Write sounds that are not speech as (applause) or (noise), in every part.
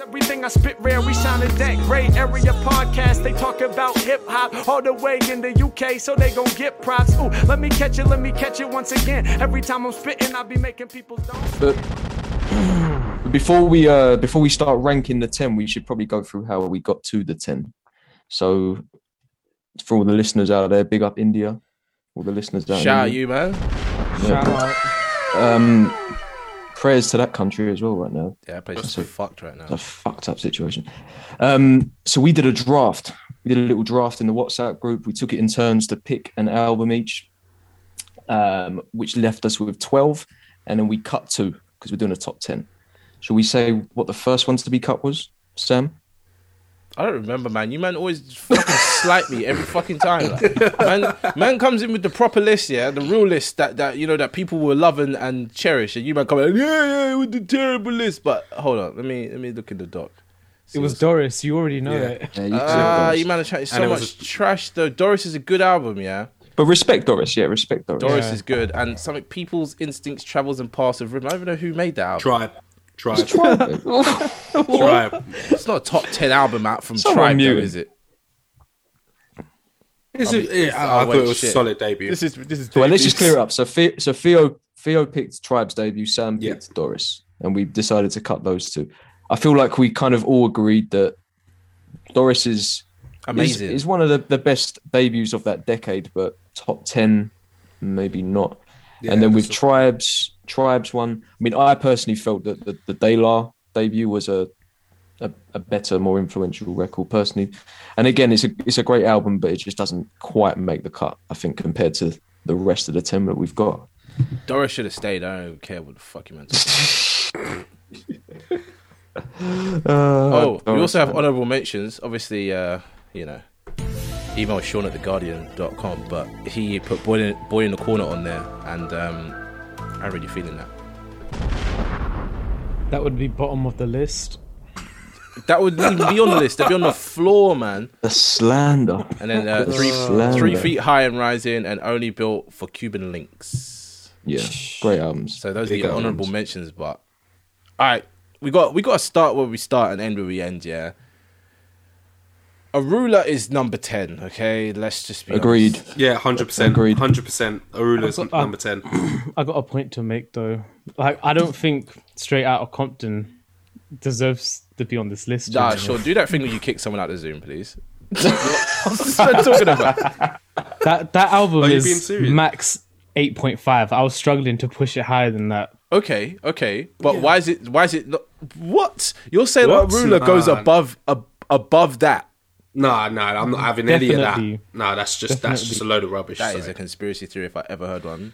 Everything I spit rare, we sounded that great. Area podcast, they talk about hip hop all the way in the UK, so they gon' get props. Ooh, let me catch it, let me catch it once again. Every time I'm spitting, I be making people don't. But before we uh before we start ranking the ten, we should probably go through how we got to the ten. So for all the listeners out there, big up India. All the listeners out Shout out there. you, man. Shout out. Um, prayers to that country as well right now. Yeah, that place is So- fucked right now. It's a fucked up situation. Um, so we did a draft. We did a little draft in the WhatsApp group. We took it in turns to pick an album each, um, which left us with 12. And then we cut two because we're doing a top 10. Shall we say what the first ones to be cut was, Sam? I don't remember, man. You man always fucking slight me every fucking time. Like. Man, man comes in with the proper list, yeah, the real list that, that you know that people will love and, and cherish, and you man come in, yeah, yeah, with the terrible list. But hold on, let me let me look in the doc. It was Doris. You already know Yeah. it. Yeah, you Ah, said you Doris. man are chatting so And much was trash though. Doris is a good album, yeah. But respect Doris. Yeah, respect Doris. Doris Yeah. is good, and something people's instinctive travels and pass of rhythm. I don't even know who made that album. Tribe. Tribe. Tribe. (laughs) Tribe. It's not a top ten album out from Someone Tribe, though, is it? It's a- yeah, I, I thought it was shit. a solid debut. This is this is. well, let's just clear it up. So, Theo, so Theo, Theo picked Tribe's debut. Sam Yeah. picked Doris, and we decided to cut those two. I feel like we kind of all agreed that Doris is is, Amazing. is one of the, the best debuts of that decade, but top ten, maybe not. Yeah, and then with Tribes, Tribes one. I mean, I personally felt that the, the De La debut was a, a a better, more influential record personally. And again, it's a it's a great album, but it just doesn't quite make the cut. I think compared to the rest of the ten that we've got. Doris should have stayed. I don't care what the fuck you meant. (laughs) oh, we also have honourable mentions. Obviously, uh, you know, email Sean at theguardian.com, but he put Boy in, Boy in the Corner on there, and um, I'm really feeling that. That would be bottom of the list. That would be on the list. They'd be on the floor, man. the slander. And then uh, three, Slander. three feet high and rising, and only built for Cuban Linx. Yeah, great albums. So those Big are the albums. honourable mentions. But all right, we got we got to start where we start and end where we end. Yeah. Arular is number ten. Okay, let's just be Agreed. honest. Yeah, hundred percent. Agreed. Hundred percent. Arular's I've got- uh, number ten. (clears throat) I got a point to make though. Like I don't think Straight Out of Compton deserves to be on this list. Nah, sure. Do that thing where you kick someone out of the Zoom, please. (laughs) What's (laughs) that talking about? That that album Are is max eight point five. I was struggling to push it higher than that. Okay, okay, but why is it? Why is it not? What you're saying? What? Arular goes Nah. above ab, above that. Nah, no, I'm not having any of that. No, that's just that's just a load of rubbish. That is sorry. a conspiracy theory if I ever heard one.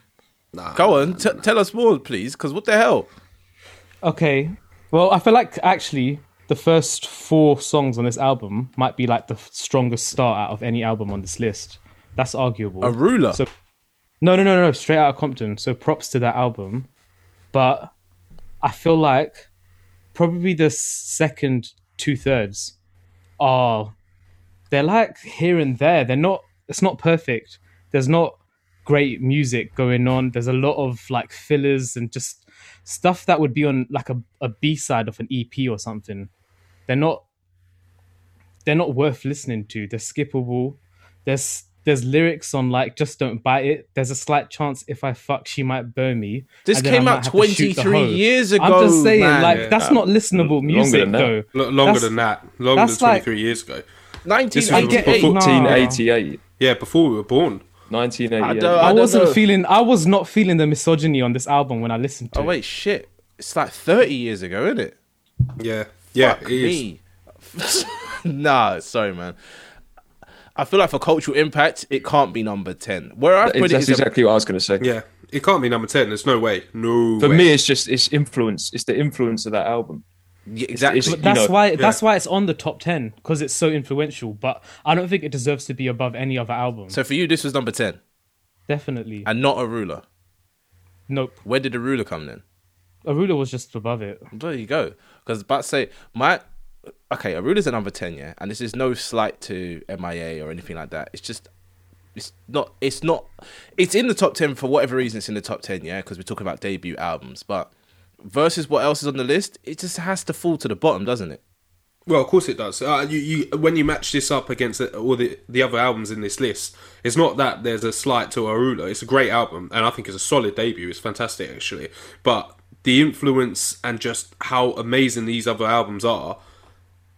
Nah, Go on, t- tell us more, please. Because what the hell? Okay. Well, I feel like actually the first four songs on this album might be like the strongest start out of any album on this list. That's arguable. Arular. So no, no, no, no, straight out of Compton. So props to that album. But I feel like probably the second two thirds are they're like here and there. They're not. It's not perfect. There's not great music going on. There's a lot of like fillers and just stuff that would be on like a, a B side of an EP or something. They're not. They're not worth listening to. They're skippable. There's there's lyrics on like just don't bite it. There's a slight chance if I fuck she might burn me. This and then I came out have to shoot the 23 years ago. I'm just saying, man. like Yeah. that's not listenable music than that. though. Lo- longer That's- than that. Longer that's than like- 23 years ago. I get 1988. Yeah, before we were born. 1988. don't- I wasn't know. feeling. I was not feeling the misogyny on this album when I listened to Oh it. wait, shit! It's like 30 years ago, isn't it? Yeah, yeah, Fuck it is. me. (laughs) nah, sorry, man. I feel like for cultural impact, it can't be number 10. Where I put it That's a- exactly what I was going to say. Yeah, it can't be number 10. There's no way. No. For way. me, it's just it's influence. It's the influence of that album. Yeah, exactly. it's- But that's you know, why. That's why it's on the top ten because it's so influential. But I don't think it deserves to be above any other album. so for you, this was number 10 Definitely. and not Arular. nope. Where did the ruler come then? A ruler was just above it. There you go. Because about to say my okay, Arular's a number ten, yeah, and this is no slight to MIA or anything like that. It's just it's not it's not it's in the top ten for whatever reason. It's in the top ten, yeah, because we're talking about debut albums. But versus what else is on the list, it just has to fall to the bottom, doesn't it? Well, of course it does. Uh, you, you, when you match this up against all the the other albums in this list, it's not that there's a slight to Arular. It's a great album, and I think it's a solid debut. It's fantastic, actually. But the influence and just how amazing these other albums are,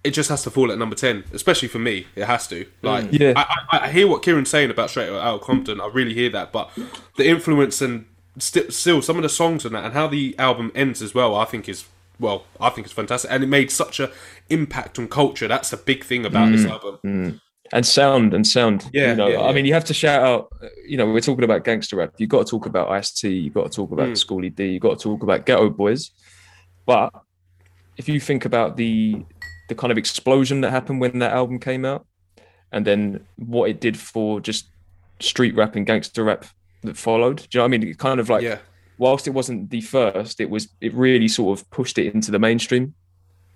it just has to fall at number ten. Especially for me, it has to. Like, Yeah. I, I, I hear what Kieran's saying about Straight Outta Compton. I really hear that, but the influence and st- still some of the songs and that, and how the album ends as well, I think is well, I think it's fantastic, and it made such a impact on culture. That's the big thing about this mm, album. Mm. and sound and sound. Yeah, you know, yeah, I mean, you have to shout out. You know, we're talking about gangster rap. You've got to talk about Ice T. You've got to talk about mm. Schoolly D. You've got to talk about Geto Boys. But if you think about the the kind of explosion that happened when that album came out, and then what it did for just street rap and gangster rap that followed, do you know what I mean? It kind of like, Yeah. whilst it wasn't the first, it was it really sort of pushed it into the mainstream.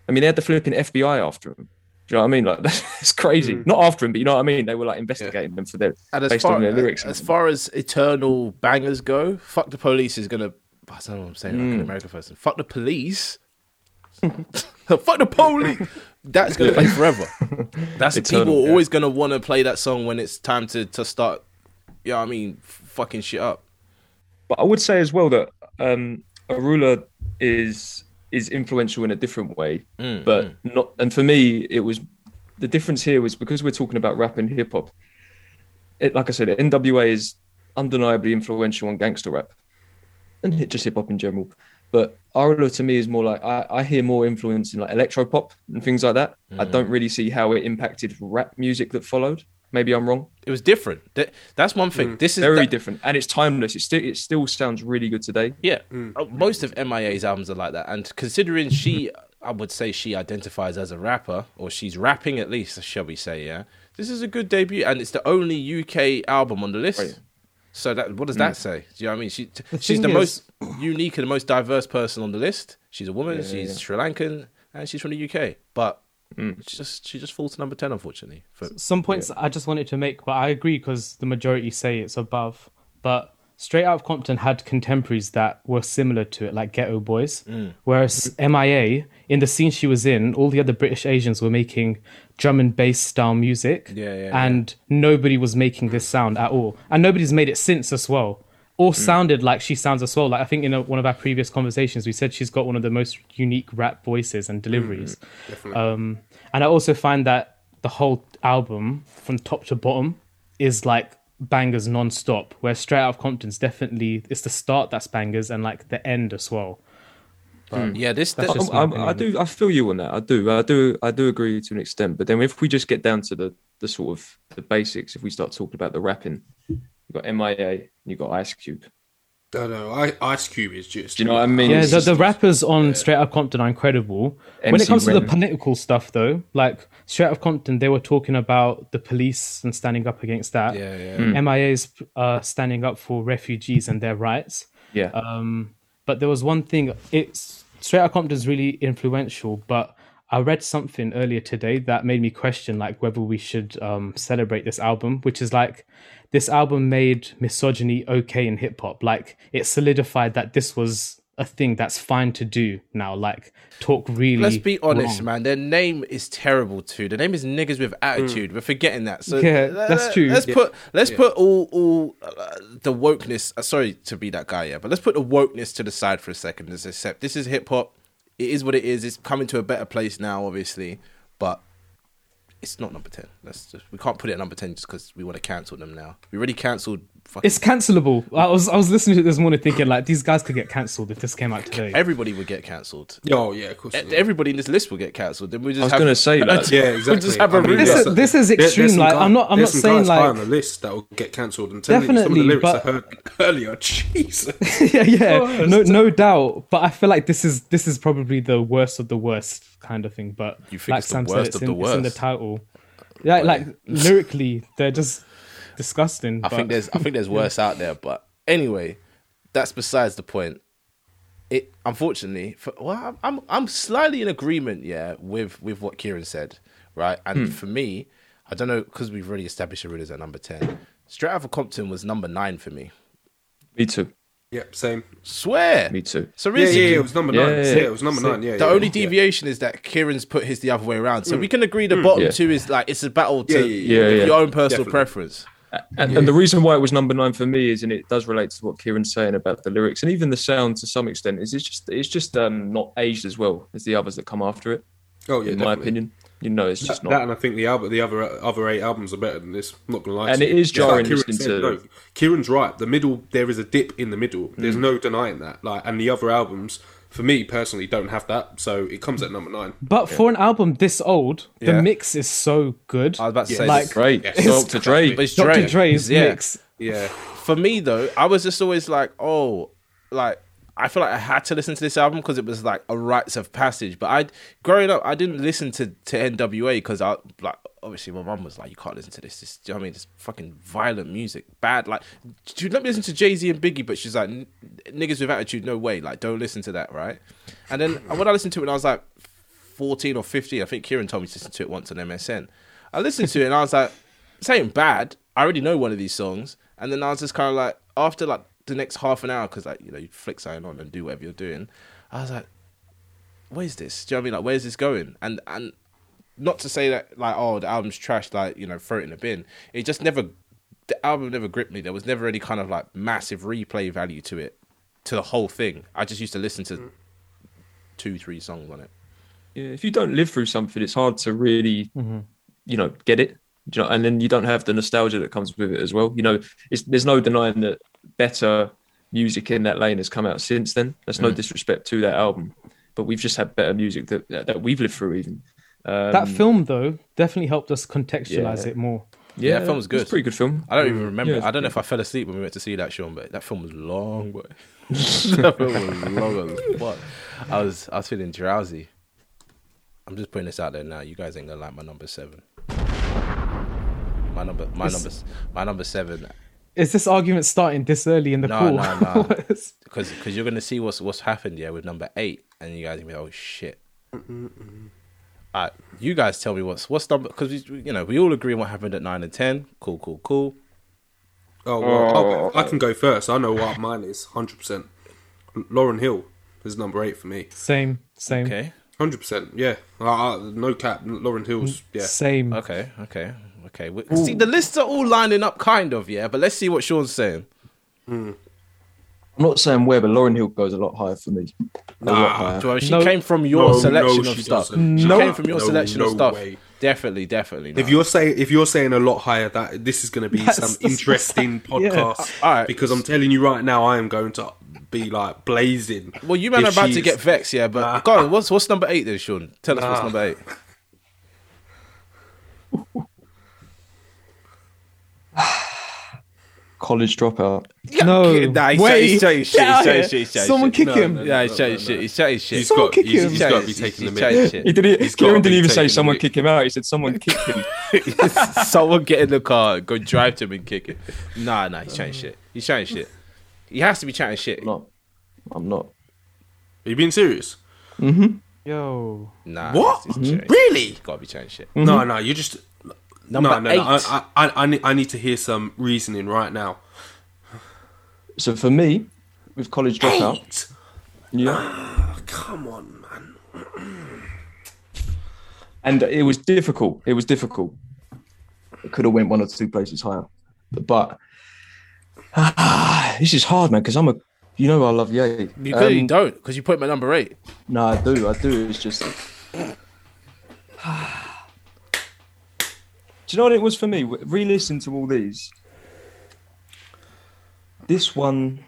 I mean, they had the flipping FBI after him. Do you know what I mean? Like (laughs) that's crazy. Mm. Not after him, but you know what I mean. They were like investigating them for their And as based far, on their lyrics. as far as eternal bangers go, fuck the police is gonna. I don't know what I'm saying. Like an mm. American person. Fuck the police. (laughs) fuck the police. That's gonna play forever. (laughs) That's Eternal, people are yeah. always gonna want to play that song when it's time to to start. Yeah, you know I mean, fucking shit up. but I would say as well that um, Arular is is influential in a different way, Mm, but not. And for me, it was the difference here was because we're talking about rap and hip hop. It, like I said, NWA is undeniably influential on gangster rap and just hip hop in general. But Arular to me is more like I, I hear more influence in like electro pop and things like that. Mm. I don't really see how it impacted rap music that followed. Maybe I'm wrong. It was different. That's one thing. This is Very that- different, and it's timeless. It still it still sounds really good today. Yeah, Uh, most of MIA's albums are like that. And considering she, I would say she identifies as a rapper, or she's rapping at least, shall we say? Yeah, this is a good debut, and it's the only UK album on the list. Right. So that what does that say? Do you know what I mean? She, she's the is- most unique and the most diverse person on the list. She's a woman. she's Sri Lankan, and she's from the UK. But Mm. she just she just falls to number ten, unfortunately. For, some points I just wanted to make, but I agree because the majority say it's above. But Straight Out of Compton had contemporaries that were similar to it, like Geto Boys. Mm. Whereas MIA, in the scene she was in, all the other British Asians were making drum and bass style music. Yeah, yeah, and nobody was making this sound at all. And nobody's made it since as well. Or mm. sounded like she sounds as well. Like I think in a, one of our previous conversations, we said she's got one of the most unique rap voices and deliveries. Mm, mm, um, and I also find that the whole album, from top to bottom, is like bangers non-stop. Where Straight Out of Compton's definitely it's the start that's bangers and like the end as well. yeah, this, That's this just my I, I, I do. I feel you on that. I do. I do. I do agree to an extent. But then, if we just get down to the the sort of the basics, if we start talking about the rapping, you got MIA, you got Ice Cube. No, don't. I, Ice Cube is just. Do you know what I mean? Yeah, the, just- the rappers on Straight Out of Compton are incredible. when it comes to the political stuff, though, like Straight Out of Compton, they were talking about the police and standing up against that. Yeah, yeah. Hmm. MIA's uh, standing up for refugees and their rights. yeah. Um, but there was one thing. It's Straight Out Compton is really influential, but I read something earlier today that made me question like whether we should um, celebrate this album, which is like this album made misogyny okay in hip hop. Like it solidified that this was a thing that's fine to do now. Like talk really. Let's be honest, wrong. man. Their name is terrible too. The name is niggas with attitude. We're forgetting that. So Yeah, that's true. Let's put let's put all all uh, the wokeness. Uh, sorry to be that guy, yeah, but let's put the wokeness to the side for a second. Let's accept this is hip hop. It is what it is. It's coming to a better place now, obviously, but it's not number ten. Let's just we can't put it at number ten just because we want to cancel them now. We already cancelled. Fucking It's cancelable. I was I was listening to it this morning thinking like these guys could get cancelled if this came out today. everybody would get cancelled. Oh yeah, of course. E- Everybody in this list will get cancelled. Then we just I was have- gonna say that. (laughs) Yeah, We'll exactly. just have a I mean, read. This is- this is extreme, some like, I'm not- I'm not some saying, guys high like- on the list that will get cancelled. And some of the Definitely, lyrics but- I heard earlier. (laughs) Jesus. (laughs) yeah, yeah, oh, no, no doubt. But I feel like this is this is probably the worst of the worst kind of thing. But You think like it's the Sam said, worst it's of in, the it's in the worst? title. Yeah, like lyrically, they're just disgusting. I but- think there's I think there's (laughs) worse out there, but anyway, that's besides the point. It unfortunately, for, well, I'm- I'm I'm slightly in agreement, yeah, with with what Kieran said, right? And hmm. for me, I don't know because we've already established Arular's at number ten. Straight out of Compton was number nine for me. Me too. Yep, same. Swear. Me too. So Yeah, yeah, yeah, it was number nine. yeah, Yeah, yeah. it was number Sick. nine. Yeah, the yeah, only yeah. deviation is that Kieran's put his the other way around. So we hmm. can agree the hmm. bottom Yeah. two is like it's a battle to Yeah, yeah, yeah, yeah. your own personal Definitely. preference. And, and the reason why it was number nine for me is, and it does relate to what Kieran's saying about the lyrics and even the sound to some extent, is it's just it's just um, not aged as well as the others that come after it. Oh yeah, in my opinion, you know, it's That, just that not. and I think the album, the other other eight albums are better than this. I'm not gonna lie. And it you. is Just like jarring Kieran said, no, Kieran's right. The middle there is a dip in the middle. Mm. There's no denying that. Like, and the other albums, for me personally, don't have that. So it comes at number nine. But for an album this old, Yeah. the mix is so good. I was about to Yeah. say Like, this. Great, Yes. Dr. Dre. But it's Dr. Dre. Dre's Yeah. mix. Yeah, For me though, I was just always like, oh, like I feel like I had to listen to this album because it was like a rites of passage. But I, growing up, I didn't listen to to NWA because I like obviously my mum was like, you can't listen to this. This, do you know what I mean, it's fucking violent music, bad. Like, she'd let me listen to Jay Z and Biggie, but she's like, niggas with attitude, no way. Like, don't listen to that, right? And then (laughs) when I listened to it, when I was like fourteen or fifteen, I think Kieran told me to listen to it once on MSN. I listened to it and I was like, this ain't bad. I already know one of these songs. And then I was just kind of like, after like the next half an hour, because like, you know, you flick something on and do whatever you're doing, I was like, where's this? Do you know what I mean? Like, where's this going? And, and not to say that, like, oh, the album's trash, like, you know, throw it in the bin. It just never, the album never gripped me. There was never any kind of like massive replay value to it, to the whole thing. I just used to listen to two, three songs on it. Yeah, if you don't live through something, it's hard to really, Mm-hmm. you know, get it. Do You know, and then you don't have the nostalgia that comes with it as well. You know, it's, there's no denying that better music in that lane has come out since then. That's Mm. no disrespect to that album, but we've just had better music that that, that we've lived through. Even um, That film though definitely helped us contextualize Yeah. it more. Yeah, that film was It's a good. pretty good film. I don't even remember. Yeah, it's I don't know if I fell asleep when we went to see that, Sean, but that film was long, boy. (laughs) that film was long as fuck. I was, I was feeling drowsy. I'm just putting this out there now. You guys ain't gonna like my number seven. My number, my number, my number seven, Is this argument starting this early in the No, call? no, no. (laughs) What? because because you're gonna see what's what's happened yeah with number eight, and you guys gonna be oh shit. Alright, you guys tell me what's what's number because you know we all agree on what happened at nine and ten. Cool, cool, cool. Oh, well, I, I can go first. I know what mine is. Hundred percent. Lauryn Hill is number eight for me. Same, same, Okay, Hundred percent. Yeah. Uh, uh, no cap. Lauryn Hill's. Yeah. same. okay, okay, okay. We, see, the lists are all lining up, kind of, yeah. But let's see what Sean's saying. Hmm. I'm not saying where, but Lauryn Hill goes a lot higher for me. A lot higher. She No. came from your No, selection no, of stuff. doesn't. She No. came from your No, selection no of stuff. way. Definitely, definitely. If you're saying if you're saying a lot higher, that this is going to be That's- some (laughs) that's- interesting (laughs) yeah. podcast. All right. Because I'm telling you right now, I am going to be like blazing. well, you man are about to get vexed, yeah. But go on, what's what's number eight then, Sean? Tell us what's number eight. (laughs) (sighs) College dropout. No, Nah, he's wait, he's chatting shit, get out he's shit, he's chatting Someone kick him. Yeah, he's no, chatting shit. no. He's chatting shit. He's Someone got, kick him. he's got to be taking the he's minute. chatting shit. He didn't. He's Kieran didn't even say someone kick him out. He said someone kick him. (laughs) Someone get in the car, go drive to him and kick it. Nah, nah, he's chatting shit. He's chatting shit. He has to be chatting shit. No, I'm not. Are you being serious? Hmm. Yo, Nah, What? he's- he's chatting- Really? Got to be chatting shit. No, no. You just Number no, no, eight. no. I, I, I, need, I need to hear some reasoning right now. So for me, with college dropout, Eight. yeah, Come on, man. (clears throat) and it was difficult. It was difficult. It could have went one or two places higher, but (sighs) this is hard, man. Because I'm a, you know, I love Ye. You clearly Um, don't because you put him at number eight. No, I do. I do. It's just. (sighs) (sighs) Do you know what it was for me? Re listening to all these. This one,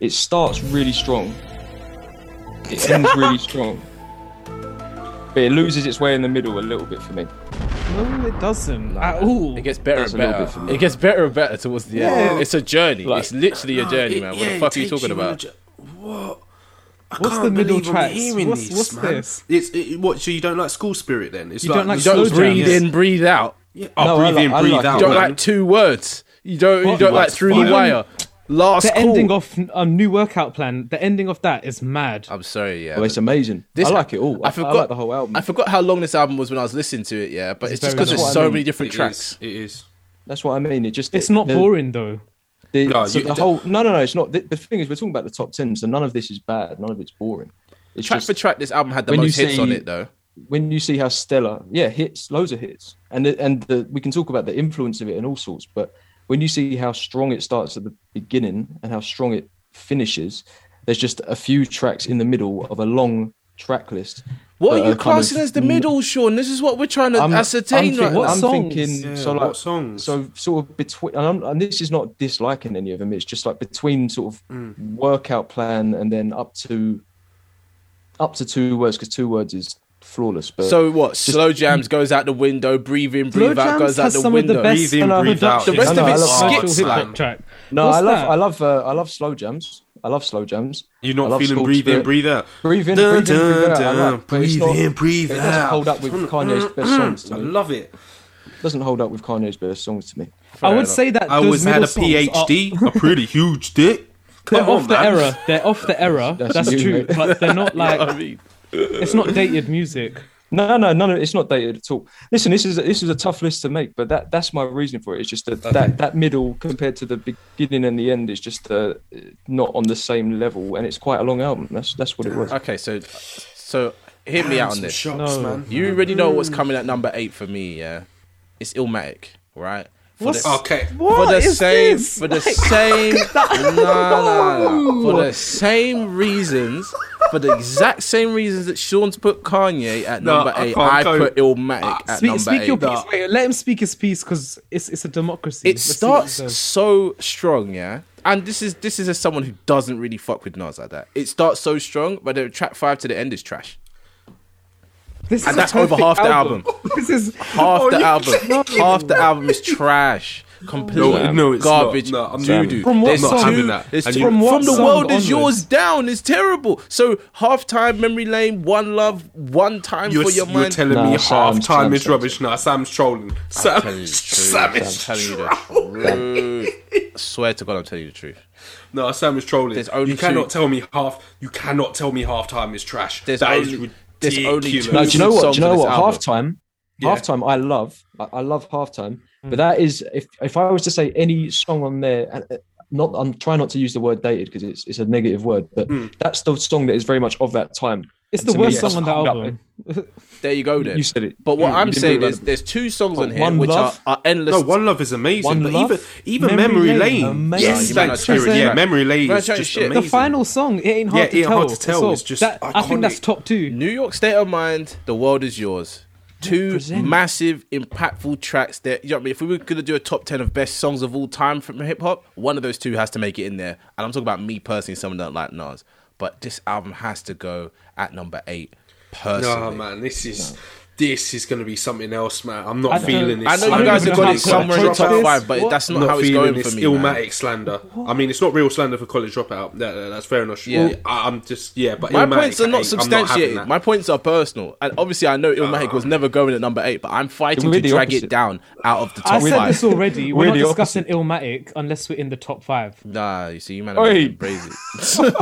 it starts really strong. It (laughs) ends really strong. But it loses its way in the middle a little bit for me. no, it doesn't at all. It gets better That's and better. bit. It gets better and better towards the end. It's a journey. Like- it's literally a journey, man. What the fuck are you talking about? What? I What's can't the middle believe I'm hearing What's- this, what's this? It's it, what? So you don't like school spirit then? It's You don't like You don't breathe jams. in, breathe out. Yeah. Oh, No, I breathe like- in, I breathe like out. You don't like two words. You don't. You don't like That's through the wire. Last the call. ending of a new workout plan. The ending of that is mad. I'm sorry, yeah. Oh, it's amazing. This- I like it all. I I, forgot- I like the whole album. I forgot how long this album was when I was listening to it. Yeah, but it's just because long. there's so I mean. many different It tracks. is. It is. That's what I mean. It just It's not the- boring though. The, No, so you- the whole no, no, no. It's not. The, the thing is, we're talking about the top ten, so none of this is bad. None of it's boring. It's Track just for track, this album had the most hits see- on it, though. when you see how stellar, yeah, hits, loads of hits, and the, and the, we can talk about the influence of it and all sorts. But when you see how strong it starts at the beginning and how strong it finishes, there's just a few tracks in the middle of a long track list. What that are you kind of- classing as the middle, Sean? This is what we're trying to I'm, ascertain I'm, right think- now. What I'm songs? thinking Yeah, so what like songs? so sort of between and, I'm, and this is not disliking any of them it's just like between sort of Mm. workout plan and then up to up to two words because two words is flawless but So what? Slow jams goes out the window. Breathe in, Slow breathe out goes out the window. of the Breathe in, breathe out. The rest No, of no, it's I love hip hop track. no What's I love that? I love uh, I love slow jams I love slow jams You're not feeling School breathe in, breathe out. breathe in Dun, breathe in breathe dun, out like, Breathe not- in, breathe it doesn't hold up with Kanye's best mm-hmm. songs to mm-hmm. I love it. doesn't hold up with Kanye's best songs to me I would enough. say that I those always had a songs are- PhD, a pretty (laughs) huge dick. They're Come off on, the man. era. They're off the era. That's That's, you, true. mate. But they're not (laughs) like I mean, it's not dated music. No, no, none of it's not dated at all. Listen, this is this is a tough list to make, but that that's my reason for it. It's just that that, that middle compared to the beginning and the end is just uh, not on the same level, and it's quite a long album. That's that's what it was. okay, so so hear me out on this. shots, No. man. You already know what's coming at number eight for me. Yeah, it's Illmatic, right? For What's- the, Okay. for the is same this? for the same no, no, no. for the same reasons for the exact same reasons that Sean's put Kanye at No, number I eight can't I go- put Illmatic ah, at Speak, number speak eight your piece. Wait, let him speak his piece because it's it's a democracy. it Let's see what he starts so strong, yeah. And this is this is as someone who doesn't really fuck with Nas like that. It starts so strong, but the track five to the end is trash. This and is a that's over half the album. (laughs) this is Half Oh, the you- album, half the album is trash. Complete No, no, it's not. garbage. No, I'm doo-doo. From what There's song? two- not having that. there's And two- From what from the song world is yours down It's terrible. So halftime, memory lane, one love, one time You're, for your you're mind. telling Nah, me Sam, half time Sam, is Sam, rubbish. Nah, Sam's trolling. Sam, telling you the. Sam I'm is telling you trolling. the truth. I swear to God, I'm telling you the truth. No, Sam is trolling. You cannot two- tell me half. You cannot tell me half time is trash. There's That is only- there's only two No, do you know what? Do you know what? album. Halftime, Yeah. halftime. I love. I, I love halftime. But that is if if I was to say any song on there, uh, not I'm trying not to use the word dated because it's it's a negative word, but Hmm. that's the song that is very much of that time. it's And the to me, worst song on the doesn't hold up. album. (laughs) There you go. Then You said it. But what I'm saying is, there's two songs What, on here One which are, are endless. No, One Love is amazing, One but Love? even even Memory Memory, Lane, Lane, amazing. yes, You thanks, might not Kieran, choose yeah. Memory Lane is just shit. Amazing. The final song, it ain't hard Yeah, to it ain't tell. hard to tell. So It's just that, I think that's top two. New York State of Mind, The World Is Yours. Two Represent. massive, impactful tracks that, you know what I mean? If we were going to do a top 10 of best songs of all time from hip hop, one of those two has to make it in there. And I'm talking about me personally, someone that like Nas. But this album has to go at number eight, personally. No, man, this is this is going to be something else, man. I'm not I feeling this. I know I you guys have got it somewhere in approach top five, but What? that's not, not how it's going this for me. Illmatic man. slander. I mean, it's not real slander for college dropout. That, that's fair enough. Yeah. Yeah, I, I'm just yeah, but My Illmatic points are not eight, I'm having substantiated. that. My points are personal, and obviously, I know Illmatic was never going at number eight, but I'm fighting to the drag it down out of the top. I said five. this already. We're (laughs) We're not the discussing Illmatic unless we're in the top five. Nah, you see, you man are Oi. crazy. (laughs) you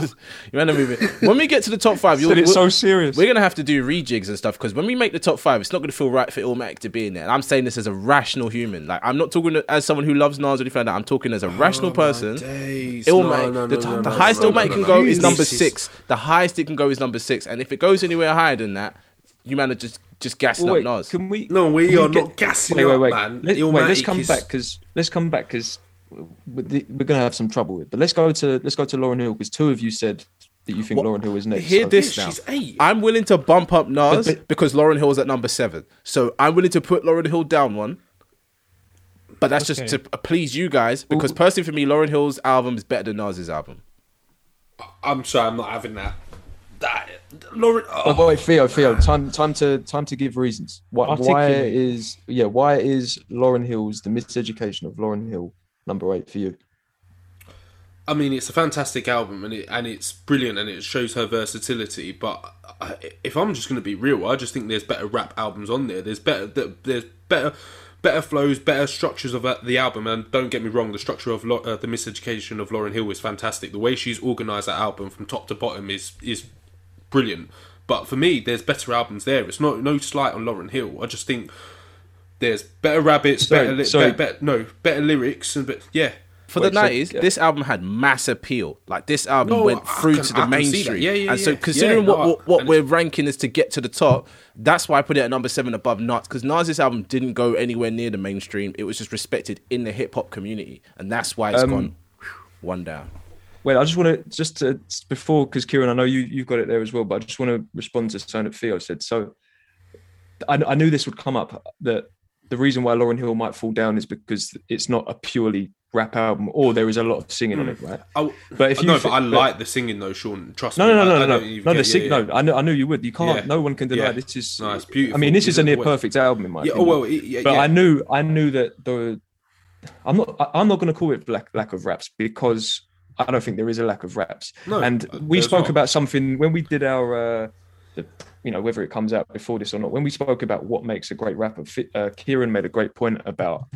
man are moving. When we get to the top five, (laughs) you'll, Said it so serious. We're gonna have to do rejigs and stuff because when we make the top five, it's not gonna feel right for Illmatic to be in there. And I'm saying this as a rational human. Like I'm not talking as someone who loves Nas or anything like that. I'm talking as a oh, rational person. Days. Illmatic. No, no, the no, the highest Illmatic can go is number six. The highest it can go is number six. And if it goes anywhere higher than that, you man are just just gassing Wait, up Nas. can we? No, we can are get- not gassing wait, it wait, up, wait. man. Let, wait, let's come is- back because let's come back because we're gonna have some trouble with. But let's go to let's go to Lauryn Hill because two of you said that you think What- Lauryn Hill is next. Hear so- this now. she's eight. I'm willing to bump up Nas But- but- because Lauryn Hill is at number seven. So I'm willing to put Lauryn Hill down one. But that's Okay. just to please you guys because personally for me, Lauryn Hill's album is better than Nas's album. I'm sorry, I'm not having that. That Lauryn. Oh, Oh, wait, Theo, Theo, oh. time, time to, time to give reasons. Why, why is, yeah, why is Lauryn Hill's the miseducation of Lauryn Hill number eight for you? I mean, it's a fantastic album and it and it's brilliant and it shows her versatility. But I, if I'm just going to be real, I just think there's better rap albums on there. There's better. There's better. Better flows, better structures of uh, the album, and don't get me wrong, the structure of Lo- uh, the miseducation of Lauryn Hill is fantastic. The way she's organised that album from top to bottom is is brilliant. But for me, there's better albums there. It's not no slight on Lauryn Hill. I just think there's better rabbits, Sorry, better, li- better, better no better lyrics, and but yeah, for Wait, the so- nineties, yeah. this album had mass appeal. Like this album No, went through can- to the I can see that. mainstream. Yeah, yeah, and so considering what no, what, what we're ranking is to get to the top, that's why I put it at number seven above Nas because Nas's album didn't go anywhere near the mainstream. It was just respected in the hip hop community, and that's why it's Um, gone one down. Wait, I just want to just to, before because Kieran, I know you you've got it there as well, but I just want to respond to something that Theo said. So, I, I knew this would come up. That the reason why Lauryn Hill might fall down is because it's not a purely rap album, or there is a lot of singing on it, right? I, But if you no, but I but- like the singing though, Sean. Trust No, me. no, no, I- no, I no, no. No, the sing. yeah, No. I knew, I knew you would. You can't. Yeah. No one can deny this is. No, it's beautiful. I mean, this is a near perfect album in my Yeah, oh, opinion. well, it- yeah, but. I knew, I knew that the. I'm not. I'm not going to call it lack lack of raps because I don't think there is a lack of raps. No, and uh, we spoke not. about something when we did our. Uh, the, you know whether it comes out before this or not. When we spoke about what makes a great rapper, uh, Kieran made a great point about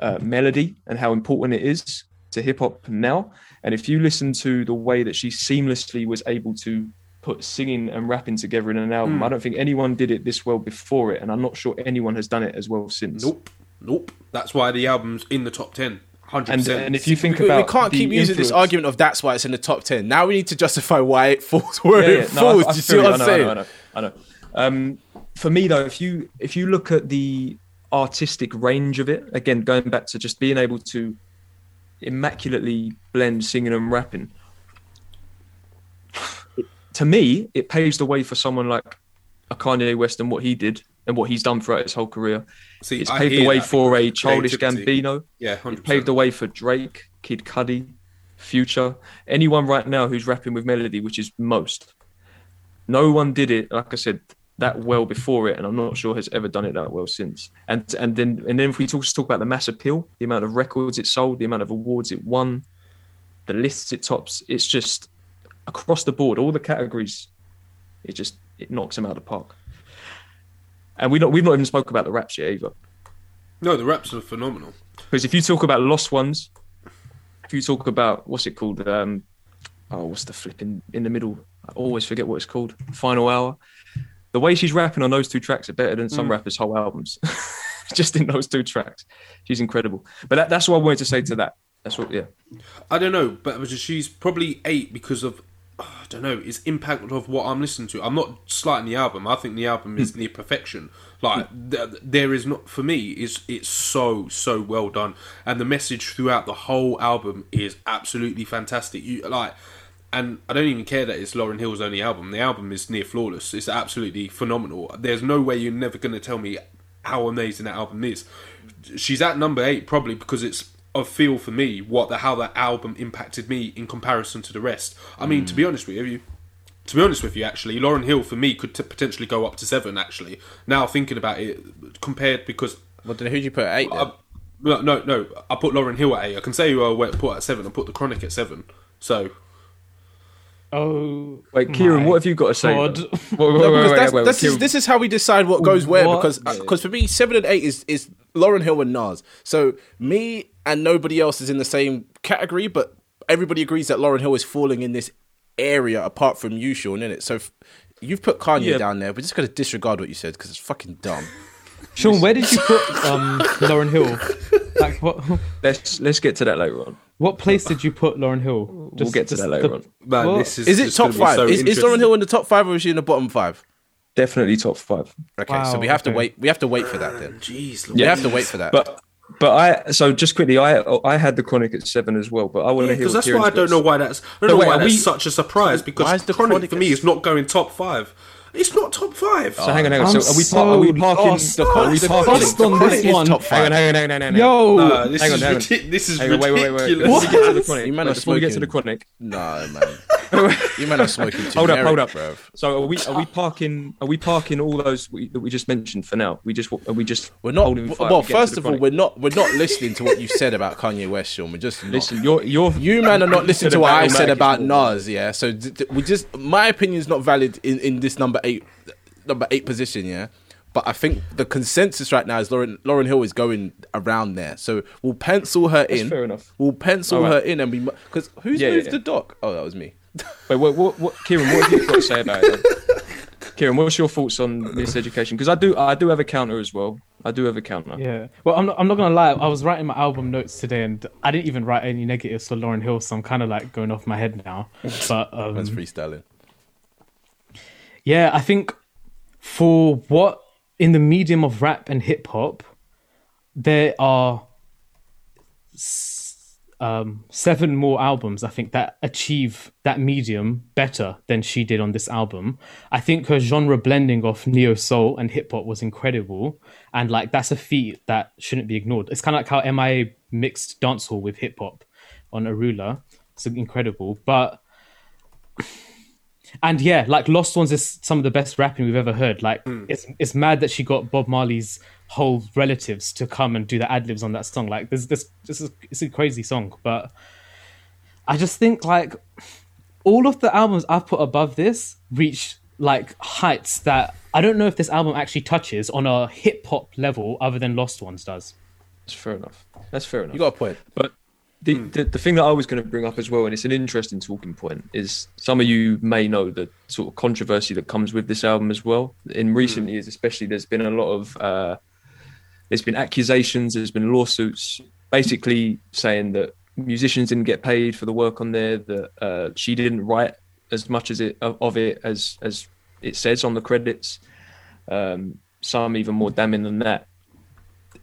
uh, melody and how important it is to hip hop now. And if you listen to the way that she seamlessly was able to put singing and rapping together in an album, Hmm. I don't think anyone did it this well before it, and I'm not sure anyone has done it as well since. Nope, nope. That's why the album's in the top ten. Hundred And, percent. and if you think We, we can't keep using this argument of that's why it's in the top ten. Now we need to justify why it (laughs) falls where Yeah, it yeah. No, I- falls. I Do you see what. I'm saying? I know, I know. I know. Um, for me though, if you if you look at the artistic range of it, again going back to just being able to immaculately blend singing and rapping, it- (sighs) to me, it paves the way for someone like a Kanye West and what he did and what he's done throughout his whole career. See, it's I paved the way that. for a childish. Gambino. yeah, It paved the way for Drake, Kid Cudi, Future, anyone right now who's rapping with melody, which is most. No one did it, like I said, that well before it, and I'm not sure has ever done it that well since. And and then and then if we talk, just talk about the mass appeal, the amount of records it sold, the amount of awards it won, the lists it tops, it's just across the board, all the categories, it just it knocks them out of the park. And we not we've not even spoke about the raps yet either. No, the raps are phenomenal. Because if you talk about lost ones, if you talk about what's it called? Um, oh, what's the flipping in the middle? I always forget what it's called. Final hour. The way she's rapping on those two tracks are better than some hmm. rappers' whole albums. (laughs) Just in those two tracks, she's incredible. But that, that's what I wanted to say to that. That's what, yeah. I don't know, but it was just- she's probably eight because of I don't know. It's impact of what I'm listening to. I'm not slighting the album. I think the album is hmm. near perfection. Like hmm. th- there is not for me. Is it's so so well done, and the message throughout the whole album is absolutely fantastic. You like. And I don't even care that it's Lauryn Hill's only album. The album is near flawless. It's absolutely phenomenal. There's no way you're never going to tell me how amazing that album is. She's at number eight probably because it's a feel for me what the how that album impacted me in comparison to the rest. I mean, to be mm. honest with you, to be honest with you, actually, Lauryn Hill for me could t- potentially go up to seven. Actually, now thinking about it, compared because Well, then who'd you put at eight? I, no, no, no, I put Lauryn Hill at eight. I can say who I went- put at seven. I put the Chronic at seven. So Oh, Wait, Kieran, what have you got to say? God. Wait, wait, wait, that's, wait, wait, this, is, this is how we decide what goes where. What? Because because for me, seven and eight is is Lauryn Hill and Nas. So me and nobody else is in the same category, but everybody agrees that Lauryn Hill is falling in this area apart from you, Sean. In it, so if you've put Kanye Yeah. down there. We're just gonna disregard what you said because it's fucking dumb. Sean, where did you put um, Lauryn Hill? Like what? Let's let's get to that later on. What place did you put Lauryn Hill? we'll get to that later on. man, What? this is Is it top five? so is, is. Lauryn Hill in the top five or is she in the bottom five? Definitely top five. Okay, so we have to wait. We have to wait for that then. (sighs) Jeez, We Yeah. have to wait for that. But but I so just quickly, I I had the Chronic at seven as well. But I want to hear because that's why I don't know why that's I don't No, know wait, why are that's we- such a surprise because Why is the Chronic, Chronic for me is not going top five. It's not top five. So hang on, hang on. I'm So are we par- are we parking? lost. are we The parking? Crust on this is one. top Hang on, five. hang on, hang on, hang on. Yo, Uh, this, Hang on, is hang on. ridic- this is Hang on, wait, wait, wait, wait. ridiculous. Before we get to the Chronic, You man are before we get to the Chronic, No, man. (laughs) you man are smoking too. hold up, hold up. bruv. So are we are we parking? Are we parking all those we, that we just mentioned for now? We just are we just We're not. holding fire Well, to get to first the of all, Chronic? we're not. We're not listening to what you said about Kanye West, Sean. We're just not. listen. You're you're You man are not listening to what I said about Nas. Nas. Yeah, so d- d- we just my opinion is not valid in, in this number eight number eight position. Yeah, but I think the consensus right now is Lauryn Lauryn Hill is going around there. So we'll pencil her in. fair enough. We'll pencil All her in and we because who's Yeah, yeah, moved yeah. the doc? Oh, that was me. (laughs) Wait, what, what, what, Kieran, what have you got to say about it? then? (laughs) Kieran, what's your thoughts on Miseducation? Because I do, I do have a counter as well. I do have a counter. Yeah. Well, I'm not, I'm not gonna lie. I was writing my album notes today, and I didn't even write any negatives for Lauryn Hill, so I'm kind of like going off my head now. (laughs) But um, That's freestyling. Yeah, I think for what in the medium of rap and hip hop, there are um, seven more albums I think that achieve that medium better than she did on this album. I think her genre blending of neo soul and hip hop was incredible, and like that's a feat that shouldn't be ignored. It's kind of like how MIA mixed dancehall with hip hop on Arular. It's incredible, but and yeah, like Lost Ones is some of the best rapping we've ever heard. Like hmm. it's it's mad that she got Bob Marley's whole relatives to come and do the ad libs on that song. Like this this this is it's a crazy song, but I just think like all of the albums I've put above this reach like heights that I don't know if this album actually touches on a hip hop level other than Lost Ones does. That's fair enough. That's fair enough. You got a point. But the, the the thing that I was going to bring up as well, and it's an interesting talking point, is some of you may know the sort of controversy that comes with this album as well. In recent years, especially, there's been a lot of uh, there's been accusations, there's been lawsuits, basically saying that musicians didn't get paid for the work on there, that uh, she didn't write as much as it of of it as as it says on the credits. Um, some even more damning than that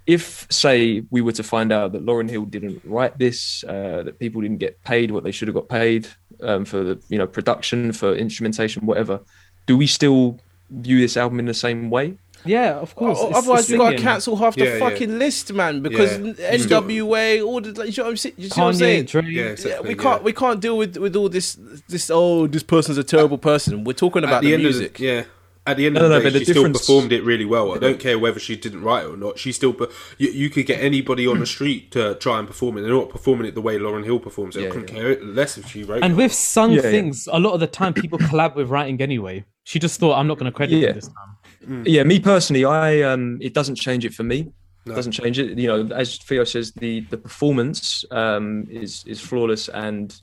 if say we were to find out that Lauryn Hill didn't write this, uh, that people didn't get paid what they should have got paid um, for the you know production, for instrumentation, whatever, do we still view this album in the same way? Yeah, of course. Oh, otherwise, it's we gotta cancel half the Yeah, yeah. fucking list, man. Because Yeah. NWA, all the, like, you know what I'm saying? You see what I'm Kanye, saying? Drake. Yeah, Yeah, exactly, we can't yeah. we can't deal with with all this this oh this person's a terrible person. We're talking about at the, the, end music. of the, yeah. At the end of no, the but day, the she still difference- performed it really well. I don't care whether she didn't write it or not. She still, but you, you could get anybody on the (clears throat) street to try and perform it. They're not performing it the way Lauryn Hill performs it. Yeah, I couldn't yeah. care less if she wrote And it. with sung Yeah, yeah. things, a lot of the time people (clears throat) collab with writing anyway. She just thought, I'm not going to credit Yeah. you this time. Yeah, me personally, I um, it doesn't change it for me. It doesn't change it. You know, as Theo says, the the performance um, is is flawless, and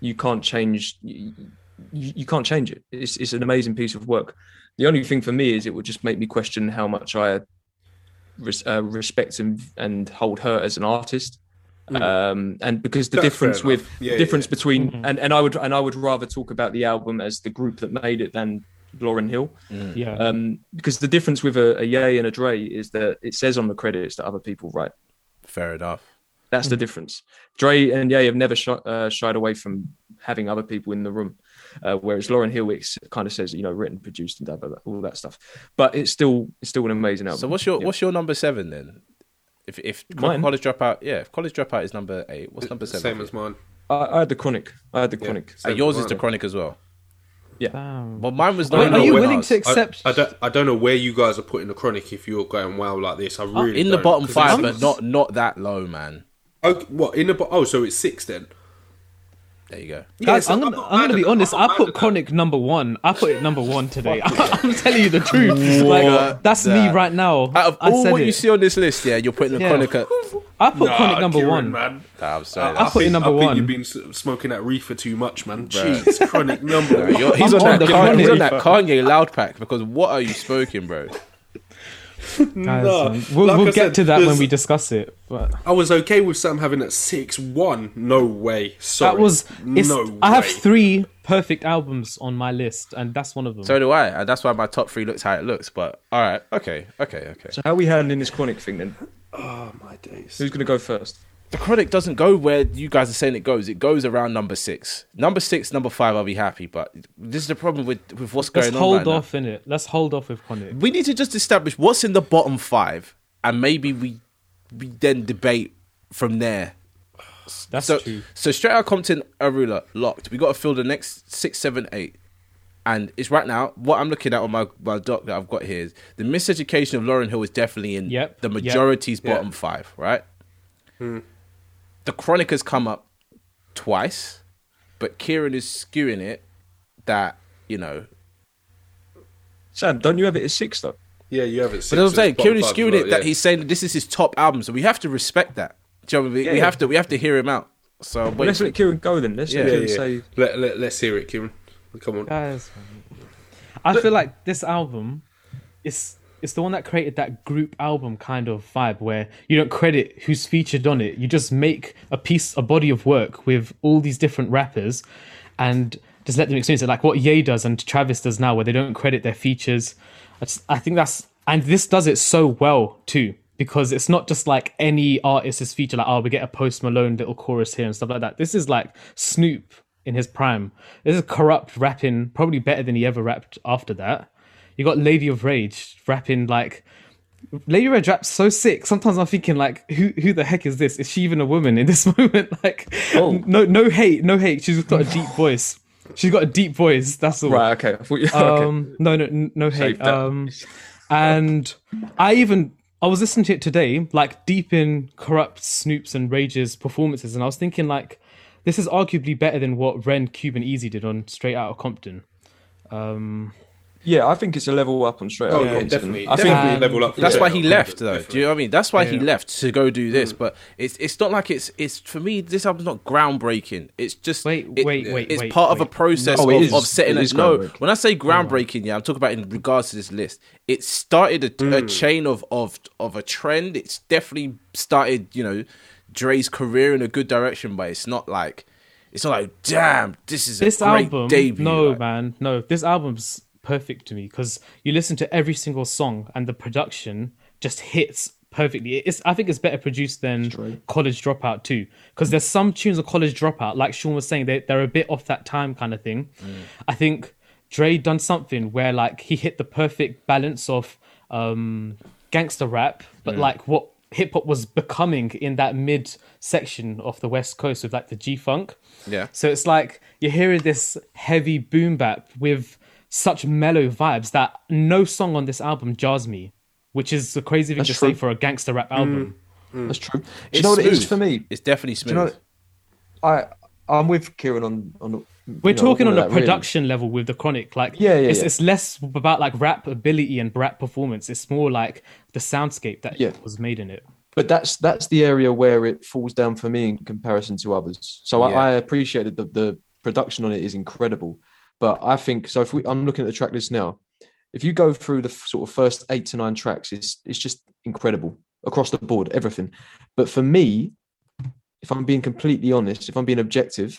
you can't change. You, you can't change it. It's it's an amazing piece of work. The only thing for me is it would just make me question how much I res, uh, respect and and hold her as an artist. Um, and because the That's difference with. Yeah, the difference yeah. between and, and I would and I would rather talk about the album as the group that made it than Lauryn Hill Yeah. um, because the difference with a, a Ye and a Dre is that it says on the credits that other people write. Fair enough. That's the difference. Dre and Ye have never shi uh, shied away from having other people in the room, uh, whereas Lauryn Hill it kind of says you know written, produced, and blah, blah, blah, all that stuff. But it's still it's still an amazing album. So what's your Yeah. what's your number seven then? If if Mine? college dropout, yeah, if college dropout is number eight, what's number seven? Same as mine. I, I had the Chronic. I had the Chronic. And yours is the chronic as well. Yeah. Damn. Well, mine was don't Are you willing to accept? I, I don't. I don't know where you guys are putting the chronic. If you're going well like this, I Uh, really in the don't, bottom 'cause five, but not not that low, man. Okay, what in the bo- oh, so it's six then. There you go. Guys, Yeah, I'm so gonna, I'm gonna be honest. I'm I not put mad at Chronic number one. I put it number one (laughs) today. (laughs) I'm telling you the truth. Like What that's me right now. Out of I all said what it. you see on this list, yeah, you're putting the Yeah. chronic at. I put Nah, Chronic number Kieran, one. man. Nah, I'm sorry. I that's- put it number I one. You've been smoking that reefer too much, man. Jeez, chronic number Nah, one. he's on, on that he's on that. Kanye loud pack because what are you smoking, bro? Guys, (laughs) Nah, um, we'll, like we'll get said, to that when we discuss it. But I was okay with Sam having that six one. No way. Sorry. that was. It's, no. I have three perfect albums on my list, and that's one of them. So do I, and that's why my top three looks how it looks. But all right, okay, okay, okay. So how are we handling this Chronic thing then? Oh my days. Who's going to go first? The chronic doesn't go where you guys are saying it goes. It goes around number six, number six, number five. I'll be happy, but this is the problem with with what's Let's going on. Let's hold right off in it. Let's hold off with Chronic. We need to just establish what's in the bottom five, and maybe we we then debate from there. That's so, true. so straight out Compton, Arular locked. We got to fill the next six, seven, eight, and it's right now. What I'm looking at on my, my doc that I've got here is the miseducation of Lauryn Hill is definitely in Yep, the majority's Yeah. bottom five, right? Hmm. The Chronic has come up twice, but Kieran is skewing it that you know. Sam, don't you have it at six though? Yeah, you have it. Six But as I'm saying, Kieran is skewing well, it that he's saying that this is his top album, so we have to respect that. Do you know what I mean? Yeah, we yeah. have to we have to hear him out. So Well, let's let Kieran go then. Let's Yeah, let Kieran yeah. say. Let, let, let's hear it, Kieran. Come on. Guys, I feel like this album is it's the one that created that group album kind of vibe where you don't credit who's featured on it. You just make a piece, a body of work with all these different rappers, and just let them experience it. Like what Ye does and Travis does now, where they don't credit their features. I, just, I think that's and this does it so well too because it's not just like any artist's feature. Like oh, we get a Post Malone little chorus here and stuff like that. This is like Snoop in his prime. This is Kurupt rapping, probably better than he ever rapped after that. You got Lady of Rage rapping like Lady of Rage raps so sick. Sometimes I'm thinking like, who who the heck is this? Is she even a woman in this (laughs) moment? Like, no no hate, no hate. She's got a deep (laughs) voice. She's got a deep voice. That's all. Right. Okay. I thought you, (laughs) okay. Um, no, no, no hate. Um, and I even I was listening to it today, like deep in Kurupt Snoops and Rage's performances, and I was thinking like, this is arguably better than what Ren, Cube and Easy did on Straight Out of Compton. Um, yeah, I think it's a level up on straight. Oh, Outta yeah, definitely. I think Um, level up. That's Yeah, why he left, though. definitely. Do you know what I mean? That's why he left to go do Mm. this. But it's it's not like it's it's for me. This album's not groundbreaking. It's just Wait, it- wait, wait, It's wait, part of a process No, of, of setting It a no. When I say groundbreaking, yeah, I'm talking about in regards to this list. It started a, a Mm. chain of of of a trend. It's definitely started. You know, Dre's career in a good direction, but it's not like. It's not like, damn, this is a this great album, debut. no like- man, no. This album's perfect to me because you listen to every single song and the production just hits perfectly. It's I think it's better produced than College Dropout too because there's some tunes of College Dropout, like Sean was saying, they they're a bit off that time kind of thing. I think Dre done something where like he hit the perfect balance of um gangster rap, but like what hip hop was becoming in that mid section of the West Coast with like the G Funk. Yeah. So it's like you're hearing this heavy boom bap with such mellow vibes that no song on this album jars me, which is a crazy thing That's to true. say for a gangster rap album. Mm, mm. that's true. Do you It's know what it is smooth. for me? It's definitely smooth. Do you know? I I'm with Kieran on on. We're you know, talking on of a that, really. production level with the Chronic. Like, Yeah, yeah, it's, yeah. it's less about like rap ability and rap performance. It's more like the soundscape that Yeah. was made in it. but that's that's the area where it falls down for me in comparison to others. So Yeah. I, I appreciated the the production on it is incredible, but I think so. If we, I'm looking at the track list now, if you go through the sort of first eight to nine tracks, it's it's just incredible across the board, everything. But for me, if I'm being completely honest, if I'm being objective,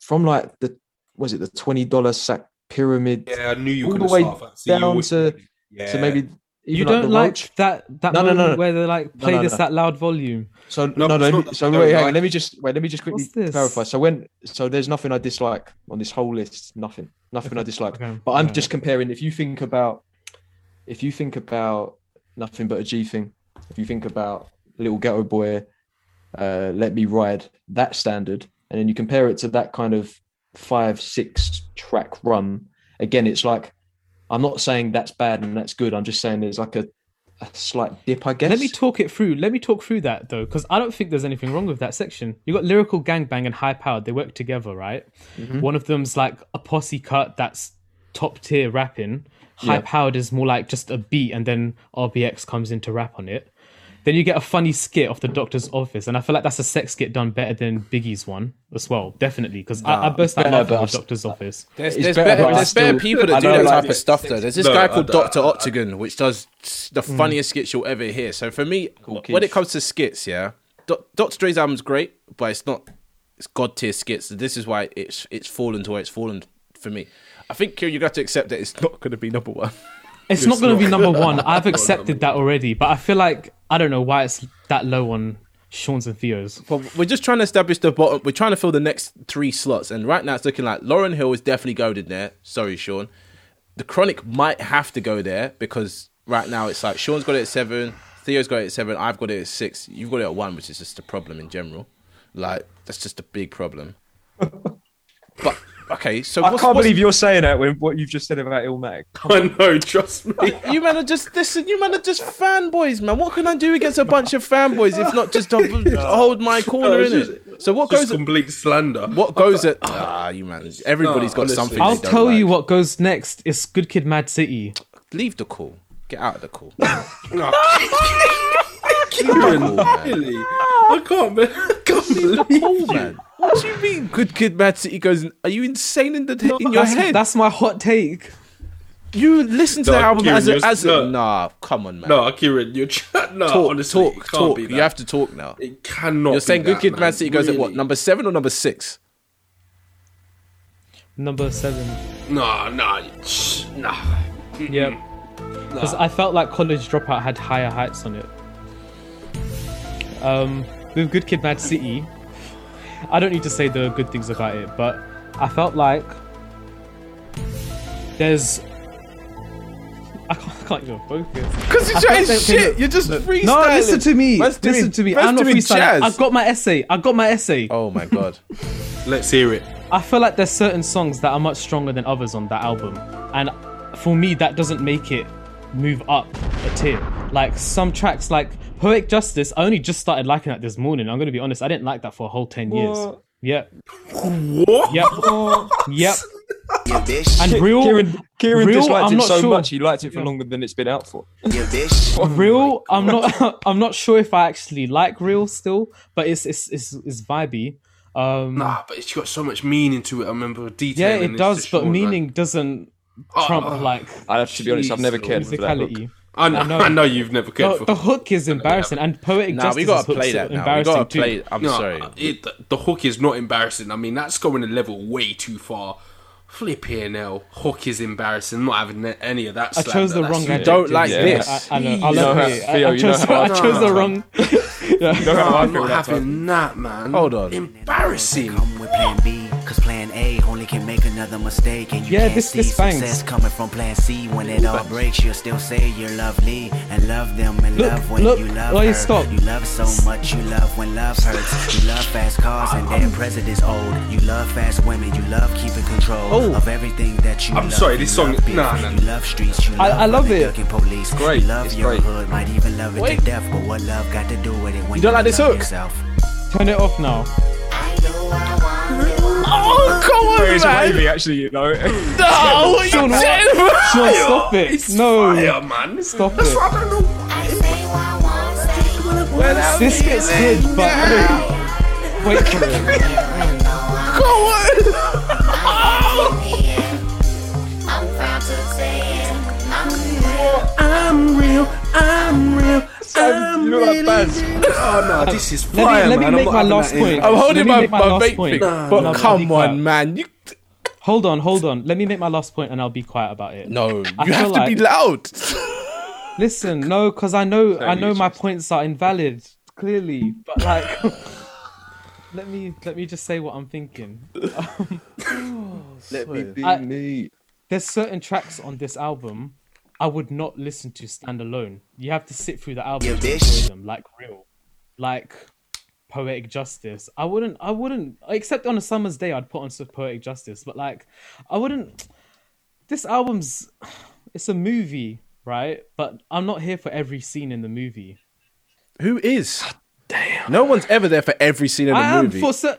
from like the was it the twenty dollar sack pyramid Yeah, I knew you all were the going way to start that. See, you down to yeah. to maybe You don't the like that that No, no, no, no. where they're like play no, this no. at loud volume. So No, no, no. it's let me- so that wait, though, hang on, let me just wait. Let me just quickly What's clarify. So when so there's nothing I dislike on this whole list. Nothing. Nothing I dislike. Okay. But I'm Alright. just comparing. If you think about, if you think about nothing but a G thing, if you think about little ghetto boy, uh, let me ride that standard, and then you compare it to that kind of five six track run. Again, it's like I'm not saying that's bad and that's good. I'm just saying there's like a, a slight dip, I guess. Let me talk it through. Let me talk through that though, because I don't think there's anything wrong with that section. You got lyrical gangbang and high powered. They work together, right? Mm-hmm. One of them's like a posse cut that's top tier rapping. High powered is more like just a beat, and then RBX comes in to rap on it. Then you get a funny skit off the doctor's office, and I feel like that's a sex skit done better than Biggie's one as well, definitely. Because I, I burst out better, laughing but at the doctor's office. There's, there's better, better, but I there's better people that do that like type of stuff though. There's this No, guy called don't- Doctor Octagon, which does the mm. funniest skits you'll ever hear. So for me, when it comes to skits, yeah, Do- Dr. Dre's album's great, but it's not it's god tier skits. This is why it's it's fallen to where it's fallen for me. I think you got to accept that it's not going to be number one. (laughs) It's not going to be number (laughs) one. I've accepted that already, but I feel like I don't know why it's that low on Sean's and Theo's. But we're just trying to establish the bottom. We're trying to fill the next three slots, and right now it's looking like Lauryn Hill is definitely going in there. Sorry, Sean. The Chronic might have to go there because right now it's like Sean's got it at seven, Theo's got it at seven, I've got it at six, you've got it at one, which is just a problem in general. Like that's just a big problem. (laughs) but okay, so I can't what's- believe you're saying that with what you've just said about Illmatic. (laughs) I know, trust me. you man are just listen. You man are just fanboys, man. What can I do against a bunch of fanboys if not just to (laughs) hold my corner it's in just- it? So what Just goes? complete slander. What goes at? (laughs) Ah, you man. Everybody's No, got honestly. something. I'll they don't tell you what goes next. It's Good Kid, Mad City. Leave the call. Get out of the call. (laughs) Kieran, really? I can't, man. I can't believe call, you. man. What do you mean? Good kid, Mad City goes. Are you insane in the in your that's, head? That's my hot take. You listen to No, the album Kieran, as a, you're- as a, no. nah. Come on, man. No, Kieran, you're chat. (laughs) No, talk, honestly, talk, it can't talk. Be that. You have to talk now. It cannot. You're be saying Good that, Kid, Man City goes at what number seven or number six? Number seven. No, no, shh, nah. Yep. Because I felt like College Dropout had higher heights on it. Um, with Good Kid, Mad City, I don't need to say the good things about it, but I felt like there's. I can't, I can't even focus. Because you're I trying felt that- shit. You're just freestyling. No, listen to me. Man's doing- listen to me. I'm not doing freestyling. jazz. I've got my essay. I've got my essay. Oh my god. (laughs) Let's hear it. I feel like there's certain songs that are much stronger than others on that album, and for me, that doesn't make it move up a tier. Like some tracks, like Poetic Justice, I only just started liking that this morning. I'm gonna be honest, I didn't like that for a whole ten years. What? Yep, What? yep, yep. Your bitch, And real, Kieran, Kieran real, disliked I'm it not so sure. much he liked it for longer than it's been out for. your bitch. (laughs) real. I'm not. (laughs) I'm not sure if I actually like real still, but it's it's it's, it's vibey. Um, Nah, but it's got so much meaning to it. I remember detail. yeah, it does, to but Sean, man. meaning doesn't Uh, trump Oh, like I have to be honest, I've never cared for that hook. musicality. I know, I know. I know you've never cared The, for. the hook is embarrassing, and poetic Nah, justice we gotta play that now. We gotta too. play. I'm No, sorry. Uh, it, the, the hook is not embarrassing. I mean, that's going a level way too far. Flipping hell, hook is embarrassing. Not having any of that. I chose the wrong it. You don't like Yeah. this. I, I know. I'll You know let. I, I chose, I I chose the wrong. (laughs) yeah. No, I'm not having that, man. Hold on. Embarrassing. Come with plan B, cause plan A only can make another mistake. And you Yeah, can't this- see this bangs. success coming from plan C. When it all breaks, you'll still say you're lovely and love them and Look, love when look, you love wait, her. stop. You love so much, you love when love hurts. You love fast cars and dead presidents old. You love fast women, you love keeping control Oh. of everything that you I'm love. sorry, this song- love beef, nah, nah. You love streets, you I- love I love it. ducking police. great, You love it's your great. hood, might even love it Wait. to death. But what love got to do with it when You don't like this love hook? Yourself? Turn it off now. Oh, come on, It's man. wavy, actually, you know. (laughs) No, what Sean, you what? saying. Sean, stop it. It's no, fire, man. stop That's it. why I don't know. This gets good, but wait for it. Come on. I'm real. I'm real. I'm you know that band? Oh no, this is Let fire, me let me man. make I'm my last having that in. point. I'm holding Let my, my, last vape point. Nah, but nah, come quiet. on, man. You, Hold on, hold on. Let me make my last point, and I'll be quiet about it. no, I you have feel to be loud. Listen, no, because I know I you know my points are invalid, clearly. But like, (laughs) let me let me just say what I'm thinking. (laughs) Um, let me (sighs) be I- me. There's certain tracks on this album I would not listen to stand alone. You have to sit through the album Yeah, to bitch. enjoy them, like real, like poetic justice. I wouldn't, I wouldn't, except on a summer's day, I'd put on some poetic justice. But like, I wouldn't. This album's, (sighs) it's a movie, right? But I'm not here for every scene in the movie. Who is? Damn. No one's ever there for every scene in the I am movie. for cer-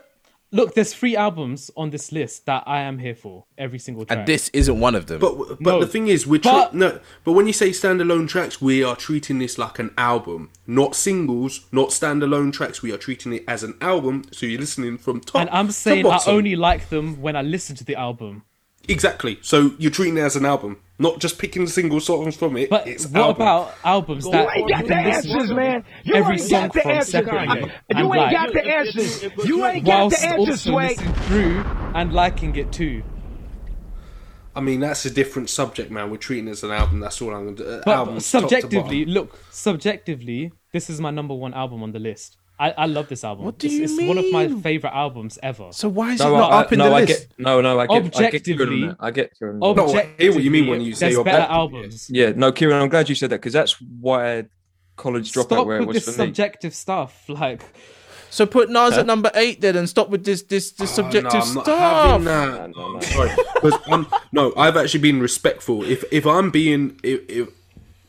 Look, there's three albums on this list that I am here for. Every single track. and this isn't one of them. But but No. the thing is, we're But- tre- no. But when you say standalone tracks, we are treating this like an album, not singles, not standalone tracks. We are treating it as an album. So you're listening from top. and I'm to saying I only like them when I listen to the album. Exactly. So you're treating it as an album, not just picking single songs from it. But it's what album. about albums that ain't got the answers, man. You every ain't song got the answers. separately You ain't like got the answers. You ain't got the answers, also listening through and liking it too? I mean, that's a different subject, man. We're treating it as an album. That's all I'm going to do. But Albums, subjectively, look, subjectively, this is my number one album on the list. I, I love this album. What do it's, you it's one of my favorite albums ever. so why is No, it not I, up in no, the I list? get no, no. I get, I get Kieran Objectively- I get Kieran. No, I hear what you mean when you say there's better objectively, albums. Yeah, no, Kieran. I'm glad you said that because that's why college dropout Stop where it with was this for me. subjective stuff. Like, So put Nas at number eight then, and stop with this this this oh, subjective Oh, no, I'm not stuff. having that. No, no, no. Sorry, 'Cause I'm- no, I've actually been respectful. If if I'm being if, if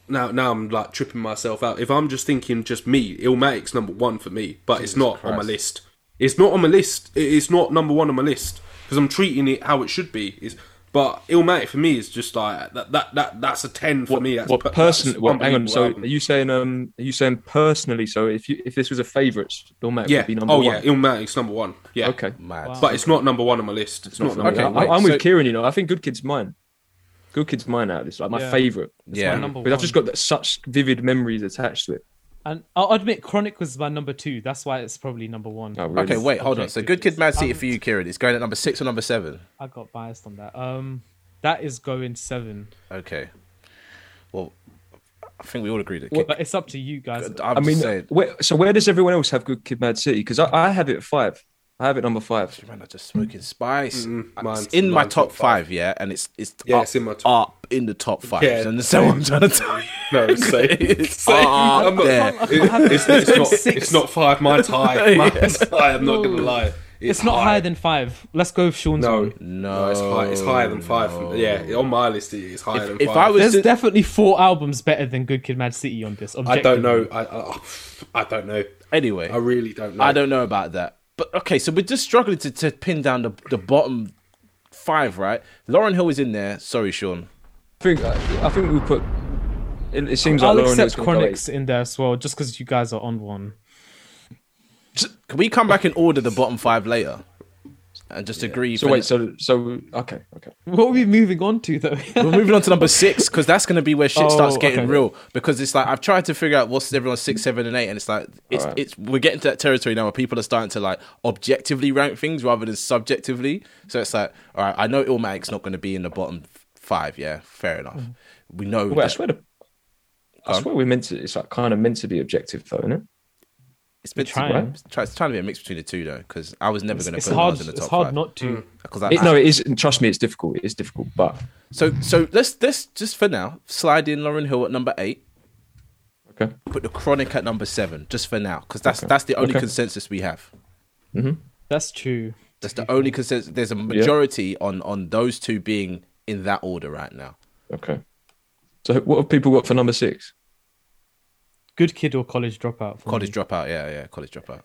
now now I'm like tripping myself out. If I'm just thinking just me, Illmatic's number one for me, but it's not on my list. It's not on my list. It's not number one on my list because I'm treating it how it should be. Is but Illmatic for me is just like that. That that that's a ten for me. That's What per- person? that's Well, hang on. So, album. are you saying um? Are you saying personally? So, if you if this was a favourite, Illmatic yeah. would be number oh one. yeah, Illmatic's number one. Yeah. Okay. Mad. But it's not number one on my list. It's not. Okay, Number Okay, one. I, I'm with so- Kieran. You know, I think Good Kid's mine. Good Kid's mine out of this. Like my Yeah. favorite. It's Yeah. my number Because one. I've just got that- such vivid memories attached to it. and I'll admit Chronic was my number two. That's why it's probably number one. Oh, really? Okay, wait, hold on. So Good Kid, Mad City Um, for you, Kieran. It's going at number six or number seven. I got biased on that. Um, that is going seven, Okay. Well, I think we all agree that. but it's up to you guys. I'm I mean, saying. where, so where does everyone else have Good Kid, Mad City? Because I, I have it at five. I have it number five. Man, I'm just smoking spice. Mm, it's in my mine's top top five. five, yeah, and it's it's Yeah, up, it's in my top- up in the top five. Yeah. And that's what I'm trying to tell you. No, (laughs) same. It's Same. up I'm not- there. It- it's, it's not. Six. It's not five. Mine's high. Mine's high. I'm not gonna lie. It's not high. higher than five. Let's go with Sean's No, one. No, no, it's high. It's higher than five. Yeah, on my list, it is higher than if five. I was There's to, definitely four albums better than Good Kid, Mad City on this. I don't know. I, I, I don't know. anyway, I really don't know. I don't know about that. But okay, so we're just struggling to, to pin down the, the bottom five, right? Lauryn Hill is in there. Sorry, Sean. I think I think we put. It, it seems like I'll Lauryn accept Hill's Chronics in there as well, just because you guys are on one. Can we come back and order the bottom five later? And just agree. So wait, so so okay, okay. What are we moving on to though? (laughs) We're moving on to number six because that's going to be where shit Oh, starts getting okay. real. Because it's like I've tried to figure out what's everyone's six, seven, and eight, and it's like it's Alright. it's we're getting to that territory now where people are starting to like objectively rank things rather than subjectively. So it's like, all right, I know Illmatic's not going to be in the bottom five. Yeah, fair enough. Mm-hmm. We know. Wait, I swear to. I Go on. swear we're meant to. It's like kind of meant to be objective, though, isn't it? It's meant to- trying. It's try- it's trying to be a mix between the two though, because I was never going to put hard. Nas in the top It's top hard five. not to. Mm. Because I, it no, it is. and Trust me, it's difficult. It is difficult, but so so let's let's just for now slide in Lauryn Hill at number eight. okay. Put the Chronic at number seven, just for now, because that's Okay. that's the only Okay. consensus we have. Mm-hmm. That's true. That's the only consensus. There's a majority on on those two being in that order right now. Okay. So what have people got for number six? Good Kid or College Dropout. for College me. dropout, yeah, yeah, college dropout.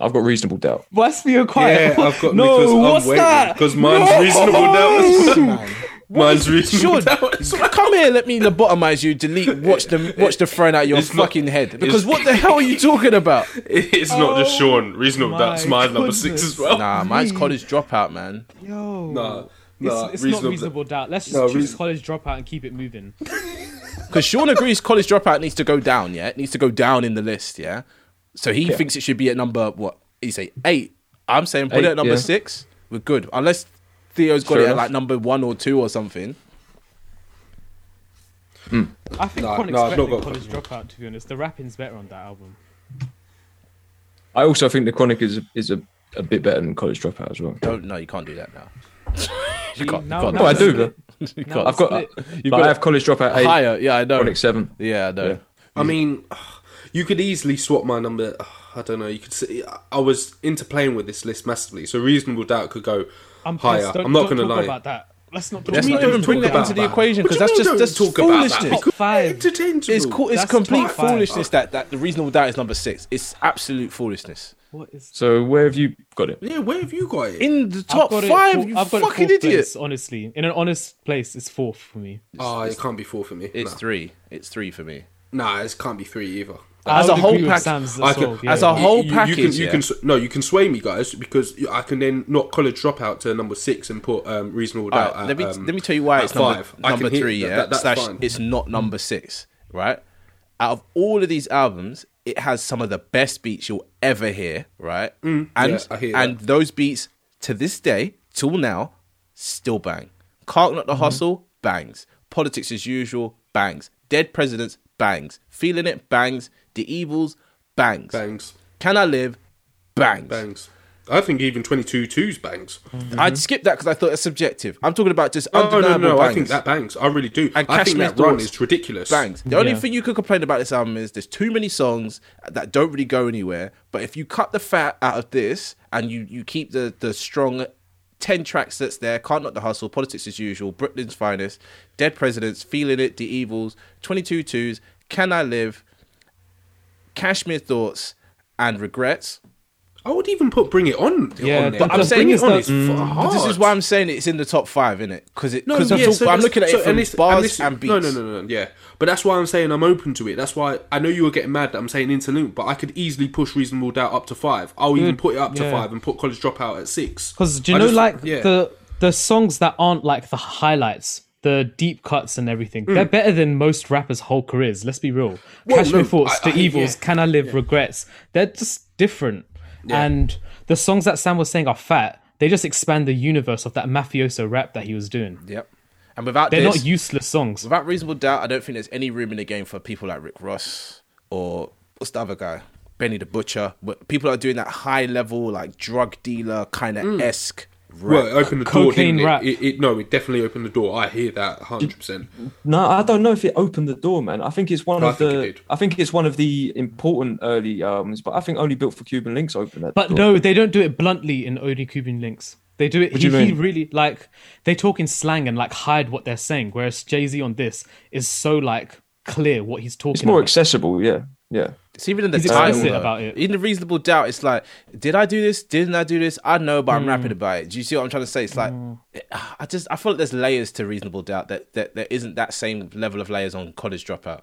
I've got reasonable doubt. What's for your quiet? Yeah, I've got (laughs) no. because what's I'm waiting that? because mine's reasonable (laughs) doubt. as well. Mine's reasonable Sean, (laughs) doubt. come here. Let me lobotomize you. Delete. Watch the watch the throne out your It's not- fucking head. Because what the hell are you talking about? It's not just oh Sean. Reasonable my doubt's my number six goodness. as well. Nah, mine's college dropout, man. Yo. Nah, It's, it's reasonable not reasonable doubt. Let's just No, choose reason- College Dropout and keep it moving. (laughs) Because Sean agrees college dropout needs to go down. Yeah, it needs to go down in the list. Yeah, so he thinks it should be at number what? He say eight. I'm saying put Eight, it at number yeah. six. We're good, unless Theo's got Fair it at like number one or two or something. Hmm. I think Nah, Chronic's nah, I've not than got- College Dropout. To be honest, the rapping's better on that album. I also think the Chronic is is a, a bit better than College Dropout as well. Don't no, you can't do that now. (laughs) See, can't- now- can't No, I do. split. though. Now I've got. split. You've but got I have College Dropout eight, Higher, yeah, I know. Chronic seven. Yeah, I know. Yeah. I mean, you could easily swap my number. I don't know. You could see. I was interplaying with this list massively, so reasonable doubt could go I'm higher. I'm not going to lie. about that. Let's not Let's not that. even bring that into the about equation because that's mean just don't that's talk about that? foolishness. Five. It's cool. It's complete top five. foolishness that, that the reasonable doubt is number six. It's absolute foolishness. What is? So where have you got it? Yeah, where have you got it? In the I've top got it five, you I've got it fucking idiot. Place, honestly, in an honest place, it's fourth for me. Oh, it can't be four for me. It's nah. three. It's three for me. Nah, it can't be three either. As a whole agree with pack- Sam's I as can, yeah. as a whole you, you can, package, you yeah. can, s- no, you can sway me, guys, because I can then knock college dropout to number six and put um, reasonable doubt. right, at, let me um, let me tell you why it's five. I number can hit three. that- Yeah, that- that's slash fine. it's not number six. Right. Out of all of these albums, it has some of the best beats you'll ever hear. Right. and Mm, yeah, I hear and that. those beats to this day, till now, still bang. Can't Not the Mm-hmm. hustle bangs. Politics as usual bangs. Dead presidents bangs. Feeling it bangs. The evils bangs. bangs, Can I live bangs. bangs. I think even 22 twos bangs. I'd skip that because I thought it's subjective. I'm talking about just Oh no, undeniable no, no! bangs. I think that bangs. I really do. And I think Cashmere that run is ridiculous. bangs. The only thing you could complain about this album is there's too many songs that don't really go anywhere. But if you cut the fat out of this and you you keep the the strong ten tracks that's there, can't not the hustle, politics as usual, Brooklyn's finest, dead presidents, feeling it, the evils, twenty two twos, can I live, Cashmere thoughts, and regrets. I would even put Bring It On. Yeah, on there. but I'm Bring saying It it's On not- is f- But hard. this is why I'm saying it's in the top five, innit? Because it No, because yeah, so I'm that's- looking at so- it from and this- bars and this- and beats. No, no, no, no, no, yeah. But that's why I'm saying I'm open to it. That's why I know you were getting mad that I'm saying interlude, but I could easily push Reasonable Doubt up to five. I'll even mm. put it up to yeah. five and put College Dropout at six. Because do you I know, just- like yeah. the the songs that aren't like the highlights, the deep cuts and everything, they're mm. better than most rappers' whole careers. Let's be real. Cash no, Me Thoughts, I- The I- Evils, yeah. Can I Live, Regrets. They're just different. And the songs that Sam was saying are fat. They just expand the universe of that mafioso rap that he was doing. Yep. And without They're this, not useless songs. without reasonable doubt, I don't think there's any room in the game for people like Rick Ross or what's the other guy, Benny the Butcher. But people are doing that high level, like drug dealer kind of esque. Well, it opened the door, Cocaine didn't rap. it? It, it? No, it definitely opened the door. I hear that 100%. No, I don't know if it opened the door, man. I think it's one I of think it the. did. I think it's one of the important early albums, but I think only built for Cuban Linx opened that. But door. no, they don't do it bluntly in Odie Cuban Linx. They do it. What He, do you he mean? really like they talk in slang and like hide what they're saying. Whereas Jay Z on this is so like clear what he's talking it's more about. accessible. Yeah, yeah. It's even in the He's title about it. In the reasonable doubt, it's like, did I do this? Didn't I do this? I know, but I'm Hmm. rapping about it. Do you see what I'm trying to say? It's like, I just I feel like there's layers to reasonable doubt that, that there isn't that same level of layers on college dropout.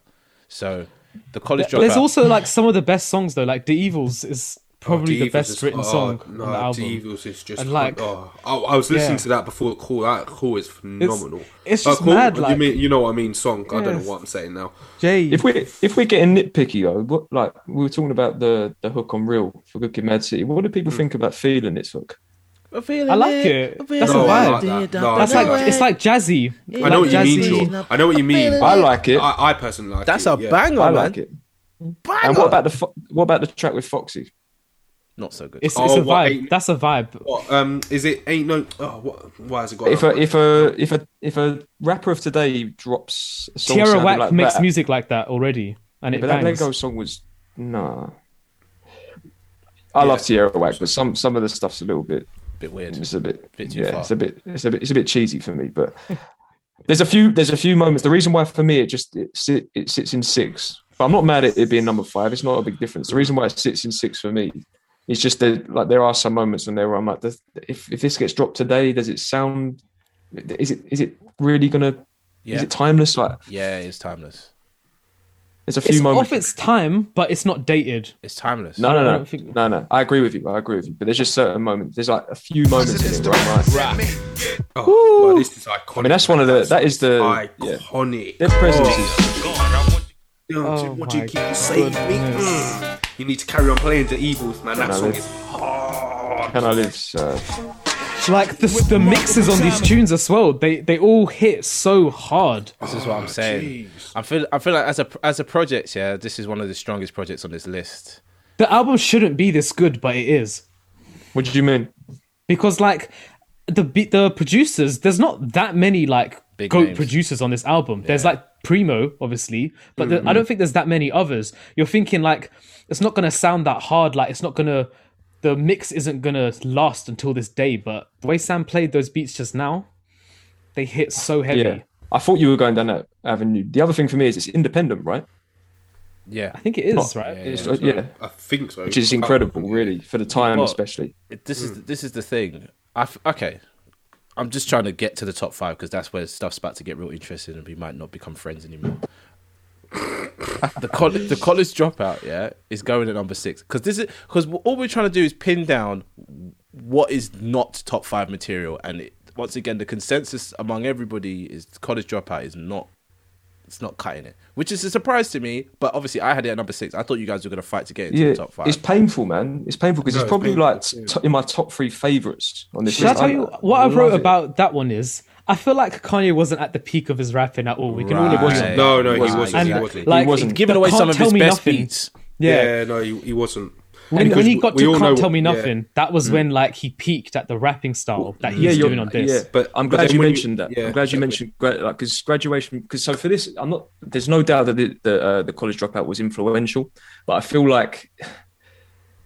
So the college dropout. There's also like some of the best songs though. Like The Evils is probably the best is- written oh, song No, on the album. Devils is just And, like- oh, I, I was listening Yeah. to that before the call. That call is phenomenal. it's Uh, just call- mad, You mean you know what I mean? Song. I don't know what I'm saying now. Jay, If we if we're getting nitpicky though, what like we were talking about the the hook on Real for Good Kid, Mad City. What do people think about feeling its hook? I like it. That's No, a I vibe. like that. No, That's like like it's like jazzy. I like know what you mean, jazzy- I know what you mean. I like it. I, I personally like That's it. That's a yeah. banger, I man. like it. And what about the fo- what about the track with Foxy? Not so good. It's, Oh, a what, vibe. That's a vibe. What, um, is it ain't no? Oh, what? Why has it got? If a if a if a if a rapper of today drops a song Tierra sounding Whack like makes that, music like that already, and it but that. Lego song was nah. I love Tierra Whack, but some some of the stuff's a little bit bit weird. it's a bit, Bit too yeah, far. it's a bit it's a bit it's a bit cheesy for me. But (laughs) there's a few there's a few moments. The reason why for me it just it, sit, it sits in six, but I'm not mad at it being number five. It's not a big difference. The reason why it sits in six for me is just that like there are some moments in there where I'm like, does- if if this gets dropped today, does it sound? Is it is it really gonna? Yeah. Is it timeless? Like Yeah, it's timeless. there's a few It's moments. off its time, but it's not dated. It's timeless. no, no, I no, think- no, no. I agree with you. I agree with you. But there's just certain moments. There's like a few moments in it where I'm like, oh, well, this is iconic. I mean, that's one of the. That is the. Yeah. iconic. Their presence Oh. is. You know, Oh what you keep to save me. Mm. You need to carry on playing the evils, man. That No, song they- is hard. Can I live? Uh, Like the the mixes on these tunes as well. They they all hit so hard. This is what I'm saying. I feel I feel like as a as a project, yeah, this is one of the strongest projects on this list. The album shouldn't be this good, but it is what did you mean? because like the the producers. There's not that many like Big goat names. producers on this album. There's like Primo, obviously, but the- I don't think there's that many others. You're thinking like it's not gonna sound that hard. Like it's not gonna. The mix isn't gonna last until this day, but the way Sam played those beats just now, they hit so heavy. Yeah. I thought you were going down that avenue. The other thing for me is it's independent, right? Yeah, I think it is Not- right. It's- Yeah, uh, yeah, I think so. which is incredible, really, for the time, Well, especially. this is this is the thing. I f- okay. I'm just trying to get to the top five because that's where stuff's about to get real interesting and we might not become friends anymore. (laughs) the college, the college dropout, yeah, is going at number six because this is because all we're trying to do is pin down what is not top five material, and it, once again, the consensus among everybody is college dropout is not. It's not cutting it, which is a surprise to me. But obviously, I had it at number six. I thought you guys were going to fight to get into Yeah, the top five. it's painful, man. It's painful because No, it's it's probably painful, like yeah. t- in my top three favorites on this Should I tell you what I wrote it. about that one is? I feel like Kanye wasn't at the peak of his rapping at all. We can all agree Right. on that. No, no, he wasn't. And he wasn't. like He wasn't. Giving the away some of his best Nothing. beats. Yeah. yeah, no, he, he wasn't. When, when he got to Can't know- Tell Me yeah. Nothing, that was when like he peaked at the rapping style that he's yeah, doing on this. yeah, but I'm glad you when you- mentioned that. yeah, I'm glad you mentioned gra- like because graduation. Because so for this, I'm not. There's no doubt that the the, uh, the college dropout was influential, but I feel like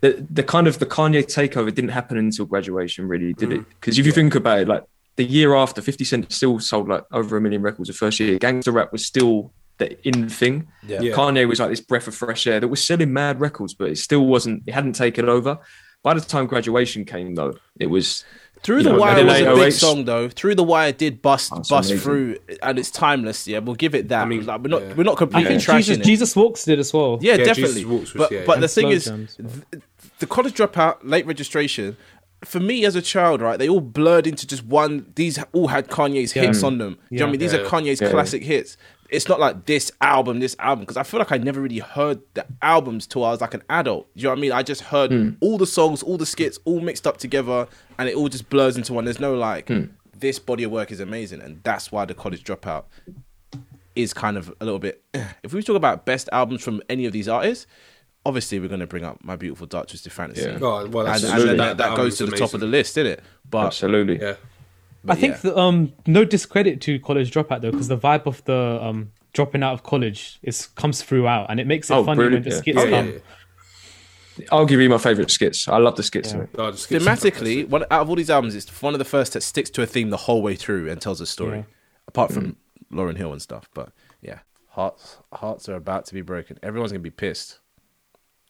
the the kind of the Kanye takeover didn't happen until graduation, really, did Mm. it? Because if you think about it, like the year after, 50 Cent still sold like over a million records the first year. Gangster rap was still the in thing. Yeah. Yeah. Kanye was like this breath of fresh air that was selling mad records, but it still wasn't. It hadn't taken over. By the time graduation came, though, it was Through the know, Wire was a big song though. Through the Wire did bust That's bust amazing. through, and it's timeless. Yeah, we'll give it that. I mean, mean, like, we're not yeah. we're not I completely think trashing Jesus, it. Jesus Walks did as well. yeah, Yeah, definitely. Jesus Walks was- but yeah, but the thing Slow is, jams. th- the college dropout, late registration. for me as a child, right, they all blurred into just one. These all had Kanye's hits on them. Do you know what I mean? These Yeah. are Kanye's Yeah. classic hits. It's not like this album, this album, because I feel like I never really heard the albums till I was like an adult. Do you know what I mean? I just heard Hmm. all the songs, all the skits, all mixed up together, and it all just blurs into one. There's no like, Hmm. this body of work is amazing, and that's why the college dropout is kind of a little bit. If we talk about best albums from any of these artists, obviously we're going to bring up My Beautiful Dark Twisted Fantasy. Yeah. Oh, well, and, and absolutely- then that- that, that that goes to the album's top of the list, did it? But, Absolutely. Yeah. But I think yeah. that, um no discredit to college dropout though, because the vibe of the um dropping out of college is comes throughout and it makes it Oh, funny when brilliant, the skits Oh, come. yeah, yeah. I'll give you my favourite skits. I love the skits. in it. Oh, the skits thematically, one out of all these albums, it's one of the first that sticks to a theme the whole way through and tells a story. Yeah. Apart from Lauryn Hill and stuff, but yeah, hearts hearts are about to be broken. Everyone's gonna be pissed.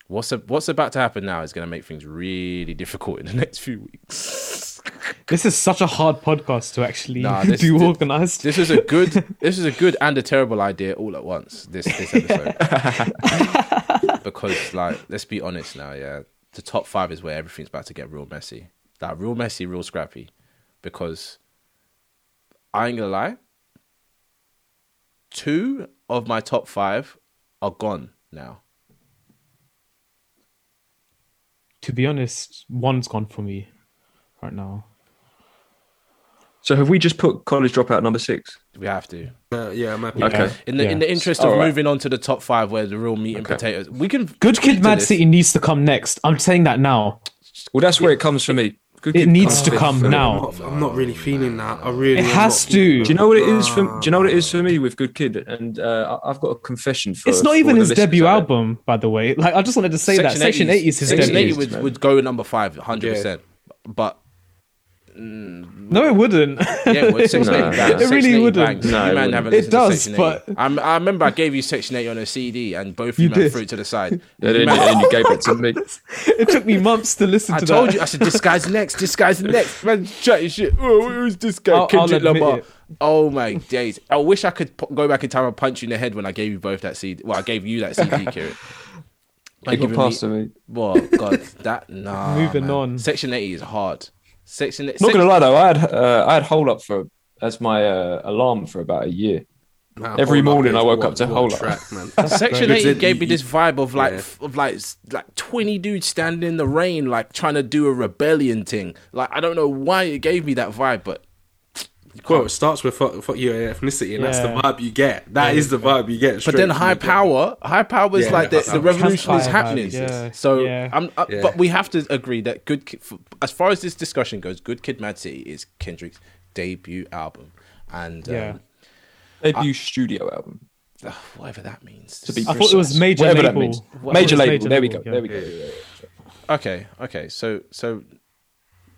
What's a, what's about to happen now is gonna make things really difficult in the (laughs) next few weeks. This is such a hard podcast to actually Nah, (laughs) this- do organized. This is a good (laughs) this is a good and a terrible idea all at once. This this episode. because like let's be honest now, yeah. The top five is where everything's about to get real messy. Like real messy, real scrappy. Because I ain't gonna lie. Two of my top five are gone now. To be honest, one's gone for me right now. So have we just put college dropout number six? We have to. Uh, yeah, I'm happy. Okay. In the Yeah. in the interest of All right. moving on to the top five where the real meat and Okay. potatoes. We can Good Kid Mad. City needs to come next. I'm saying that now. Well, that's where it comes for me. Good It needs to come for me. now. I'm not, I'm not really feeling that. I really It has not to. Do you know what it is for? Do you know what it is for me with Good Kid? And uh, I- I've got a confession for. It's not even his debut out there. album, by the way. Like I just wanted to say that Section 80 is his Section debut. 80 would, would go number five, 100%. But Mm. No, it wouldn't. yeah, well, (laughs) Section 80 Nah. bangs. It really wouldn't. bangs. No, you it wouldn't. haven't It listened to does, Section 80. but- I'm, I remember I gave you Section 80 on a CD and both You you, did. threw it to the side. (laughs) And You then, and you gave it (laughs) to me. it took me months to listen I to that. I told that. you, I said, this guy's next, this guy's next. Man, chatting shit. Oh, who's this guy? I'll- I'll admit Lamar. it. Oh my days. I wish I could p- go back in time and punch you in the head when I gave you both that CD. Well, I gave you that CD, Kieran. By People giving pass me- to me. Well, God, that nah. Moving man. on. Section 80 is hard. Section. Not gonna lie though, I had uh, I had hold up for as my uh, alarm for about a year. Man, Every morning I woke what- up to what Hold Up. track, man. (laughs) Section eight 80 to- gave me this vibe of like yeah. of like like 20 dudes standing in the rain like trying to do a rebellion thing. Like I don't know why it gave me that vibe, but Well, it starts with fuck, fuck your ethnicity, and that's the vibe you get. That is the vibe you get. but then high the get. power, high power is Yeah, like the, the revolution is happening. yeah. So Yeah. I'm, uh, Yeah. but we have to agree that good Kid, as far as this discussion goes, Good Kid, Mad City is Kendrick's debut album, and um, Yeah. Debut studio album. ugh, whatever that means. To be I thought it was major Whatever label. means. I thought it Major was label. major there we go. yeah. There we go. Okay, okay. So so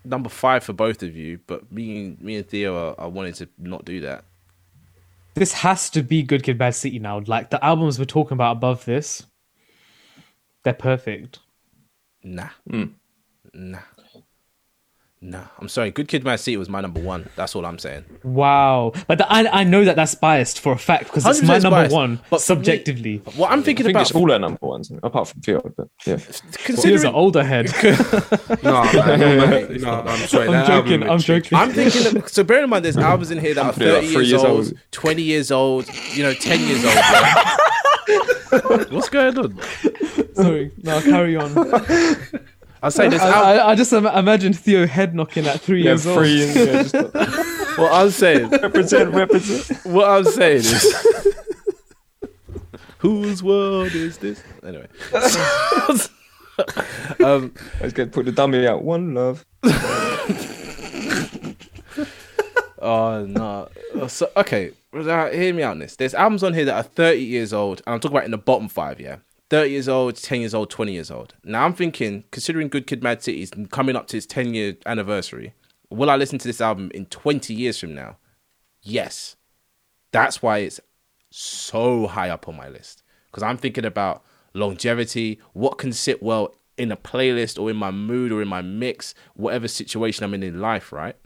number five for both of you, but me and me and Theo are, are wanting to not do that. This has to be Good Kid Bad City now. Like the albums we're talking about above this, they're perfect. Nah. Hmm. Nah. Nah. I'm sorry. Good Kid, Mad City was my number one. That's all I'm saying. Wow, but the, I I know that that's biased for a fact because it's my number biased, one. but But for me- subjectively, What I'm thinking I think about it's all our number ones, apart from Theo. But yeah, Theo's considering an older head. No, man, no, man. no, I'm sorry. I'm that joking. I'm joking. I'm thinking. Of, so bear in mind, there's albums in here that are 30 years, years old, old. 20 years old, you know, 10 years old. (laughs) What's going on? Sorry, no, carry on. (laughs) I'll say this. I, I, I just im- imagine Theo head knocking at three yeah, years old. free and yeah, just what I'm saying. represent, represent. What I'm saying is, (laughs) whose world is this? Anyway, (laughs) um, Let's get put the dummy out. One love. (laughs) oh no. So okay, hear me out on this. There's albums on here that are 30 years old, and I'm talking about in the bottom five. Yeah, 30 years old, 10 years old, 20 years old. Now I'm thinking, considering Good Kid, Mad City is coming up to its 10 year anniversary, will I listen to this album in 20 years from now? Yes. That's why it's so high up on my list because I'm thinking about longevity, what can sit well in a playlist or in my mood or in my mix, whatever situation I'm in in life, right?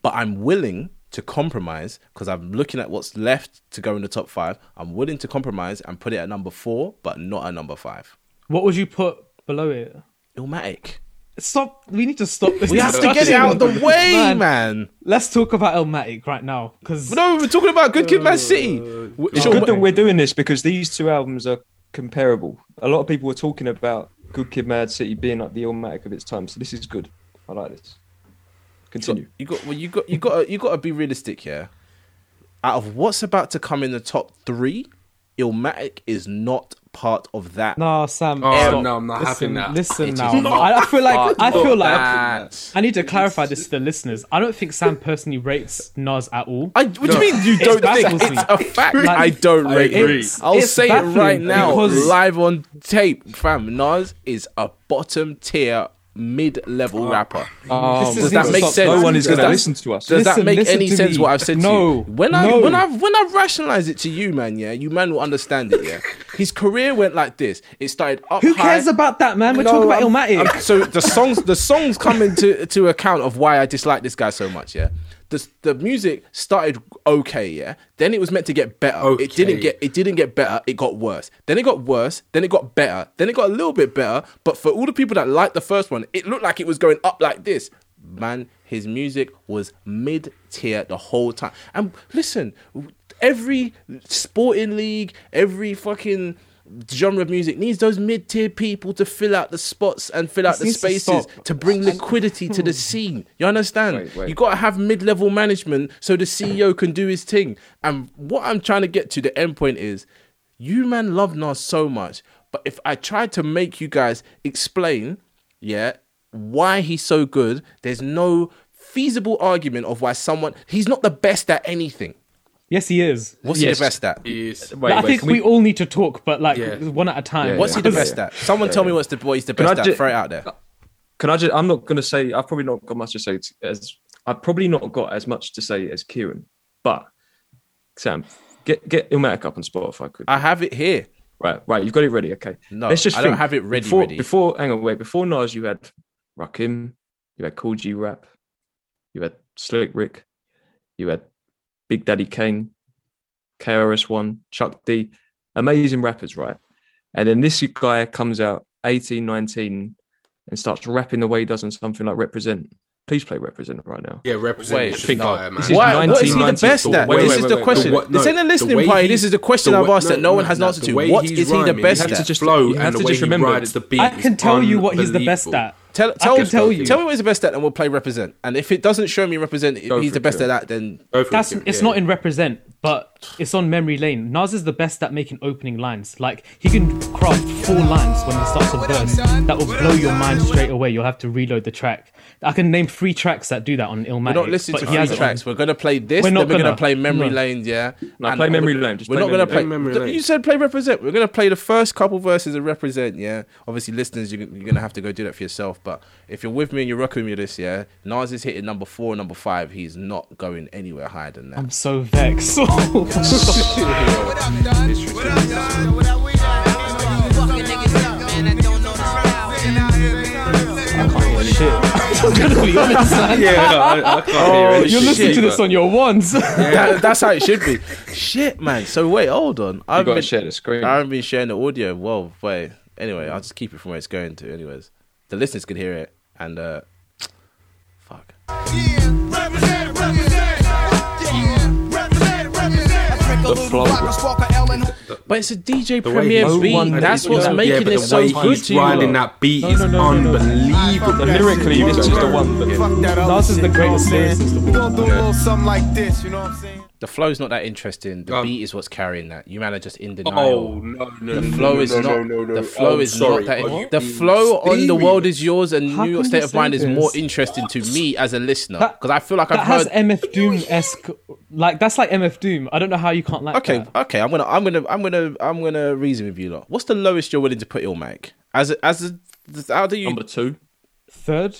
But I'm willing to compromise because I'm looking at what's left to go in the top five. I'm willing to compromise and put it at number four, but not at number five. What would you put below it? Illmatic. stop. We need to stop this. We have to get it out of the (laughs) way, man. Let's talk about Illmatic right now because No, we're talking about Good Kid, Mad City. Uh, it's good that we're doing this because these two albums are comparable. A lot of people were talking about Good Kid, Mad City being like the Illmatic of its time, so this is good. I like this. Continue. You got well, you got you got you got to be realistic here. Out of what's about to come in the top three, Illmatic is not part of that. no, Sam. Oh, stop. no, I'm not listen, having that. Listen It now. I, I feel like I feel like that. I need to clarify this to the listeners. I don't think Sam personally rates Nas at all. I, what do you mean you don't baffles think me. it's a fact? Like, I don't I rate agree. it. I'll It's say it right now, because- live on tape, fam. Nas is a bottom tier, mid-level ah. rapper. Oh, Does that make sense? No one is going to listen to us. Does that make any sense? me. What I've said to No, you? When I no. when I when I rationalize it to you, man, yeah, you man will understand it. Yeah, his career went like this. It started up. Who high. cares about that, man? We're No, talking about I'm- Illmatic. I'm- so the songs, the songs come into to account of why I dislike this guy so much. Yeah, the the music started okay. Yeah, then it was meant to get better. It didn't get. It didn't get better. It got worse. Then it got worse. Then it got better. Then it got a little bit better. But for all the people that liked the first one, it looked like it was going up like this. Man, his music was mid tier the whole time. And listen, every sporting league, every fucking genre of music needs those mid tier people to fill out the spots and fill out This the needs to spaces to, bring liquidity to the hmm. scene. You understand? Wait, wait. You got to have mid level management so the CEO can do his thing. And what I'm trying to get to the end point is you man love Nas so much, but if I tried to make you guys explain, yeah, why he's so good, there's no feasible argument of why someone he's not the best at anything. Yes, he is. What's he the best at? Is Wait, I wait, think can we... all need to talk, but like Yeah. one at a time. Yeah, What's yeah. he the best at? Someone tell me what's the what he's the Can best I at. ju- Throw it out there. Can I just? I'm not going to say. I've probably not got much to say. t- As I've probably not got as much to say as Kieran. But Sam, get get Illmatic up on Spotify. Quick. I have it here. Right, right. You've got it ready. Okay. No, Let's just I don't have it ready, Before, ready. before, hang on, wait. Before Nas, you had Rakim, you had Kool G Rap, you had Slick Rick, you had Big Daddy Kane, KRS One, Chuck D, amazing rappers, right? And then this guy comes out 18, 19 and starts rapping the way he does on something like Represent. Please play Represent right now. yeah, represent Wait, is think fire, man. this is Why, what is he the best the at? way- this wait, is wait, the wait, question. the wa- this no, ain't a listening way party. This is the question the I've wa- asked that no one has an answer to. way What he's is he the rhyming, best you have at? to just flow You have and to the way just he remember rides the beat. I can tell you what he's the best at. Tell, I tell, can tell you. Tell me what he's the best at, and we'll play represent. And if it doesn't show me represent, if Go he's the best go. at that, then Go it, That's it's Yeah. not in represent, but it's on memory lane. Nas is the best at making opening lines. Like he can craft four lines when he starts a verse that will blow your mind straight away. You'll have to reload the track. I can name three tracks that do that on Illmatic. we're not listening to he three has on- tracks. We're gonna play this. We're then not we're gonna gonna. play memory No. lanes. Yeah. No, And play Memory Lane, just we're not gonna play. Memory Lane. You said play represent. We're gonna play the first couple verses of represent. Yeah. Obviously, listeners, you're, you're gonna have to go do that for yourself. But if you're with me and you're rocking with me this, yeah, Nas is hitting number four, number five. He's not going anywhere higher than that. I'm so vexed. (laughs) Shit. I'm gonna be honest, man. Yeah, I, I can't hear Oh, You're shit, listening to but- this on your ones. (laughs) That- that's how it should be. Shit, man. So wait, hold on. I've got to been, share the screen. I haven't been sharing the audio. Well, wait. Anyway, I'll just keep it from where it's going to. Anyways, the listeners can hear it, and uh, (tsk) fuck. The flow. But it's a DJ The way Premier beat. one- That's what's but making but it so way good to you. riding that beat No, is no, no, no, no. unbelievable. Lyrically, this is the one. Nas is the greatest lyricist of all Gonna do a little something like this, you know what I'm saying? The flow's not that interesting. The Um, beat is what's carrying that. You man are just in Oh no, no, The flow no, is no, not. no, no, no. The flow Oh, is sorry. not Are that. you The being flow on the world is yours and How New York State of Mind is more interesting to me as a listener because I feel like I've that has heard. MF Doom esque, like that's like MF Doom. I don't know how you can't like Okay, that. okay. I'm gonna, I'm gonna, I'm gonna, I'm gonna reason with you lot. What's the lowest you're willing to put Illmatic as a, as a, how do you? Number two. Third,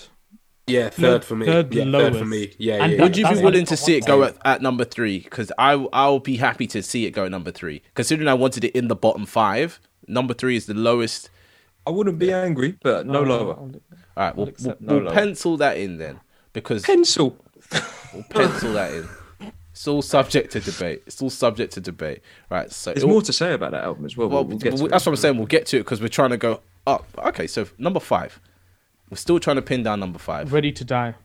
Yeah, third for me. Third yeah, third lowest. for me. Yeah, And yeah. Would you be willing to see it go at, at number three? Because I I'll be happy to see it go at number three. Considering I wanted it in the bottom five, number three is the lowest. I wouldn't be angry, but no lower. All right, we'll, we'll, no we'll lower. pencil that in then, because Pencil. we'll pencil that in. It's all subject to debate. It's all subject to debate. Right. So There's it'll- more to say about that album as well. Well, We'll, we'll get to well, it. that's what I'm saying. We'll get to it because we're trying to go up. Okay, so number five, We're still trying to pin down number five. Ready to die.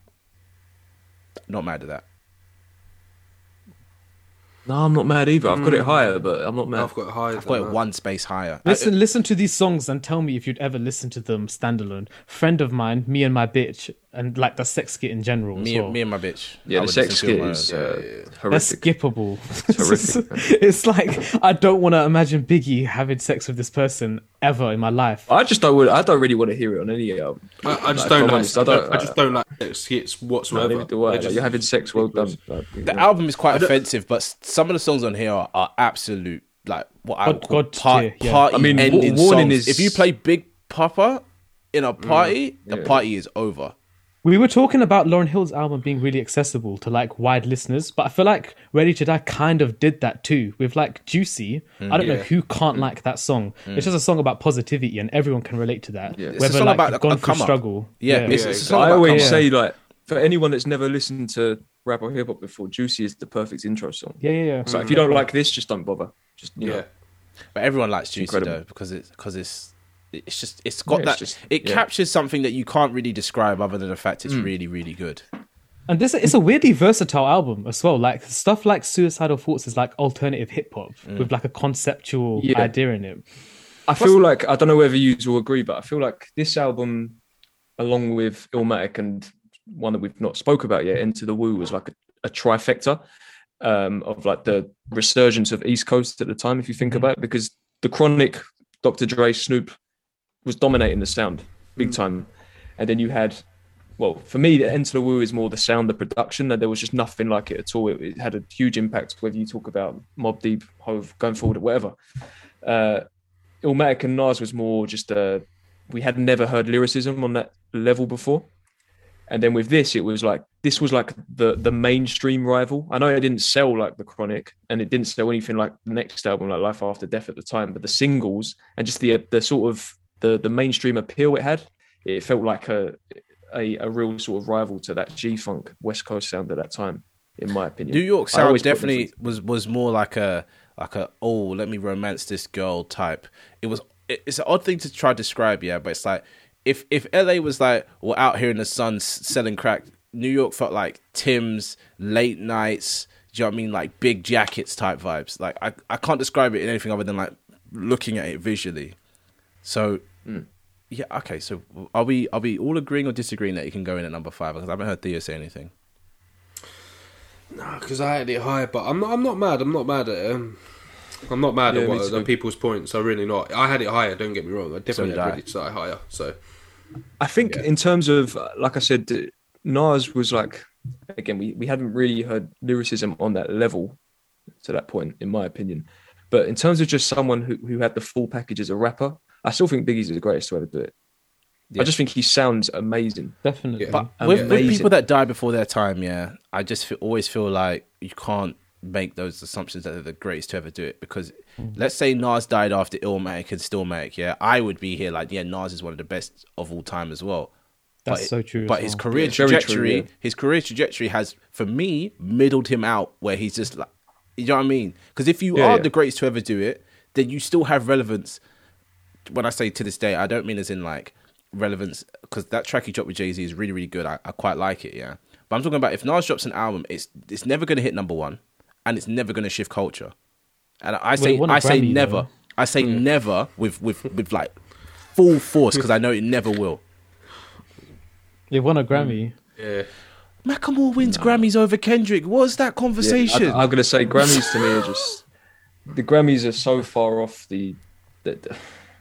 Not mad at that. No, I'm not mad either. I've got it hmm. higher, but I'm not mad. I've got it higher. I've got it one space higher. Listen, listen to these songs and tell me if you'd ever listen to them standalone. Friend of mine, me and my bitch, and like the sex skit in general. as me, well. and, me and my bitch. yeah, I the sex listen skit on my is own. uh, That's horrific. skippable. It's (laughs) horrific. it's like I don't want to imagine Biggie having sex with this person ever in my life. I just don't. I don't really want to hear it on any album. I, I just Like, don't I'm like. honest, I don't- I just don't like skits No, whatsoever. neither do I. Like, just- you're having sex. Well done. The know. album is quite offensive, but some of the songs on here are, are absolute like what I God- would call God part, tier, yeah. party I mean, ending Wa- Warning songs. is- If you play Big Poppa in a party, the yeah. party is over. We were talking about Lauryn Hill's album being really accessible to like wide listeners, but I feel like Ready to Die kind of did that too with like Juicy. Mm, I don't know who can't mm. like that song. It's mm. just a song about positivity and everyone can relate to that. Yeah. It's a song like about you've a- a through come up. struggle. Yeah, it's, Yeah, it's a exactly. song I always say like for anyone that's never listened to rap or hip hop before, Juicy is the perfect intro song. Yeah, yeah, yeah. So if you don't like this, just don't bother. Just Yeah. know. But everyone likes Juicy incredible. though because it's because it's it's just it's got Yeah, it's that just- it yeah. captures something that you can't really describe other than the fact Mm. it's really really good. And this it's a weirdly versatile album as well. Like stuff like Suicidal Thoughts is like alternative hip hop with like a conceptual Yeah. idea in it. I feel like I don't know whether you will agree, but I feel like this album, along with Illmatic and one that we've not spoke about yet, Into the Wu, was like a, a trifecta um, of like the resurgence of East Coast at the time. If you think about it, because the Chronic, Dr. Dre, Snoop was dominating the sound big time, and then you had. Well, for me, the Enter the Wu is more the sound, the production, and there was just nothing like it at all. It, it had a huge impact, whether you talk about Mobb Deep, Hov, going forward, or whatever. Uh, Illmatic and Nas was more just uh we had never heard lyricism on that level before. And then with this, it was like this was like the the mainstream rival. I know it didn't sell like the Chronic, and it didn't sell anything like the next album, like Life After Death at the time. But the singles and just the the sort of the the mainstream appeal it had, it felt like a a, a real sort of rival to that G Funk West Coast sound at that time, in my opinion. New York sound definitely was was more like a like a oh let me romance this girl type. It was it- it's an odd thing to try to describe, yeah, but it's like if if LA was like we're out here in the sun selling crack, New York felt like Timbs late nights. Do you know what I mean? Like big jackets type vibes. Like I I can't describe it in anything other than like looking at it visually. So. Yeah. Okay. So, are we are we all agreeing or disagreeing that you can go in at number five? Because I haven't heard Theo say anything. No, because I had it higher, but I'm not. I'm not mad. I'm not mad at him. I'm not mad Yeah, at what too. people's points. I'm really not. I had it higher. Don't get me wrong. I definitely did had I. Ready higher. So I think in terms of, like I said, uh, Nas was like, again, we, we hadn't really heard lyricism on that level to that point, in my opinion. But in terms of just someone who, who had the full package as a rapper, I still think Biggie's is the greatest to ever do it. I just think he sounds amazing. Definitely. Yeah. But Um, with, with people that die before their time, yeah, I just feel, always feel like you can't make those assumptions that they're the greatest to ever do it. Because let's say Nas died after Illmatic and Stillmatic, yeah, I would be here like, yeah, Nas is one of the best of all time as well. That's but, so true as But his well. career Yeah, very true, trajectory, yeah. his career trajectory has, for me, middled him out where he's just like, you know what I mean? Because if you Yeah, are yeah. the greatest to ever do it, then you still have relevance when I say to this day, I don't mean as in like relevance because that track he dropped with Jay Z is really really good. I, I quite like it, yeah. But I'm talking about if Nas drops an album, it's it's never going to hit number one, and it's never going to shift culture. And I, I say it won a I say Grammy, never. though. I say mm. never with with with like full force because I know it never will. They won a Grammy. yeah, Macklemore wins Grammys over Kendrick. What's that conversation? I, am going to say Grammys to me are just the Grammys are so far off the, the, the-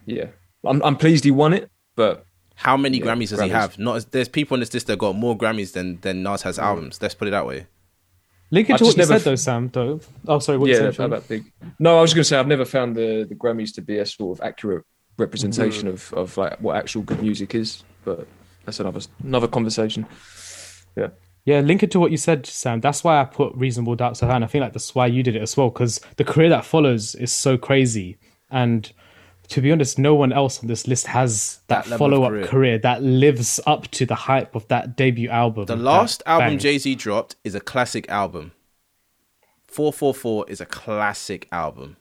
yeah. I'm I'm pleased he won it, but How many Yeah, Grammys does he have? Not as, there's people in this list that got more Grammys than than Nas has albums. Let's put it that way. Linking I've to what just you never said f- though, Sam. Though. Oh, sorry. What yeah, you that, said? Sean? that big. No, I was going to say I've never found the the Grammys to be a sort of accurate representation mm. of of like what actual good music is, but that's another another conversation. Yeah. Yeah, linking to what you said, Sam. That's why I put reasonable doubt so high, and I think like that's why you did it as well, because the career that follows is so crazy. And to be honest, no one else on this list has that, That follow-up career. career. that lives up to the hype of that debut album. The last album. Jay Z dropped is a classic album. 4:44 is a classic album.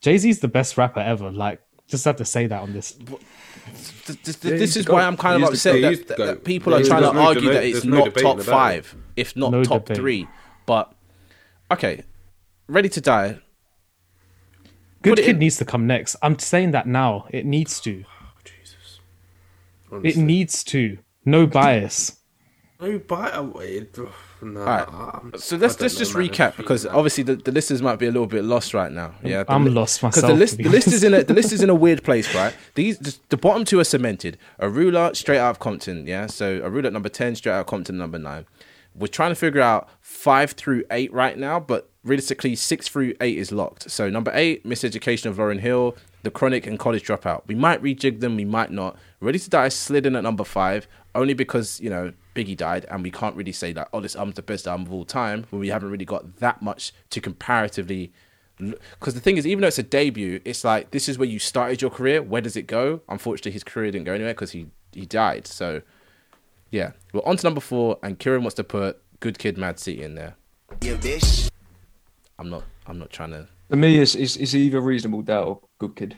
Jay Z's the best rapper ever. Like just have to say that on this. This, this, Yeah, this he's is the why. I'm kind of He's upset that, that, that people Yeah, are trying to no argue debate- that it's there's no not top about it. five, if not No top debate. three. But okay, Ready to Die. Good Put Kid in- needs to come next. I'm saying that now. It needs to. Oh, Jesus. It needs to. No bias. No bite away. No, Alright, So let's let's just recap because obviously the, the listeners might be a little bit lost right now. Yeah, I'm lost myself. because the list the list is in a the list is in a (laughs) weird place, right? These the, the bottom two are cemented. Arular straight out of Compton, yeah. So Arular at number ten, straight out of Compton number nine. We're trying to figure out five through eight right now, but realistically six through eight is locked. So number eight, Miseducation of Lauryn Hill, The Chronic, and College Dropout. We might rejig them, we might not. Ready to Die slid in at number five only because you know Biggie died, and we can't really say that oh this album's the best album of all time when we haven't really got that much to comparatively. Because the thing is, even though it's a debut, it's like this is where you started your career. Where does it go? Unfortunately, his career didn't go anywhere because he he died. So yeah, we're on to number four, and Kieran wants to put Good Kid, Mad City in there. Yeah, bitch. I'm not. I'm not trying to. For me, it's, it's, it's either reasonable doubt or good kid.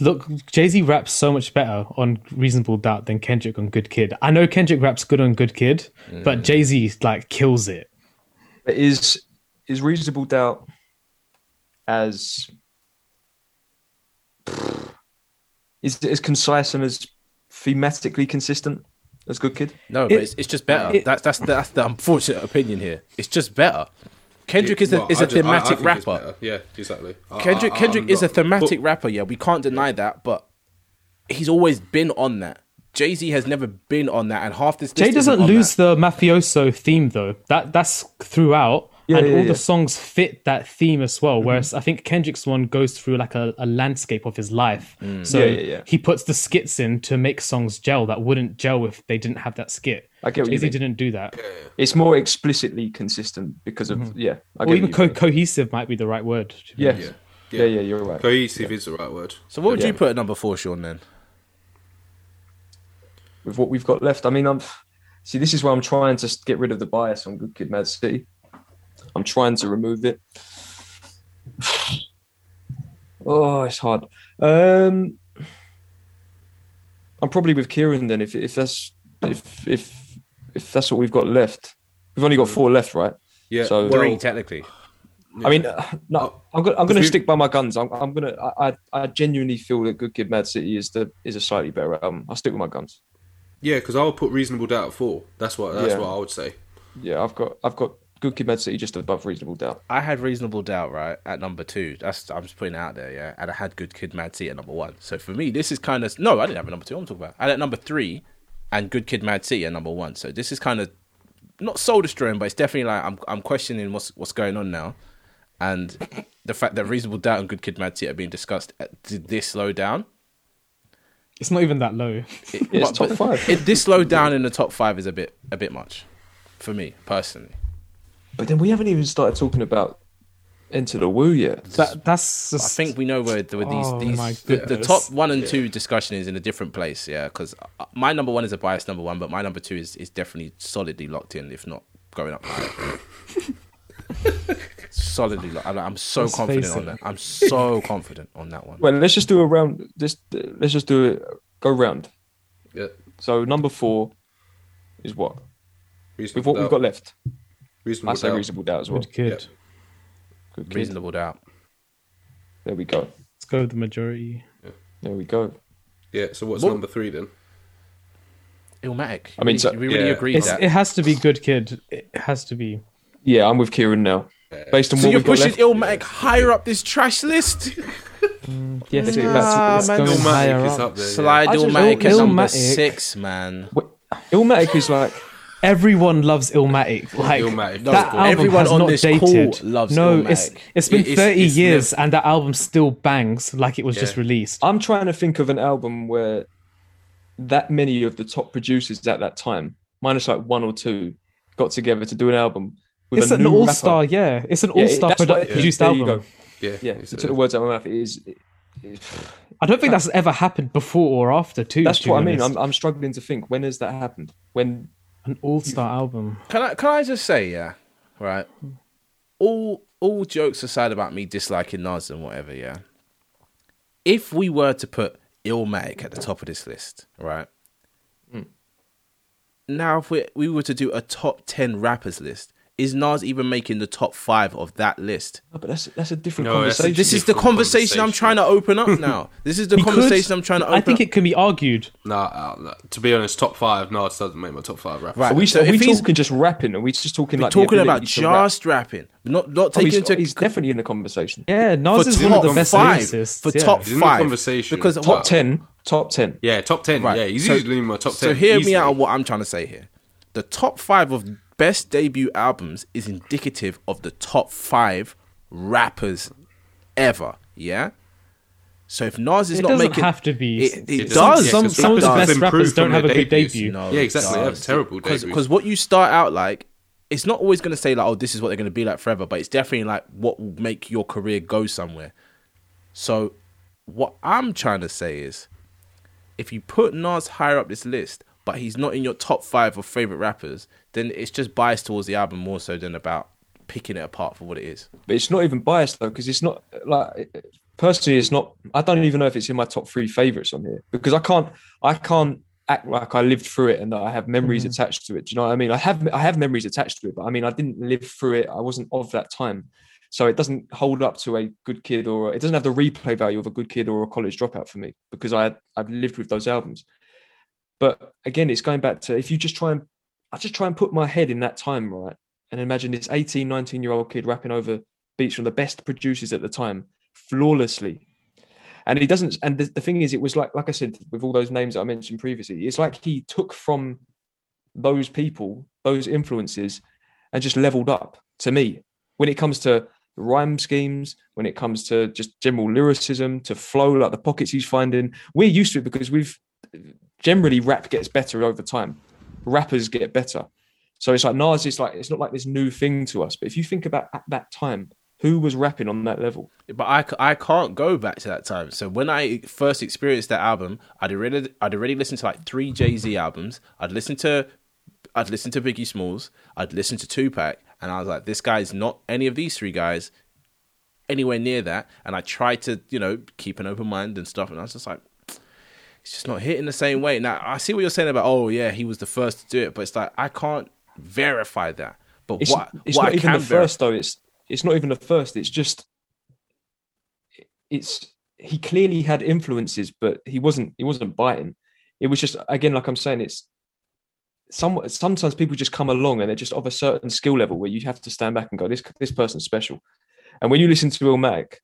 Look, Jay Z raps so much better on Reasonable Doubt than Kendrick on Good Kid. I know Kendrick raps good on Good Kid, but mm. Jay Z like kills it. But is is reasonable doubt as is it as concise and as thematically consistent as good kid? No, It- but it's, it's just better. it- that's that's that's the unfortunate opinion here. It's just better. Kendrick is a Well, is I a ju- I- I thematic rapper. Yeah, exactly. Kendrick I- Kendrick I'm is a thematic but- rapper. Yeah, we can't deny that, but he's always been on that. Jay Z has never been on that, and half this. Jay doesn't lose that. the mafioso theme though. That that's throughout, Yeah, and yeah, all yeah. the songs fit that theme as well. Mm-hmm. Whereas I think Kendrick's one goes through like a, a landscape of his life. Mm. So Yeah, yeah, yeah. he puts the skits in to make songs gel that wouldn't gel if they didn't have that skit. I get what Jay-Z mean. didn't do that. It's more explicitly consistent because of mm-hmm. yeah. I Or even co- cohesive might be the right word. to be yeah. yeah, yeah, You're right. Cohesive is the right word. So what would Yeah. you put at number four, Sean? Then with what we've got left. I mean, I'm see. This is where I'm trying to get rid of the bias on Good Kid, Mad City. I'm trying to remove it. (sighs) Oh, it's hard. Um, I'm probably with Kieran then. If if that's if if if that's what we've got left, we've only got four left, right? Yeah, So- well, three technically. I mean, (sighs) no, I'm gonna I'm gonna stick by my guns. I'm, I'm gonna I, I I genuinely feel that Good Kid, Mad City is the is a slightly better album. I'll stick with my guns. yeah, because I'll put reasonable doubt at four. That's what that's Yeah. what I would say. Yeah, I've got I've got Good Kid, Mad City just above reasonable doubt. I had reasonable doubt right at number two. That's I'm just putting it out there, yeah. And I had Good Kid, Mad City at number one. So for me, this is kind of no, I didn't have a number two. I'm talking about. I had at number three, and Good Kid, Mad City at number one. So this is kind of not soul destroying, but it's definitely like I'm I'm questioning what's what's going on now, and the fact that reasonable doubt and Good Kid, Mad City are being discussed at, did this slow down. It's not even that low. It, Yeah, it's top five. It, this slow down in the top five is a bit a bit much for me personally. But then we haven't even started talking about Into the Wu yet. That that's I think we know where the, where these Oh these the, the top one and two discussion is in a different place. Yeah, because uh, my number one is a biased number one, but my number two is is definitely solidly locked in, if not going up (laughs) solidly locked. I'm, I'm so Let's confident face on that. I'm so (laughs) confident on that one. Well, let's just do a round. This let's just do it. Go round. Yeah, So number four is what reasonable with what we've got left. Reasonable I say doubt. reasonable doubt as well. good kid. Yeah. Good kid. Reasonable doubt. There we go. Let's go with the majority. There we go. Yeah. So what's What- number three then? Illmatic. I mean, we, so- we really Yeah. agreed It's, that. it has to be good kid. It has to be. Yeah, I'm with Kieran now. Based on so what you're we've got pushing left. Illmatic higher up this trash list. (laughs) Mm, yes, Let's- it- that's- it's man, going Illmatic higher is up. up there. yeah. Slide I just- Illmatic at Il- number Illmatic- six, man. Illmatic is like Everyone loves Illmatic. Like Illmatic. that album everyone has on not this dated. call loves no, Illmatic. it's it's been it's- thirty it's years never- and that album still bangs like it was just released. I'm trying to think of an album where that many of the top producers at that time, minus like one or two, got together to do an album with It's a an all star, Yeah, it's an all star that's what it is. produced There album. you go. Yeah, Yeah, it's you took the words out of my mouth. It is. it- it- I don't think that's ever happened before or after. Too. that's to what I mean. I'm, I'm struggling to think when has that happened? When an all star album. Can I can I just say, yeah, right? All all jokes aside about me disliking Nas and whatever, yeah. If we were to put Illmatic at the top of this list, right? Hmm. Now, if we we were to do a top ten rappers list, is Nas even making the top five of that list? No, but that's that's a different No, that's a conversation. This is the different conversation I'm trying to open up (laughs) now. This is the He could- conversation I'm trying to open I think up. it can be argued. Nah, uh, nah, to be honest, top five. Nas doesn't make my top five rappers. Right. Are we, So are we if he's- talking just rapping? Are we just talking We're like the talking about ability to rap? just rapping, not not Oh, taking he's, into he's definitely in the conversation. Yeah, for Nas is one of the best five lyricists. for yeah. top He's in the five conversation. because Top Top what- ten, top ten. Yeah, top ten. Right. Yeah, he's So- usually in my top ten. So hear me out on what I'm trying to say here. The top five of best debut albums is indicative of the top five rappers ever. Yeah. So if Nas is It not doesn't making, have to be. It, it It does. doesn't, yeah, some of the best have rappers don't have a their good debut. No, Yeah, exactly. They have terrible debuts. Because what you start out like, it's not always going to say like, oh, this is what they're going to be like forever, but it's definitely like what will make your career go somewhere. So, what I'm trying to say is, if you put Nas higher up this list, but he's not in your top five of favorite rappers, then it's just biased towards the album more so than about picking it apart for what it is. But it's not even biased though, because it's not like personally, it's not. I don't even know if it's in my top three favorites on here because I can't. I can't act like I lived through it and that I have memories mm-hmm. attached to it. Do you know what I mean? I have I have memories attached to it, but I mean I didn't live through it. I wasn't of that time, so it doesn't hold up to a good kid or it doesn't have the replay value of a good kid or a college dropout for me because I I've lived with those albums. But again, it's going back to if you just try and I just try and put my head in that time, right? And imagine this 18, 19 year old kid rapping over beats from the best producers at the time flawlessly. And he doesn't, and the, the thing is, it was like, like I said, with all those names that I mentioned previously, it's like he took from those people, those influences, and just leveled up to me when it comes to rhyme schemes, when it comes to just general lyricism, to flow, like the pockets he's finding. We're used to it because we've generally rap gets better over time. Rappers get better. So it's like Nas is like it's not like this new thing to us. But if you think about at that time, who was rapping on that level? But I, I can't go back to that time. So when I first experienced that album, I'd already I'd already listened to like three Jay Z albums. I'd listened to I'd listened to Biggie Smalls. I'd listened to Tupac, and I was like, this guy's not any of these three guys anywhere near that. And I tried to you know keep an open mind and stuff, and I was just like. It's just not hitting the same way. Now I see what you're saying about. Oh yeah, he was the first to do it, but it's like I can't verify that. But It's, what it's what not I even can the verify, first though. It's it's not even the first. It's just it's he clearly had influences, but he wasn't he wasn't biting. It was just again, like I'm saying, it's some sometimes people just come along and they're just of a certain skill level where you have to stand back and go, this this person's special. And when you listen to Illmatic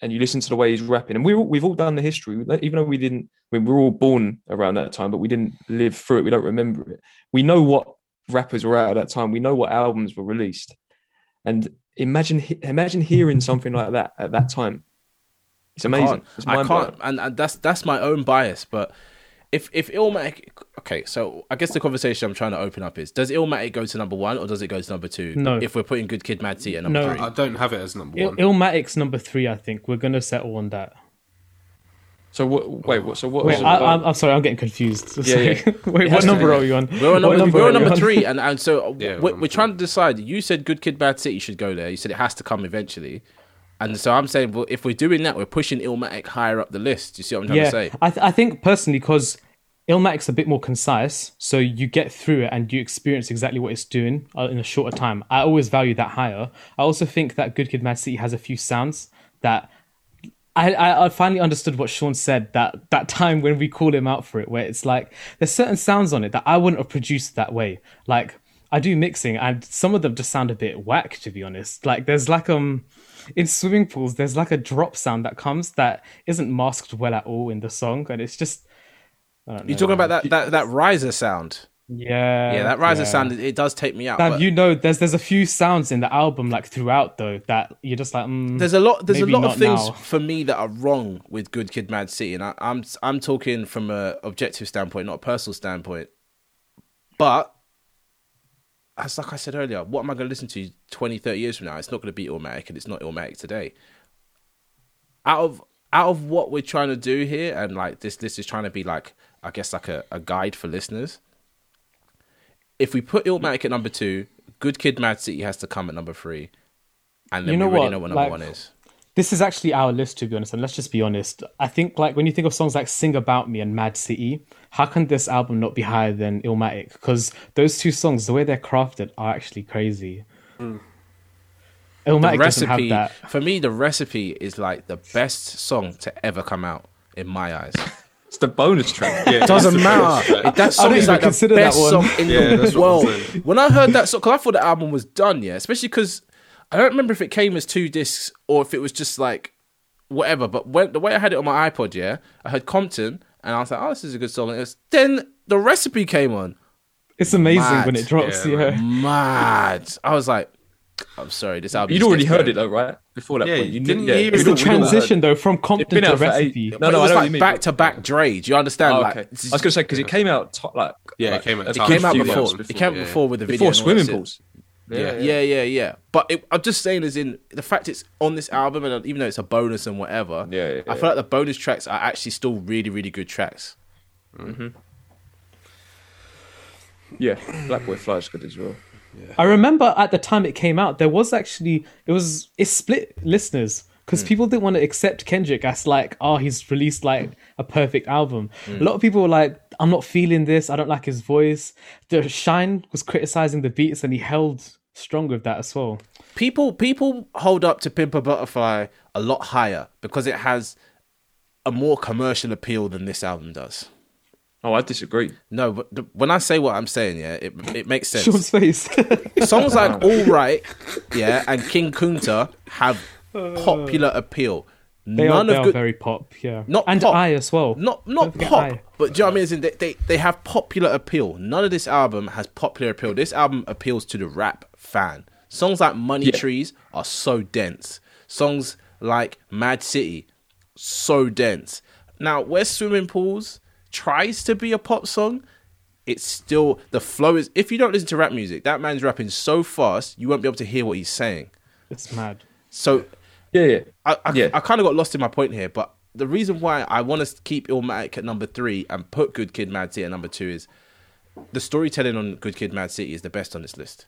and you listen to the way he's rapping, and we all, we've all done the history, even though we didn't, I mean, we were all born around that time, but we didn't live through it. We don't remember it. We know what rappers were out at that time. We know what albums were released, and imagine imagine hearing something like that at that time. It's amazing. can't- It's I can't, and, and that's that's my own bias. But if if Illmatic, okay, so I guess the conversation I'm trying to open up is: Does Illmatic go to number one or does it go to number two? No. If we're putting Good Kid, Mad City at number No. three, I don't have it as number Il- one. Illmatic's number three, I think. We're gonna settle on that. So what? Wait, what? So what? Wait, I, I'm, I'm sorry, I'm getting confused. (laughs) Yeah, yeah. Wait, what number are you on? we're on What number, we're on number three, and and so Yeah, we're, we're we're trying to decide. You said Good Kid, Bad City should go there. You said it has to come eventually. And so I'm saying, well, if we're doing that, we're pushing Illmatic higher up the list. Do you see what I'm trying yeah, to say? I, th- I think personally because Illmatic's a bit more concise, so you get through it and you experience exactly what it's doing uh, in a shorter time. I always value that higher. I also think that Good Kid, Mad City has a few sounds that I, I, I finally understood what Sean said that that time when we called him out for it, where it's like there's certain sounds on it that I wouldn't have produced that way. Like I do mixing, and some of them just sound a bit whack, to be honest. Like there's like um in swimming pools, there's like a drop sound that comes that isn't masked well at all in the song, and it's just I don't know. You're talking about that that that riser sound. yeah, Yeah, that riser yeah. sound. It, does take me out. Damn, but- you know, there's there's a few sounds in the album like throughout though that you're just like, mm, there's a lot there's a lot of things now. for me that are wrong with good kid mad city and I, i'm i'm talking from a objective standpoint not a personal standpoint but as like i said earlier what am i going to listen to 20 30 years from now it's not going to be Illmatic and it's not Illmatic today out of out of what we're trying to do here and like this this is trying to be like i guess like a, a guide for listeners if we put Illmatic at number two good kid mad city has to come at number three and then You know we already what? know what number Like- one is. This is actually our list, to be honest. And let's just be honest. I think, like, when you think of songs like "Sing About Me" and "Mad City," how can this album not be higher than "Illmatic"? Because those two songs, the way they're crafted, are actually crazy. The Illmatic doesn't have that. for me, the recipe is like the best song to ever come out in my eyes. It's the bonus track. (laughs) Yeah, Doesn't matter. bonus track. That song is like the consider that best song in Yeah, the that's world. When I heard that song, because I thought the album was done, yeah, especially because I don't remember if it came as two discs or if it was just like whatever. But when the way I had it on my iPod, yeah, I heard Compton and I was like, oh, this is a good song. And it was, then the recipe came on. It's amazing Mad. when it drops. Yeah, Yeah, Mad. I was like, I'm sorry, this album. You'd already heard better. it though, right? Before that Yeah, point, you didn't knew- yeah, it's the It's already heard- transition though from Compton to out eight- Recipe. No, no, it was know like back to back Dre. Do you understand? Oh, like, okay. I was going to say because it came out to, like Yeah, it came out a time. good it came out few before. It came out yeah. before with the video. before and swimming shit. pools. Yeah. Yeah, yeah, yeah. But it, I'm just saying, as in the fact it's on this album, and even though it's a bonus and whatever, Yeah, yeah, I feel like the bonus tracks are actually still really, really good tracks. Mm-hmm. Yeah, Black Boy Fly is good as well. I remember at the time it came out, there was actually it was it split listeners because hmm. people didn't want to accept Kendrick as like, oh, he's released like a perfect album. Hmm. A lot of people were like, I'm not feeling this. I don't like his voice. The Shine was criticizing the beats, and he held strong with that as well. People, people hold up to Pimp a Butterfly a lot higher because it has a more commercial appeal than this album does. Oh, I disagree. No, but the, when I say what I'm saying, yeah, it it makes sense. Sean's face. (laughs) Songs like (laughs) All Right, yeah, and King Kunta have popular appeal. they are, None they of are good, very pop, yeah. Not and pop. I as well. not Don't pop, I. but do you know what I mean? As they, they they have popular appeal. None of this album has popular appeal. This album appeals to the rap fan. Songs like Money Yeah. Trees are so dense. Songs like Mad City, so dense. Now, where Swimming Pools tries to be a pop song, it's still the flow is. If you don't listen to rap music, that man's rapping so fast, you won't be able to hear what he's saying. It's mad. So Yeah, yeah. I, I, Yeah. I kind of got lost in my point here, but the reason why I want to keep Illmatic at number three and put Good Kid, Mad City at number two is the storytelling on Good Kid, Mad City is the best on this list.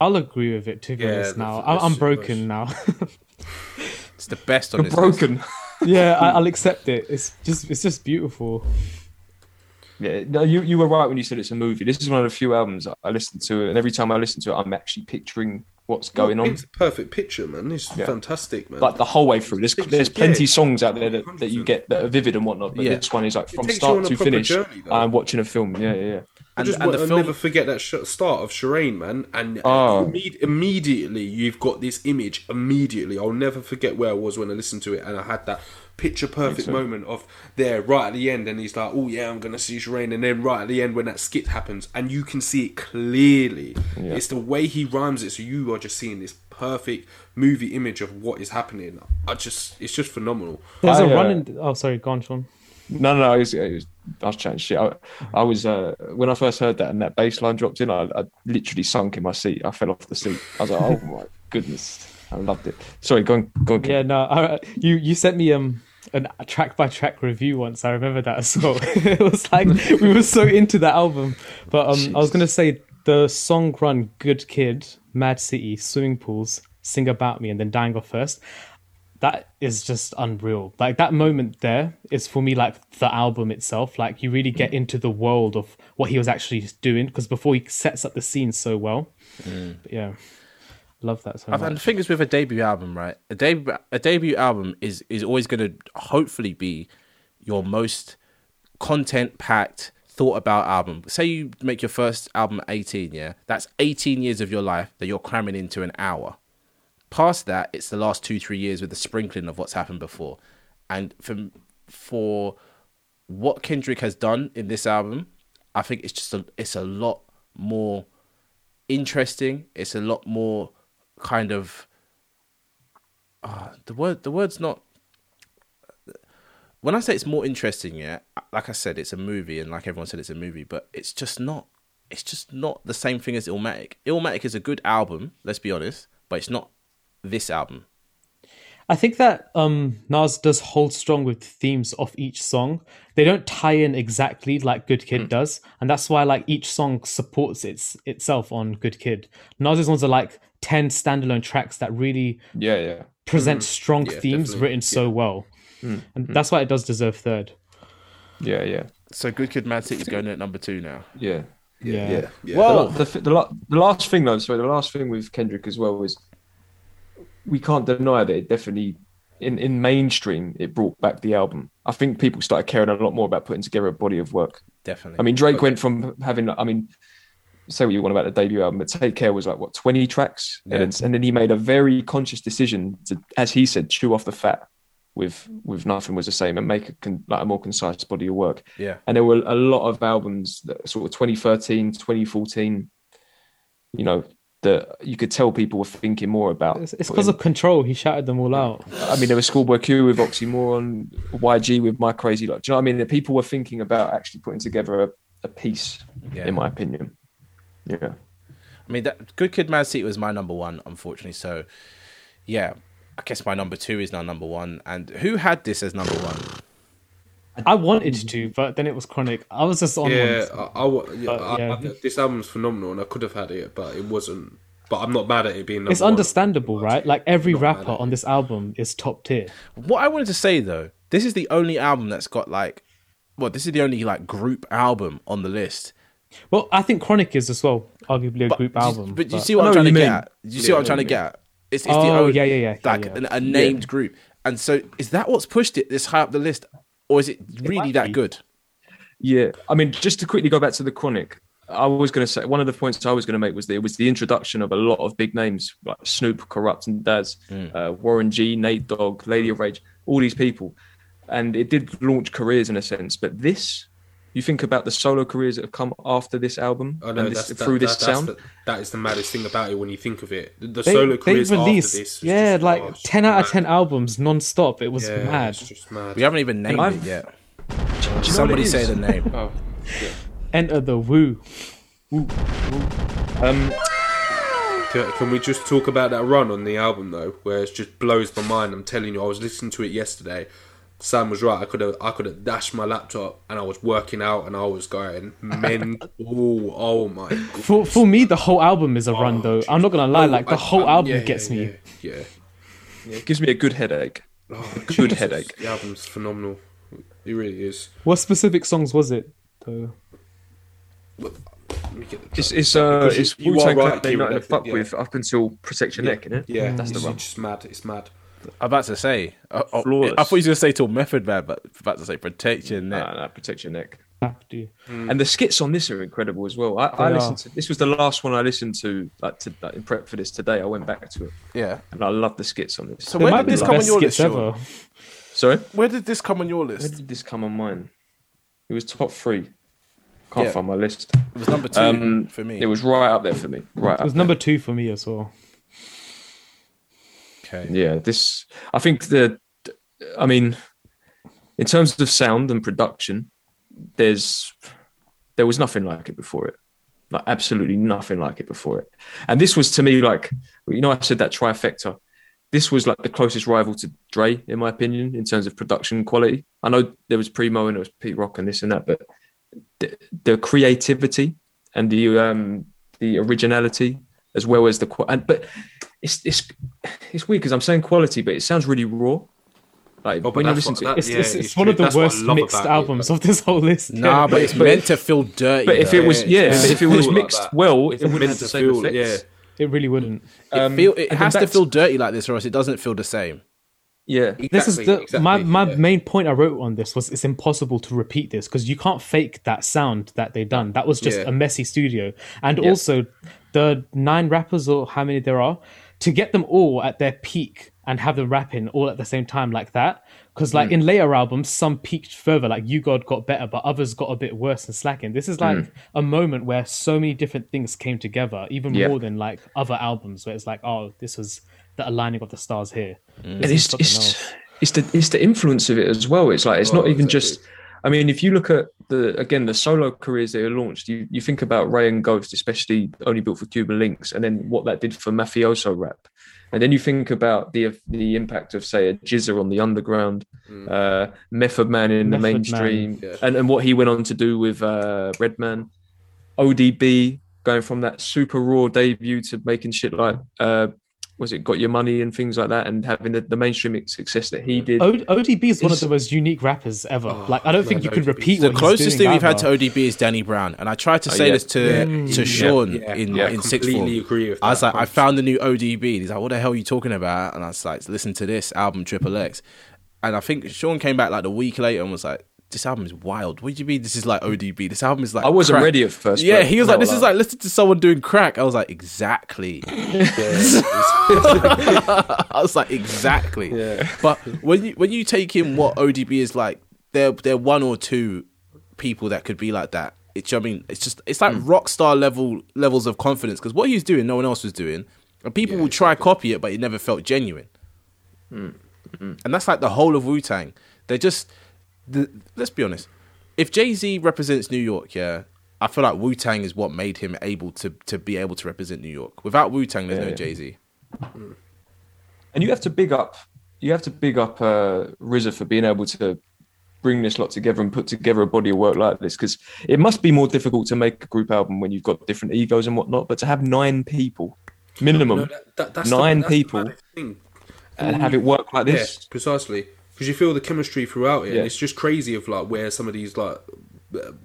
I'll agree with it to be Yeah, honest now. I'm, I'm super- broken now. (laughs) It's the best on You're this list. broken. (laughs) (laughs) yeah, I, I'll accept it. It's just it's just beautiful. Yeah, no, you, you were right when you said it's a movie. This is one of the few albums I listen to, and every time I listen to it, I'm actually picturing what's going on. It's a perfect picture, man. It's Yeah. fantastic, man. Like the whole way through. There's there's plenty Yeah. of songs out there that, that you get that are vivid and whatnot, but Yeah. this one is like from start to finish. journey, though. I'm watching a film. Yeah, yeah, yeah. I And, just and want the to film, never forget that sh- start of Sherane, man. And ah. Oh. imme- immediately you've got this image. Immediately, I'll never forget where I was when I listened to it, and I had that picture perfect moment of there right at the end, and he's like, "Oh yeah, I'm gonna see Sherane," and then right at the end when that skit happens, and you can see it clearly. It's the way he rhymes it, so you are just seeing this perfect movie image of what is happening. I just, it's just phenomenal. There's I, a uh, running. Oh, sorry, go on, Sean. No, no, no. I was, I was, I was chatting shit. I, I was uh, when I first heard that and that bass line dropped in. I, I literally sunk in my seat. I fell off the seat. I was like, "Oh my goodness!" I loved it. Sorry, go on, go on. Yeah, no, I, you you sent me um an, a track by track review once. I remember that as well. (laughs) it was like we were so into that album. But um, I was gonna say the song run, "Good Kid," "Mad City," "Swimming Pools," "Sing About Me," and then "Dying of Thirst. That is just unreal. Like that moment there is for me like the album itself. Like you really get into the world of what he was actually doing because before he sets up the scene so well. But yeah, love that so much. And the thing is, with a debut album, right? A debut, a debut album is is always going to hopefully be your most content packed, thought about album. Say you make your first album at eighteen, yeah, that's eighteen years of your life that you're cramming into an hour. Past that, it's the last two three years with a sprinkling of what's happened before, and for for what Kendrick has done in this album, I think it's just a it's a lot more interesting. It's a lot more kind of uh, the word. The word's not. When I say it's more interesting, yeah, like I said, it's a movie, and like everyone said, it's a movie, but it's just not. It's just not the same thing as Illmatic. Illmatic is a good album, let's be honest, but it's not this album. I think that um, Nas does hold strong with themes of each song. They don't tie in exactly like Good Kid does, and that's why like each song supports its itself on Good Kid. Nas's ones are like ten standalone tracks that really Yeah, yeah. present mm. strong Yeah, themes definitely. written so well, mm, and mm. that's why it does deserve third. Yeah, yeah. So Good Kid, Mad City's going in at number two now. Yeah. Yeah, Yeah, yeah. Whoa. The, the, the, the last thing though, sorry, the last thing with Kendrick as well was we can't deny that it definitely in, in mainstream it brought back the album. I think people started caring a lot more about putting together a body of work. Definitely. I mean, Drake went from having, I mean, say what you want about the debut album, but Take Care was like what twenty tracks, Yeah. and, then, and then he made a very conscious decision to, as he said, chew off the fat with with nothing was the same and make a con, like a more concise body of work. yeah. And there were a lot of albums that sort of 2013, 2014, you know, that you could tell people were thinking more about. It's because of control. He shouted them all out. I mean, there was Schoolboy Q with Oxymoron, YG with My Crazy Life. Do you know what I mean? That people were thinking about actually putting together a, a piece, Yeah. in my opinion. Yeah. I mean, that Good Kid, Mad City was my number one, unfortunately. So, yeah, I guess my number two is now number one. And who had this as number one? I wanted to, but then it was chronic. I was just on Yeah, one. I, I, wa- yeah, But, I- yeah. I- this album's phenomenal, and I could have had it, but it wasn't. But I'm not mad at it being. Number It's one. understandable, right? Like every rapper on this album is top tier. What I wanted to say though, this is the only album that's got like, well, this is the only like group album on the list. Well, I think Chronic is as well, arguably a But group album. But you see what I I'm trying to get at? You see what I'm trying to get what at? It's, it's the Oh, only, yeah, yeah, yeah, yeah, like yeah. An, a named group. And so, is that what's pushed it this high up the list, or is it really might that be. good? Yeah, I mean, just to quickly go back to the Chronic, I was going to say one of the points I was going to make was that it was the introduction of a lot of big names like Snoop, Kurupt, and Daz, uh, Warren G, Nate Dogg, Lady of Rage, all these people, and it did launch careers in a sense. But this, you think about the solo careers that have come after this album I know and this, through that, this that, sound. the, that is the maddest thing about it when you think of it. The, the They, solo careers released, after this, yeah, just, like oh, it's 10 out of 10 albums non-stop. It was Yeah, mad. It's just mad. We haven't even named it yet. You know Somebody say the name. (laughs) Oh, Enter the Wu. Um, Can, can we just talk about that run on the album though, where it just blows my mind? I'm telling you, I was listening to it yesterday. Sam was right. I could have, I could have dashed my laptop, and I was working out, and I was going mental. (laughs) oh my! God. For, for me, the whole album is a run, though. I'm not going to lie, like, the I- whole I- album yeah, gets yeah, me. Yeah, yeah. it gives me a good headache. Oh, Good Jesus. headache. The album's phenomenal. It really is. What specific songs was it, though? Let me get the It's it's uh Because you- it's you Wu are Tang right, Clan they Kieran, nothing fuck yeah. with up until Protect Your Neck, innit? Yeah, that's the one. it's run. just mad. It's mad. I'm about to say. I, I, Flawless. I thought you were going to say till Method Man, but about to say Protect Your Neck. Nah, nah, Protect Your Neck. Have to. And the skits on this are incredible as well. I, I listened to this was the last one I listened to like, to like, in prep for this today. I went back to it yeah. and I love the skits on this. So They where did this come on your list? Ever. Sorry, Where did this come on your list? where did this come on mine? It was top three. Can't Yeah. find my list. It was number two Um, for me. It was right up there for me. Right. It was up number two for me as well. Okay. Yeah, this. I think the. I mean, in terms of sound and production, there's there was nothing like it before it. Like absolutely nothing like it before it. And this was to me like you know I said that trifecta. This was like the closest rival to Dre in my opinion in terms of production quality. I know there was Primo and there was Pete Rock and this and that, but the, the creativity and the um the originality as well as the and but it's it's it's weird because I'm saying quality, but it sounds really raw. Like Oh, when you listen what- to that- it, It's, yeah, it's, it's it's one of the. That's worst mixed about it, albums like- of this whole list. Nah, but it's meant to feel dirty. but if though. it was yeah, it's but if it was feel like mixed well, It's it wouldn't meant have the to same feel- effects. It really wouldn't. It, Um, feel, it has to feel dirty like this, or else it doesn't feel the same. Yeah, This is the exactly, my my yeah. main point I wrote on this was it's impossible to repeat this because you can't fake that sound that they done. That was just Yeah. a messy studio, and also the nine rappers or how many there are to get them all at their peak and have them rapping all at the same time like that. Because like Mm. in later albums, some peaked further, like U-God got better, but others got a bit worse and slacking. This is like Mm. a moment where so many different things came together, even Yeah. more than like other albums, where it's like, oh, this was the aligning of the stars here. and it's it's it's the it's the influence of it as well. It's like it's Oh, not even exactly. just. I mean, if you look at the again the solo careers that they launched, you you think about Ray and Ghost, especially only built for Cuban Linx, and then what that did for mafioso rap, and then you think about the the impact of say a GZA on the underground, uh, Method Man in the Method Man. mainstream, Yeah. and and what he went on to do with uh, Redman, ODB. going from that super raw debut to making shit like uh, was it Got Your Money and things like that, and having the, the mainstream success that he did. O- ODB is one of the most unique rappers ever. Oh, like I don't think man, you can repeat The what closest he's thing we've had to. ODB is Danny Brown, and I tried to Oh, say yeah. this to Yeah. to Sean Yeah. in Yeah, in sixth completely form. agree with I was like, I found the new ODB. He's like, what the hell are you talking about? And I was like, listen to this album, Triple X. And I think Sean came back like a week later and was like, this album is wild. What do you mean this is like ODB? This album is like I wasn't crack." ready at first. Yeah, he was like, "This is like listening to someone doing crack." I was like, "Exactly." (laughs) (laughs) I was like, "Exactly." Yeah. But when you when you take in what ODB is like, there there are one or two people that could be like that. It's I mean, it's just it's like hmm. rock star level levels of confidence because what he was doing, no one else was doing, and people will try copy it, but it never felt genuine. Hmm. Hmm. And that's like the whole of Wu Tang. They're just the, let's be honest. If Jay Z represents New York, yeah, I feel like Wu Tang is what made him able to to be able to represent New York. Without Wu Tang, there's Yeah, no yeah. Jay Z. and you have to big up you have to big up uh, RZA for being able to bring this lot together and put together a body of work like this because it must be more difficult to make a group album when you've got different egos and whatnot. But to have nine people minimum No, that- that- that's nine the, that's people maddest and have it work like Yeah, this, precisely. Because you feel the chemistry throughout it. Yeah. And it's just crazy of like where some of these like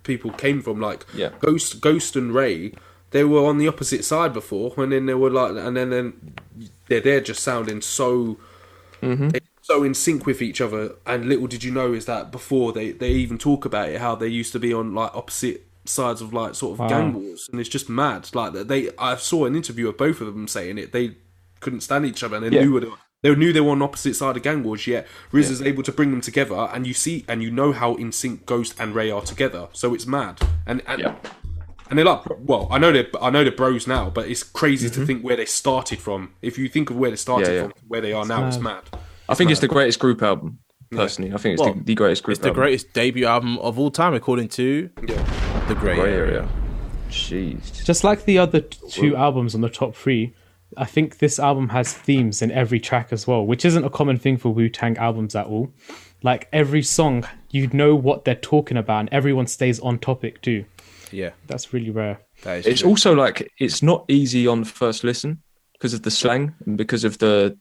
people came from. Like Yeah. Ghost, Ghost and Ray, they were on the opposite side before, and then they were like, and then then they're there just sounding so. Mm-hmm. So in sync with each other, and little did you know is that before they, they even talk about it, how they used to be on like opposite sides of like sort of Wow. gang wars, and it's just mad. Like that they, I saw an interview of both of them saying it. They couldn't stand each other, and they Yeah. knew they, they knew they were on opposite side of gang wars. Yet Riz is able to bring them together, and you see and you know how in sync Ghost and Ray are together. So it's mad, and and Yeah. and they're like, well, I know they're I know they're bros now, but it's crazy Mm-hmm. to think where they started from. If you think of where they started Yeah, yeah. from, where they are now, it's mad. I think it's the greatest group album. Personally, I think it's Well, the, the greatest group. It's the greatest debut album of all time, according to Yeah. the Grey Grey Area. area. Jeez. Just like the other t- two albums on the top three, I think this album has themes in every track as well, which isn't a common thing for Wu Tang albums at all. Like every song, you know what they're talking about, and everyone stays on topic too. Yeah, That's really rare. that is It's true. also like it's not easy on first listen because of the slang and because of the.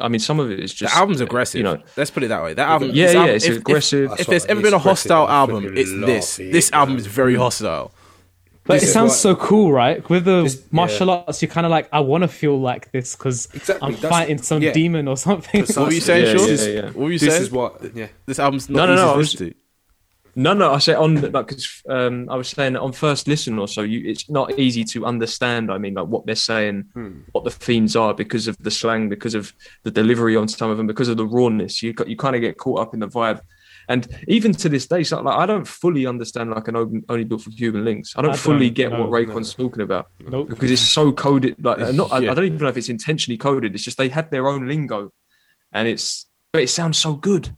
I mean, some of it is just the album's aggressive. You know, let's put it that way. That album, Yeah, yeah, album- it's if- if- aggressive. If, That's there's ever been a hostile album, it's this. This album is very hostile. But This it is sounds what- so cool, right? With the This- martial yeah. arts, you're kind of like, I want to feel like this because Exactly, I'm fighting some yeah. demon or something. Precisely. What were you saying, Yeah, Sean? yeah, This- yeah. What were you This saying? is what, yeah. This album's No, not no, easy no, to I was- listen to. No, no, I say on like 'cause, um, I was saying on first listen or so, you it's not easy to understand. I mean, like what they're saying, what the themes are because of the slang, because of the delivery on some of them, because of the rawness. You got you kind of get caught up in the vibe. And even to this day, so, like I don't fully understand like an open, only built for Cuban Linx. I don't I fully don't, get no, what Raekwon's talking about Nope. because it's so coded. Like not, I, Yeah. I don't even know if it's intentionally coded. It's just they had their own lingo, and it's but it sounds so good.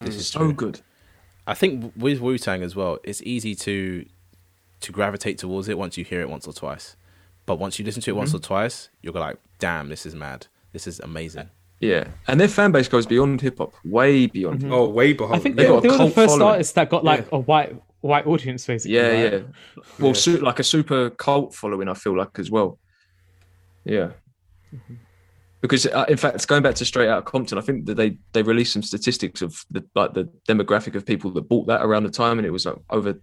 This mm, is so good. I think with Wu Tang as well, it's easy to to gravitate towards it once you hear it once or twice. But once you listen to it once mm-hmm. or twice, you're like, "Damn, this is mad. This is amazing." Yeah, and their fan base goes beyond hip hop, way beyond. hip-hop. Oh, way behind. I think They they, got a they were the first following. artists that got like a white white audience, basically. Yeah, right? yeah. Well, Su- like a super cult following, I feel like as well. Yeah. Because uh, in fact, going back to Straight Out of Compton, I think that they they released some statistics of the like the demographic of people that bought that around the time, and it was like over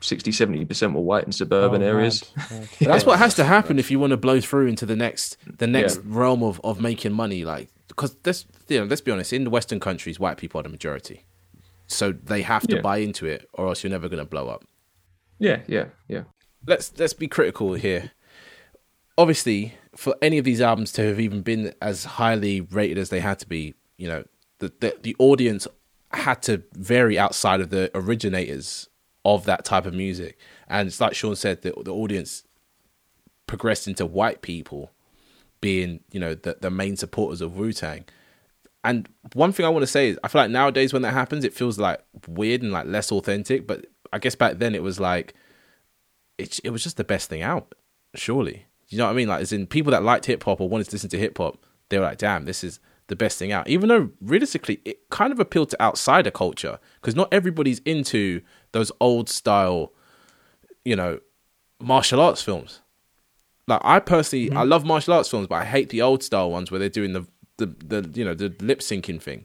60, 70 percent were white in suburban Oh, areas. Yeah. (laughs) That's what has to happen if you want to blow through into the next the next Yeah. realm of, of making money. Like because let's you know let's be honest, in the Western countries, white people are the majority, so they have to Yeah. buy into it, or else you're never going to blow up. Yeah, yeah, yeah. let's let's be critical here. Obviously, for any of these albums to have even been as highly rated as they had to be, you know, the the, the audience had to vary outside of the originators of that type of music. And it's like Sean said, the the audience progressed into white people being, you know, the the main supporters of Wu Tang. And one thing I want to say is, I feel like nowadays when that happens, it feels like weird and like less authentic. But I guess back then it was like, it it was just the best thing out. Surely, you know what I mean? Like, as in people that liked hip hop or wanted to listen to hip hop, they were like, "Damn, this is the best thing out." Even though realistically, it kind of appealed to outsider culture because not everybody's into those old style, you know, martial arts films. Like I personally Mm-hmm. I love martial arts films, but I hate the old style ones where they're doing the the, the you know the lip syncing thing.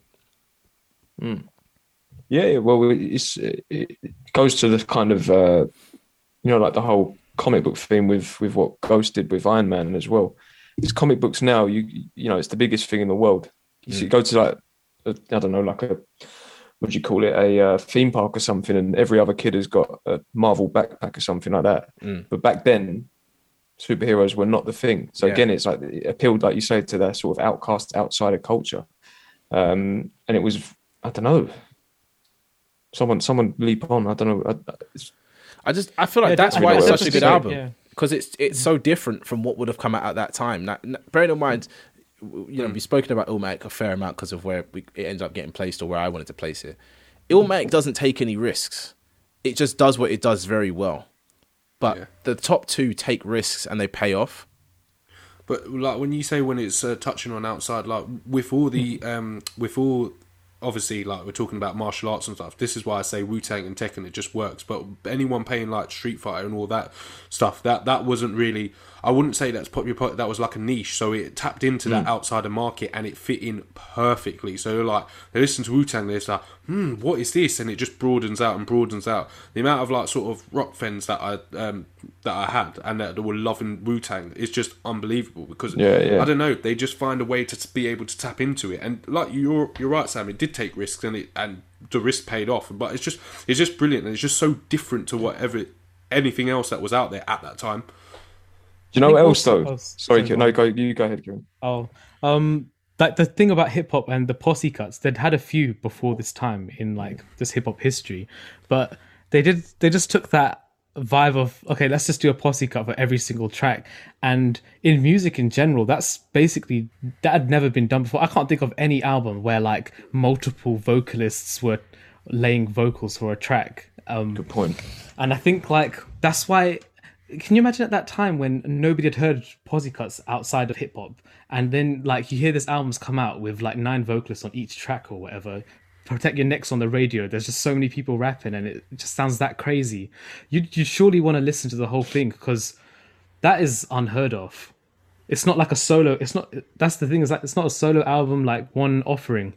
Yeah, yeah, well, it's, it goes to the kind of uh, you know like the whole comic book theme with with what Ghost did with Iron Man as well. It's comic books now. You you know it's the biggest thing in the world. You see, go to like I I don't know like a what do you call it a uh, theme park or something, and every other kid has got a Marvel backpack or something like that. But back then, superheroes were not the thing. So Yeah. again, it's like it appealed, like you say, to that sort of outcast outsider culture. Um, and it was I don't know. Someone, someone leap on. I don't know. I, it's- I just I feel like Yeah, that's why it's such a good to say, album yeah. because it's it's so different from what would have come out at that time. Now, bearing in mind, you know, we've spoken about Illmatic a fair amount because of where we, it ends up getting placed or where I wanted to place it. Illmatic doesn't take any risks; it just does what it does very well. But Yeah. the top two take risks and they pay off. But like when you say when it's uh, touching on outside, like with all the um, with all obviously like we're talking about martial arts and stuff. This is why I say Wu Tang and Tekken it just works. But anyone paying like Street Fighter and all that stuff that that wasn't really. I wouldn't say that's popular. That was like a niche, so it tapped into that outsider market and it fit in perfectly. So like they listen to Wu Tang, they're just like, hmm, what is this? And it just broadens out and broadens out. The amount of like sort of rock fans that I um, that I had and that, that were loving Wu Tang is just unbelievable because Yeah, yeah. I don't know. They just find a way to be able to tap into it, and like you're you're right, Sam. It did take risks, and it and the risk paid off. But it's just it's just brilliant, and it's just so different to whatever anything else that was out there at that time. Do you know what else though? oh, sorry, sorry, no, go you go ahead, Kieran. Oh, um, like the thing about hip hop and the posse cuts, they'd had a few before this time in like this hip hop history, but they did they just took that vibe of okay, let's just do a posse cut for every single track. And in music in general, that's basically that had never been done before. I can't think of any album where like multiple vocalists were laying vocals for a track. Um, Good point. and I think like that's why. Can you imagine at that time when nobody had heard posse cuts outside of hip hop, and then like you hear this album's come out with like nine vocalists on each track or whatever. Protect your necks on the radio. There's just so many people rapping, and it just sounds that crazy. You you surely want to listen to the whole thing because that is unheard of. It's not like a solo. It's not. That's the thing is like it's not a solo album like one offering.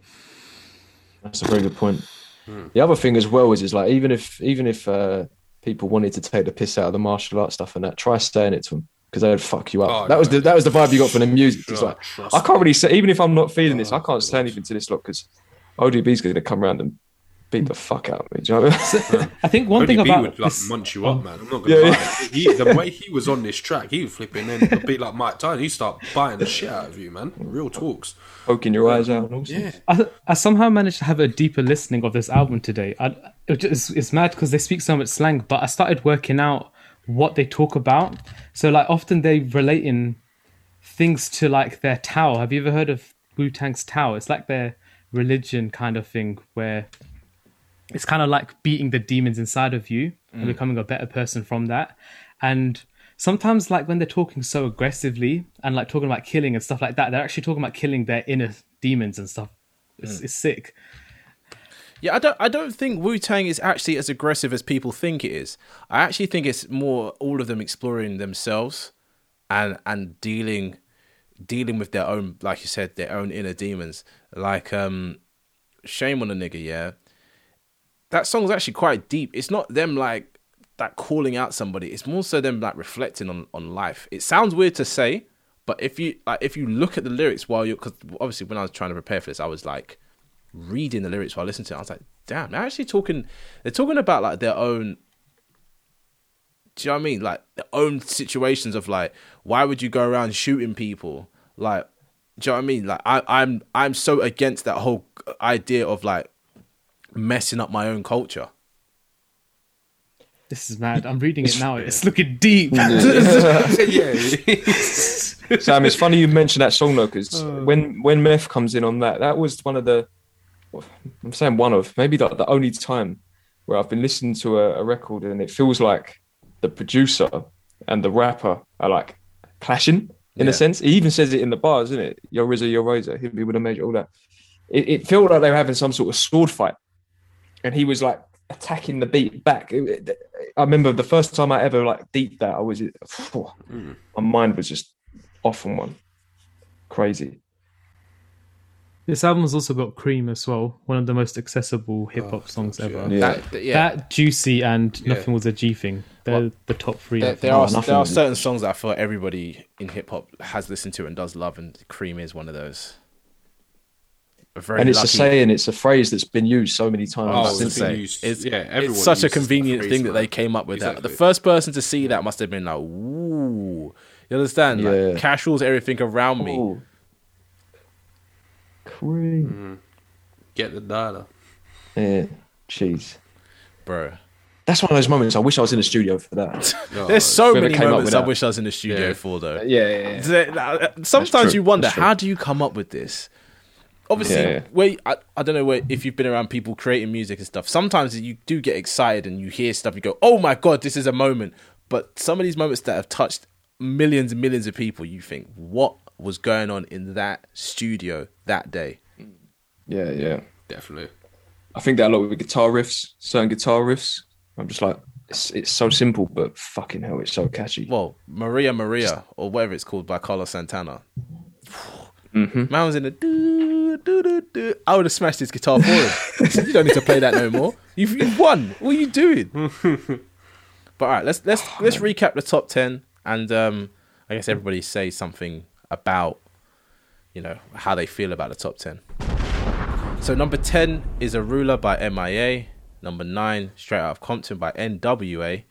That's a very good point. The other thing as well is is like even if even if uh, people wanted to take the piss out of the martial arts stuff and that, try saying it to them because they would fuck you up. Oh, that was the that was the vibe you got from the music. It's like I can't really say even if I'm not feeling this, I can't say anything to this lot because ODB's going to come around and beat the fuck out of me. Do you know what I mean? I think one thing ODB about would like this, munch you up, oh. man. I'm not gonna Yeah, lie. He, the way he was on this track, he was flipping in a bit like Mike Tyson. He start biting the shit out of you, man. Real talks. Poking your eyes out. And all sorts. I, I somehow managed to have a deeper listening of this album today. I, it just, it's mad because they speak so much slang, but I started working out what they talk about. So like often they relate in things to like their tower. Have you ever heard of Wu Tang's tower? It's like their religion kind of thing where it's kind of like beating the demons inside of you and becoming a better person from that. And sometimes like when they're talking so aggressively and like talking about killing and stuff like that, they're actually talking about killing their inner demons and stuff. It's, it's sick. Yeah, I don't. I don't think Wu Tang is actually as aggressive as people think it is. I actually think it's more all of them exploring themselves, and and dealing, dealing with their own, like you said, their own inner demons. Like, um, shame on the nigga. Yeah, that song's actually quite deep. It's not them like that calling out somebody. It's more so them like reflecting on on life. It sounds weird to say, but if you like, if you look at the lyrics while you're, because obviously when I was trying to prepare for this, I was like reading the lyrics while listening to it. I was like, damn, they're actually talking. They're talking about like their own. Do you know what I mean? Like their own situations of like, why would you go around shooting people? Like, do you know what I mean? Like, I, I'm I'm so against that whole idea of like messing up my own culture. This is mad. I'm reading it now. It's (laughs) looking deep. yeah. (laughs) (laughs) Sam, it's funny you mentioned that song though, because uh. when when Meth comes in on that, that was one of the, I'm saying one of maybe the, the only time where I've been listening to a, a record and it feels like the producer and the rapper are like clashing in Yeah. a sense. He even says it in the bars, isn't it? Your RZA, yo RZA, hit me with a major, all that. It, it felt like they were having some sort of sword fight, and he was like attacking the beat back. It- it- I remember the first time I ever like deep that I was mm. my mind was just off on one. Crazy. This album's also got Cream as well, one of the most accessible oh, hip hop songs ever. Yeah. That, yeah. That Juicy and Yeah. Nothing Was a G thing. They're Well, the top three. There, there are nothing there are certain songs that I feel everybody in hip hop has listened to and does love, and Cream is one of those. A very and it's lucky- a saying, it's a phrase that's been used so many times Oh, I was since been used- it's, yeah, everyone it's such a uses the convenient phrase, thing that they came up with that. The first person to see that must have been like, "Ooh," you understand? Yeah. Like casuals, everything around me. Oh. Cream. Mm-hmm. Get the data. Yeah. Jeez. bro. That's one of those moments I wish I was in the studio for that. No, (laughs) oh, There's so many came up moments with I wish I was in the studio Yeah. for, though. yeah, yeah, yeah. Uh, sometimes you wonder how do you come up with this? Obviously, Yeah, yeah. where I, I don't know where if you've been around people creating music and stuff. Sometimes you do get excited and you hear stuff. You go, "Oh my god, this is a moment!" But some of these moments that have touched millions and millions of people, you think, "What was going on in that studio that day?" Yeah, yeah. Definitely. I think that a lot with guitar riffs, certain guitar riffs. I'm just like, it's, it's so simple, but fucking hell, it's so catchy. Well, Maria Maria or whatever it's called by Carlos Santana. Mm-hmm. Man was in the do do do do. I would have smashed his guitar for him. Said, you don't need to play that no more. You've, you've won. What are you doing? (laughs) but all right, let's let's let's recap the top ten, and um, I guess everybody say something about you know how they feel about the top ten. So number ten is Arular by MIA. Number nine, Straight Out of Compton by NWA.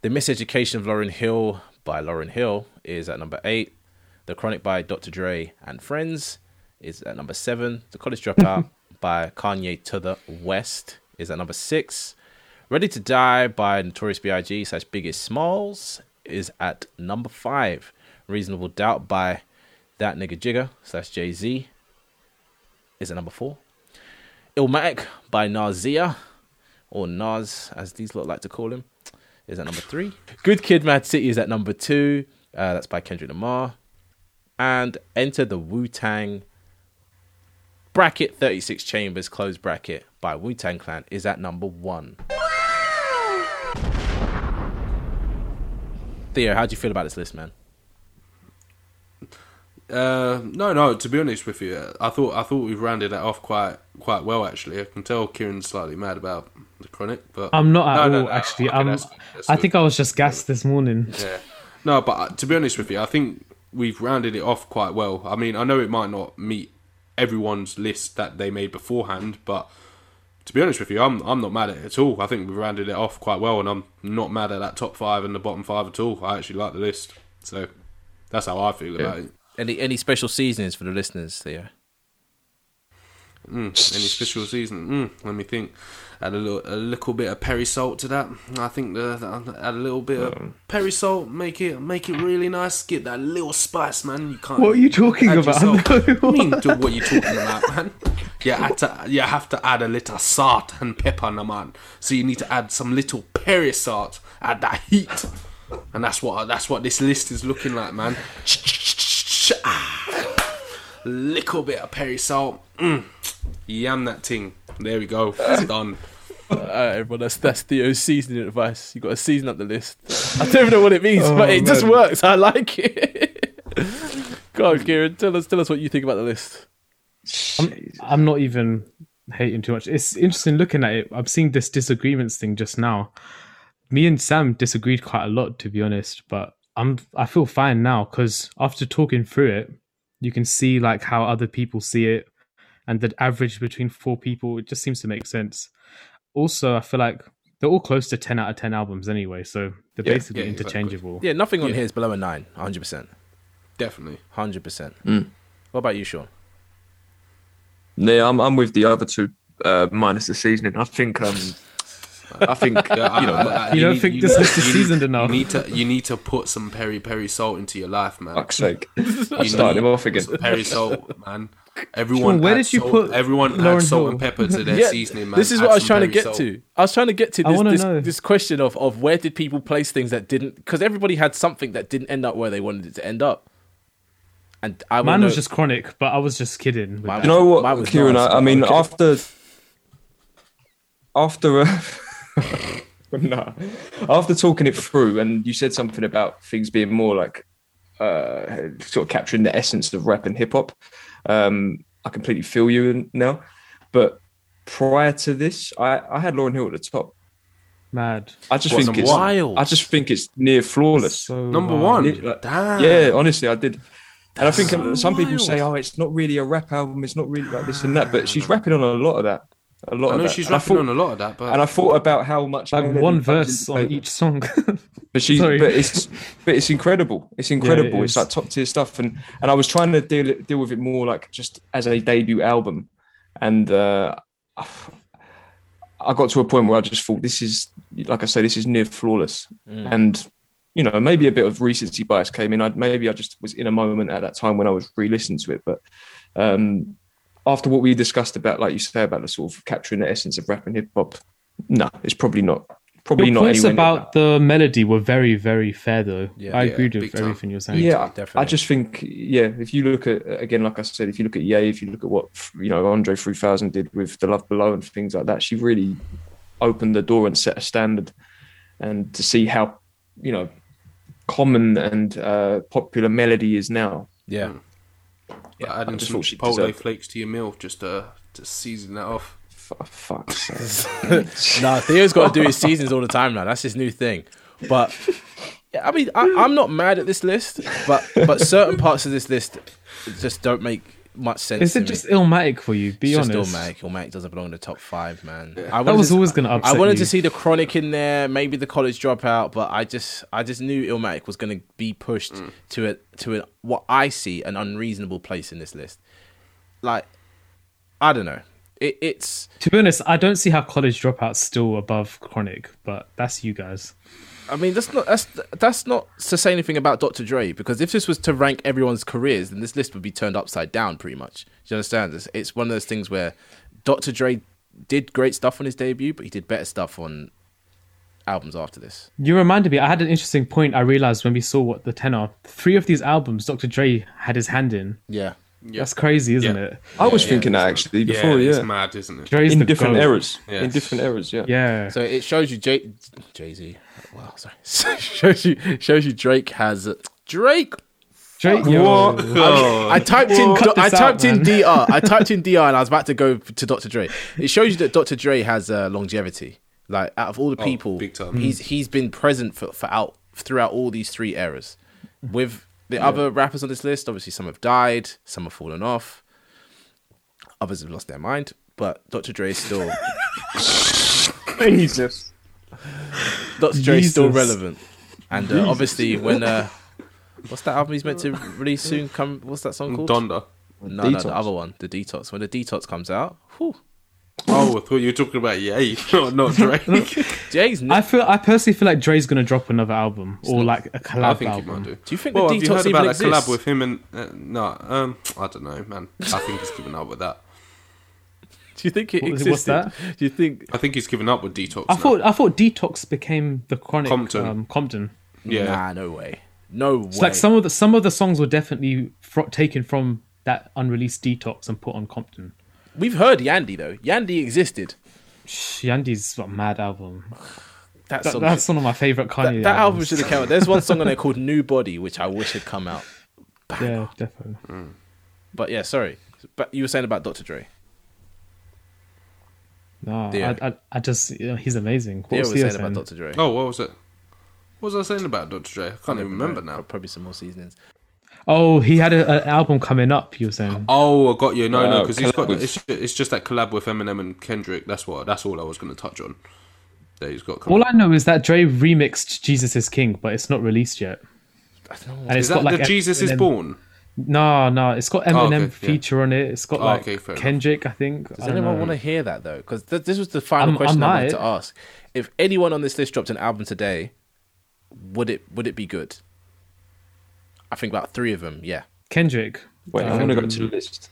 The Miseducation of Lauryn Hill by Lauryn Hill is at number eight. The Chronic by Dr. Dre and Friends is at number seven. The College Dropout (laughs) by Kanye to the West is at number six. Ready to Die by Notorious B.I.G. slash Biggest Smalls is at number five. Reasonable Doubt by That Nigga Jigga slash Jay Z is at number four. Illmatic by Nasir, or Nas as these lot like to call him, is at number three. Good Kid Mad City is at number two. Uh, that's by Kendrick Lamar. And Enter the Wu Tang bracket 36 Chambers close bracket by Wu Tang Clan is at number one. Theo, how do you feel about this list, man? Uh, no, no. To be honest with you, I thought I thought we've rounded that off quite quite well. Actually, I can tell Kieran's slightly mad about the chronic, but I'm not at No, all, no, no. actually. Okay, I'm, that's- that's I good. think I was just gassed this morning. Yeah. No, but uh, to be honest with you, I think we've rounded it off quite well. I mean, I know it might not meet everyone's list that they made beforehand, but to be honest with you, I'm I'm not mad at it at all. I think we've rounded it off quite well, and I'm not mad at that top five and the bottom five at all. I actually like the list, so that's how I feel about it. Any any special seasonings for the listeners, Theo? Mm, any special season? Mm, let me think. Add a little, a little bit of Peri salt to that. I think the, the- add a little bit of um. Peri salt. Make it, make it really nice. Get that little spice, man. You can't. What are you talking about? I (laughs) mean, to what you talking about, man? You have to, you have to add a little salt and pepper, man. So you need to add some little Perry salt. Add that heat, and that's what that's what this list is looking like, man. Ah. Little bit of Peri salt. Mm. Yam that thing. There we go. It's (laughs) done. Alright, everyone, that's that's Theo's seasoning advice. You got to season up the list. I don't even know what it means, but it just works. I like it. (laughs) Go on, Kieran. Tell us, tell us what you think about the list. I'm not even hating too much. It's interesting looking at it. I'm seeing this disagreements thing just now. Me and Sam disagreed quite a lot, to be honest, but I'm I feel fine now because after talking through it, you can see like how other people see it, and the average between four people. It just seems to make sense. Also, I feel like they're all close to ten out of ten albums anyway, so they're Yeah, basically yeah, exactly. interchangeable. Yeah, nothing on Yeah. here is below a nine. 100. percent Definitely. 100. percent Mm. What about you, Sean? Yeah, I'm, I'm with the other two, uh, minus the seasoning. I think, um, I think, (laughs) Yeah, you know, I- I- You don't need- think you this need- list is you need- seasoned enough? You need to you need to put some peri peri salt into your life, man. fuck's sake. I (laughs) You started him off again. Peri salt, man. Everyone, Sean, where did you salt, put Everyone Lauryn add salt Hill? and pepper to (laughs) their Yeah, seasoning, man. This is Add what I was trying to get salt. to. I was trying to get to I this this, this question of, of where did people place things that didn't because everybody had something that didn't end up where they wanted it to end up. And I Mine wanna was know- just chronic, but I was just kidding. with You know what, Kieran? nice, I, I mean, after after uh, no. After talking it through, and you said something about things being more like uh, sort of capturing the essence of rap and hip hop. Um, I completely feel you now. But prior to this, I, I had Lauryn Hill at the top. Mad. I just What, think it's wild? I just think it's near flawless. So Number wild. one. Yeah, like- Damn. Yeah, honestly, I did. And I think so some people say, "Oh, it's not really a rap album. It's not really like this and that." But she's rapping on a lot of that. A lot I of know that. she's And I rapping thought- on a lot of that, but And I thought about how much Like one verse on it. each song. (laughs) But she's Sorry. but it's but it's incredible. It's incredible. it it's like top tier stuff. And and I was trying to deal deal with it more like just as a debut album. And uh (sighs) I got to a point where I just thought this is like I say, this is near flawless. And you know, maybe a bit of recency bias came in. I maybe I just was in a moment at that time when I was re-listening to it. But um after what we discussed about, like you say, about the sort of capturing the essence of rap and hip hop, no, it's probably not. Probably Your not points anywhere near about the melody were very, very fair, though. Yeah. I Yeah, agreed big with time. everything you're saying. yeah, definitely. I just think yeah, if you look at again, like I said, if you look at Ye, if you look at what you know Andre 3000 did with The Love Below and things like that, she really opened the door and set a standard. And to see how you know common and uh, popular melody is now, Yeah. Yeah, I adding some thought she Chipotle deserved. flakes to your meal just to, to season that off. For fuck's (laughs) sake. (laughs) Nah, Theo's got to do his seasons all the time now. That's his new thing. But yeah, I mean, I, I'm not mad at this list, but but certain parts of this list just don't make much sense. Is to it me. just Illmatic for you? Be It's honest. just Illmatic. Illmatic doesn't belong in the top five, man. I That was to- always going to upset I wanted you. to see the Chronic in there, maybe the College Dropout, but I just I just knew Illmatic was going to be pushed mm. to a to a, what I see an unreasonable place in this list. Like, I don't know. It, it's To be honest, I don't see how College Dropout's still above Chronic, but that's you guys. I mean, that's not that's that's not to say anything about Dr. Dre because if this was to rank everyone's careers, then this list would be turned upside down, pretty much. Do you understand? It's, it's one of those things where Dr. Dre did great stuff on his debut, but he did better stuff on albums after this. You reminded me, I had an interesting point I realized when we saw what the 10 are. Three of these albums, Dr. Dre had his hand in. Yeah, That's crazy, isn't Yeah. it? I was thinking that actually before, yeah, yeah, it's mad, isn't it? Dre's in different goat. eras, in different eras, yeah. Yeah. so it shows you Jay Jay Z. Wow, sorry, (laughs) shows you shows you Drake has Drake. Drake, yo. Oh, I typed in Cut I this typed out, in man. DR. I (laughs) typed in DR and I was about to go to Dr. Dre. It shows you that Dr. Dre has uh, longevity. Like out of all the people, big time. he's he's been present for, for out throughout all these three eras. With the other rappers on this list, obviously some have died, some have fallen off, others have lost their mind. But Dr. Dre is still (laughs) Jesus. (laughs) Dr. Dre is still Jesus. relevant. And uh, obviously when uh, what's that album he's meant to release soon? Come, what's that song called? Donda. No, no, Detox. the other one, the Detox. When the Detox comes out, whew, Oh, I thought you were talking about Ye, (laughs) not, not Drake. (laughs) Jay's. I feel I personally feel like Dre's gonna drop another album or like a collab I think he album. might do. Do you think Well, the have you Detox heard even about that exists? collab with him and uh, no? Um, I don't know, man. I think he's given up with that. Do you think it What- existed? what's that? Do you think? I think he's given up with Detox. I now. thought I thought Detox became the chronic Compton. Um, Compton. yeah, Nah, no way. No way. It's like some of the some of the songs were definitely fro- taken from that unreleased Detox and put on Compton. We've heard Yandhi though. Yandhi existed. Yandhi's a mad album. (sighs) That, That, song that's one of my favorite that, Kanye. that album albums. should have come out. There's one song on there (laughs) called New Body, which I wish had come out. Yeah, definitely. But yeah, sorry. But you were saying about Dr. Dre. No, Yeah. I, I, I just you know, he's amazing. What Yeah, was was he saying saying? about Dr. Dre. Oh, what was it? What was I saying about Dr. Dre? I can't even remember now. Probably some more seasonings. Oh, he had a- an album coming up. You were saying. Oh, I got you. No, no, Uh, because he's collab got. with- It's, it's just that collab with Eminem and Kendrick. That's what. That's all I was going to touch on. That he's got. coming. All I know is that Dre remixed "Jesus Is King," but it's not released yet. I don't know. And is it's got that like the Em- Jesus is Born? No, no, it's got Eminem Oh, okay, yeah. feature on it. It's got Oh, like okay, fair enough. Kendrick, I think. Does I anyone know. want to hear that though? Because th- this was the final I'm- I question I, wanted to ask. If anyone on this list dropped an album today, would it would it be good? I think about three of them. Yeah. Kendrick. Wait, I'm Um, gonna go to the list.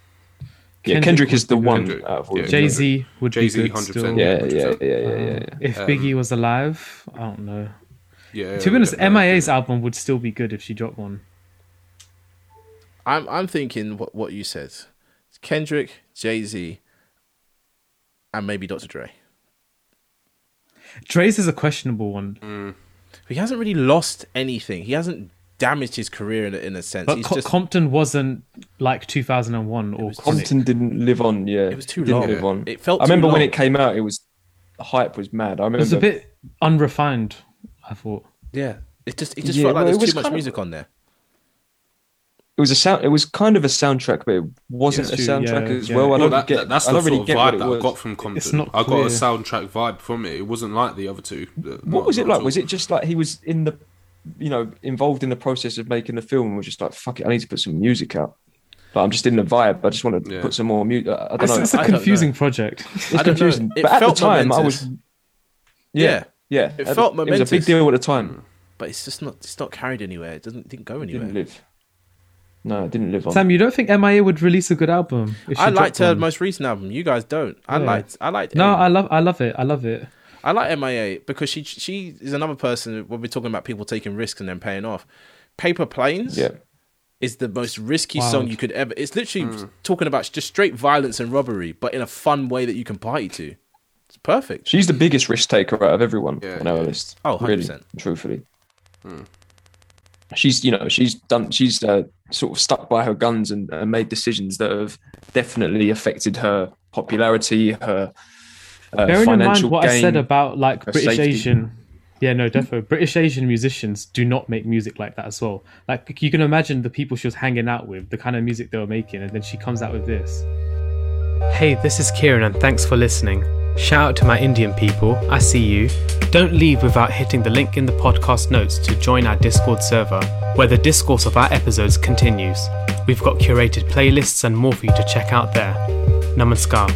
Yeah, Kendrick Kendrick, is the one. Kendrick. out of all Yeah. Jay Z would Jay-Z, be good 100%. still. Yeah, yeah, 100%. yeah, yeah, yeah. Um, If Biggie was alive, I don't know. Yeah. to be honest, yeah, MIA's album would still be good if she dropped one. I'm I'm thinking what what you said. Kendrick, Jay Z, and maybe Dr. Dre. Dre's is a questionable one, mm. He hasn't really lost anything. He hasn't damaged his career in a, in a sense. but He's Co- just Compton wasn't like 2001 or was Chronic. Compton didn't live on. Yeah, It was too didn't long. live on. It felt I remember too when it came out, it was the hype was mad. I remember It was a bit unrefined. I thought. yeah. It just it just Yeah, felt like well, there's was too much of- music on there. It was a sound. It was kind of a soundtrack, but it wasn't Yeah, a soundtrack yeah, as yeah. well. I don't that, get. that's I the don't really sort of get what vibe it that I got from Compton. not I got a soundtrack vibe from it. It wasn't like the other two. Uh, What not- was it like? Was it just like he was in the, you know, involved in the process of making the film and was just like, fuck it, I need to put some music out. Like, I'm just in the vibe. I just want to Yeah. put some more music. I don't It's, know. it's a I don't confusing project. It's I don't know. confusing. It But at the felt time, I was. Yeah. Yeah, yeah. It At felt the- It was a big deal at the time. But it's just not it's not carried anywhere. It doesn't didn't go anywhere. Didn't live. No, it didn't live on. Sam, you don't think MIA would release a good album? I liked her one? most recent album. You guys don't. I Yeah. liked I liked No, M. I love, I love it. I love it. I like MIA because she she is another person when we're talking about people taking risks and then paying off. Paper Planes Yeah. is the most risky Wild. song you could ever. It's literally mm. talking about just straight violence and robbery, but in a fun way that you can party to. It's perfect. She's the biggest risk taker out of everyone Yeah, on our yeah. list. Oh, really, 100%. truthfully. Mm. She's, you know, she's done. She's uh, sort of stuck by her guns and, and made decisions that have definitely affected her popularity, her uh, Bearing in mind what gain. I said about like British safety. Asian, yeah, no, definitely British Asian musicians do not make music like that as well. Like you can imagine the people she was hanging out with, the kind of music they were making, and then she comes out with this. Hey, this is Kieran, and thanks for listening. Shout out to my Indian people, I see you. Don't leave without hitting the link in the podcast notes to join our Discord server, where the discourse of our episodes continues. We've got curated playlists and more for you to check out there. Namaskar.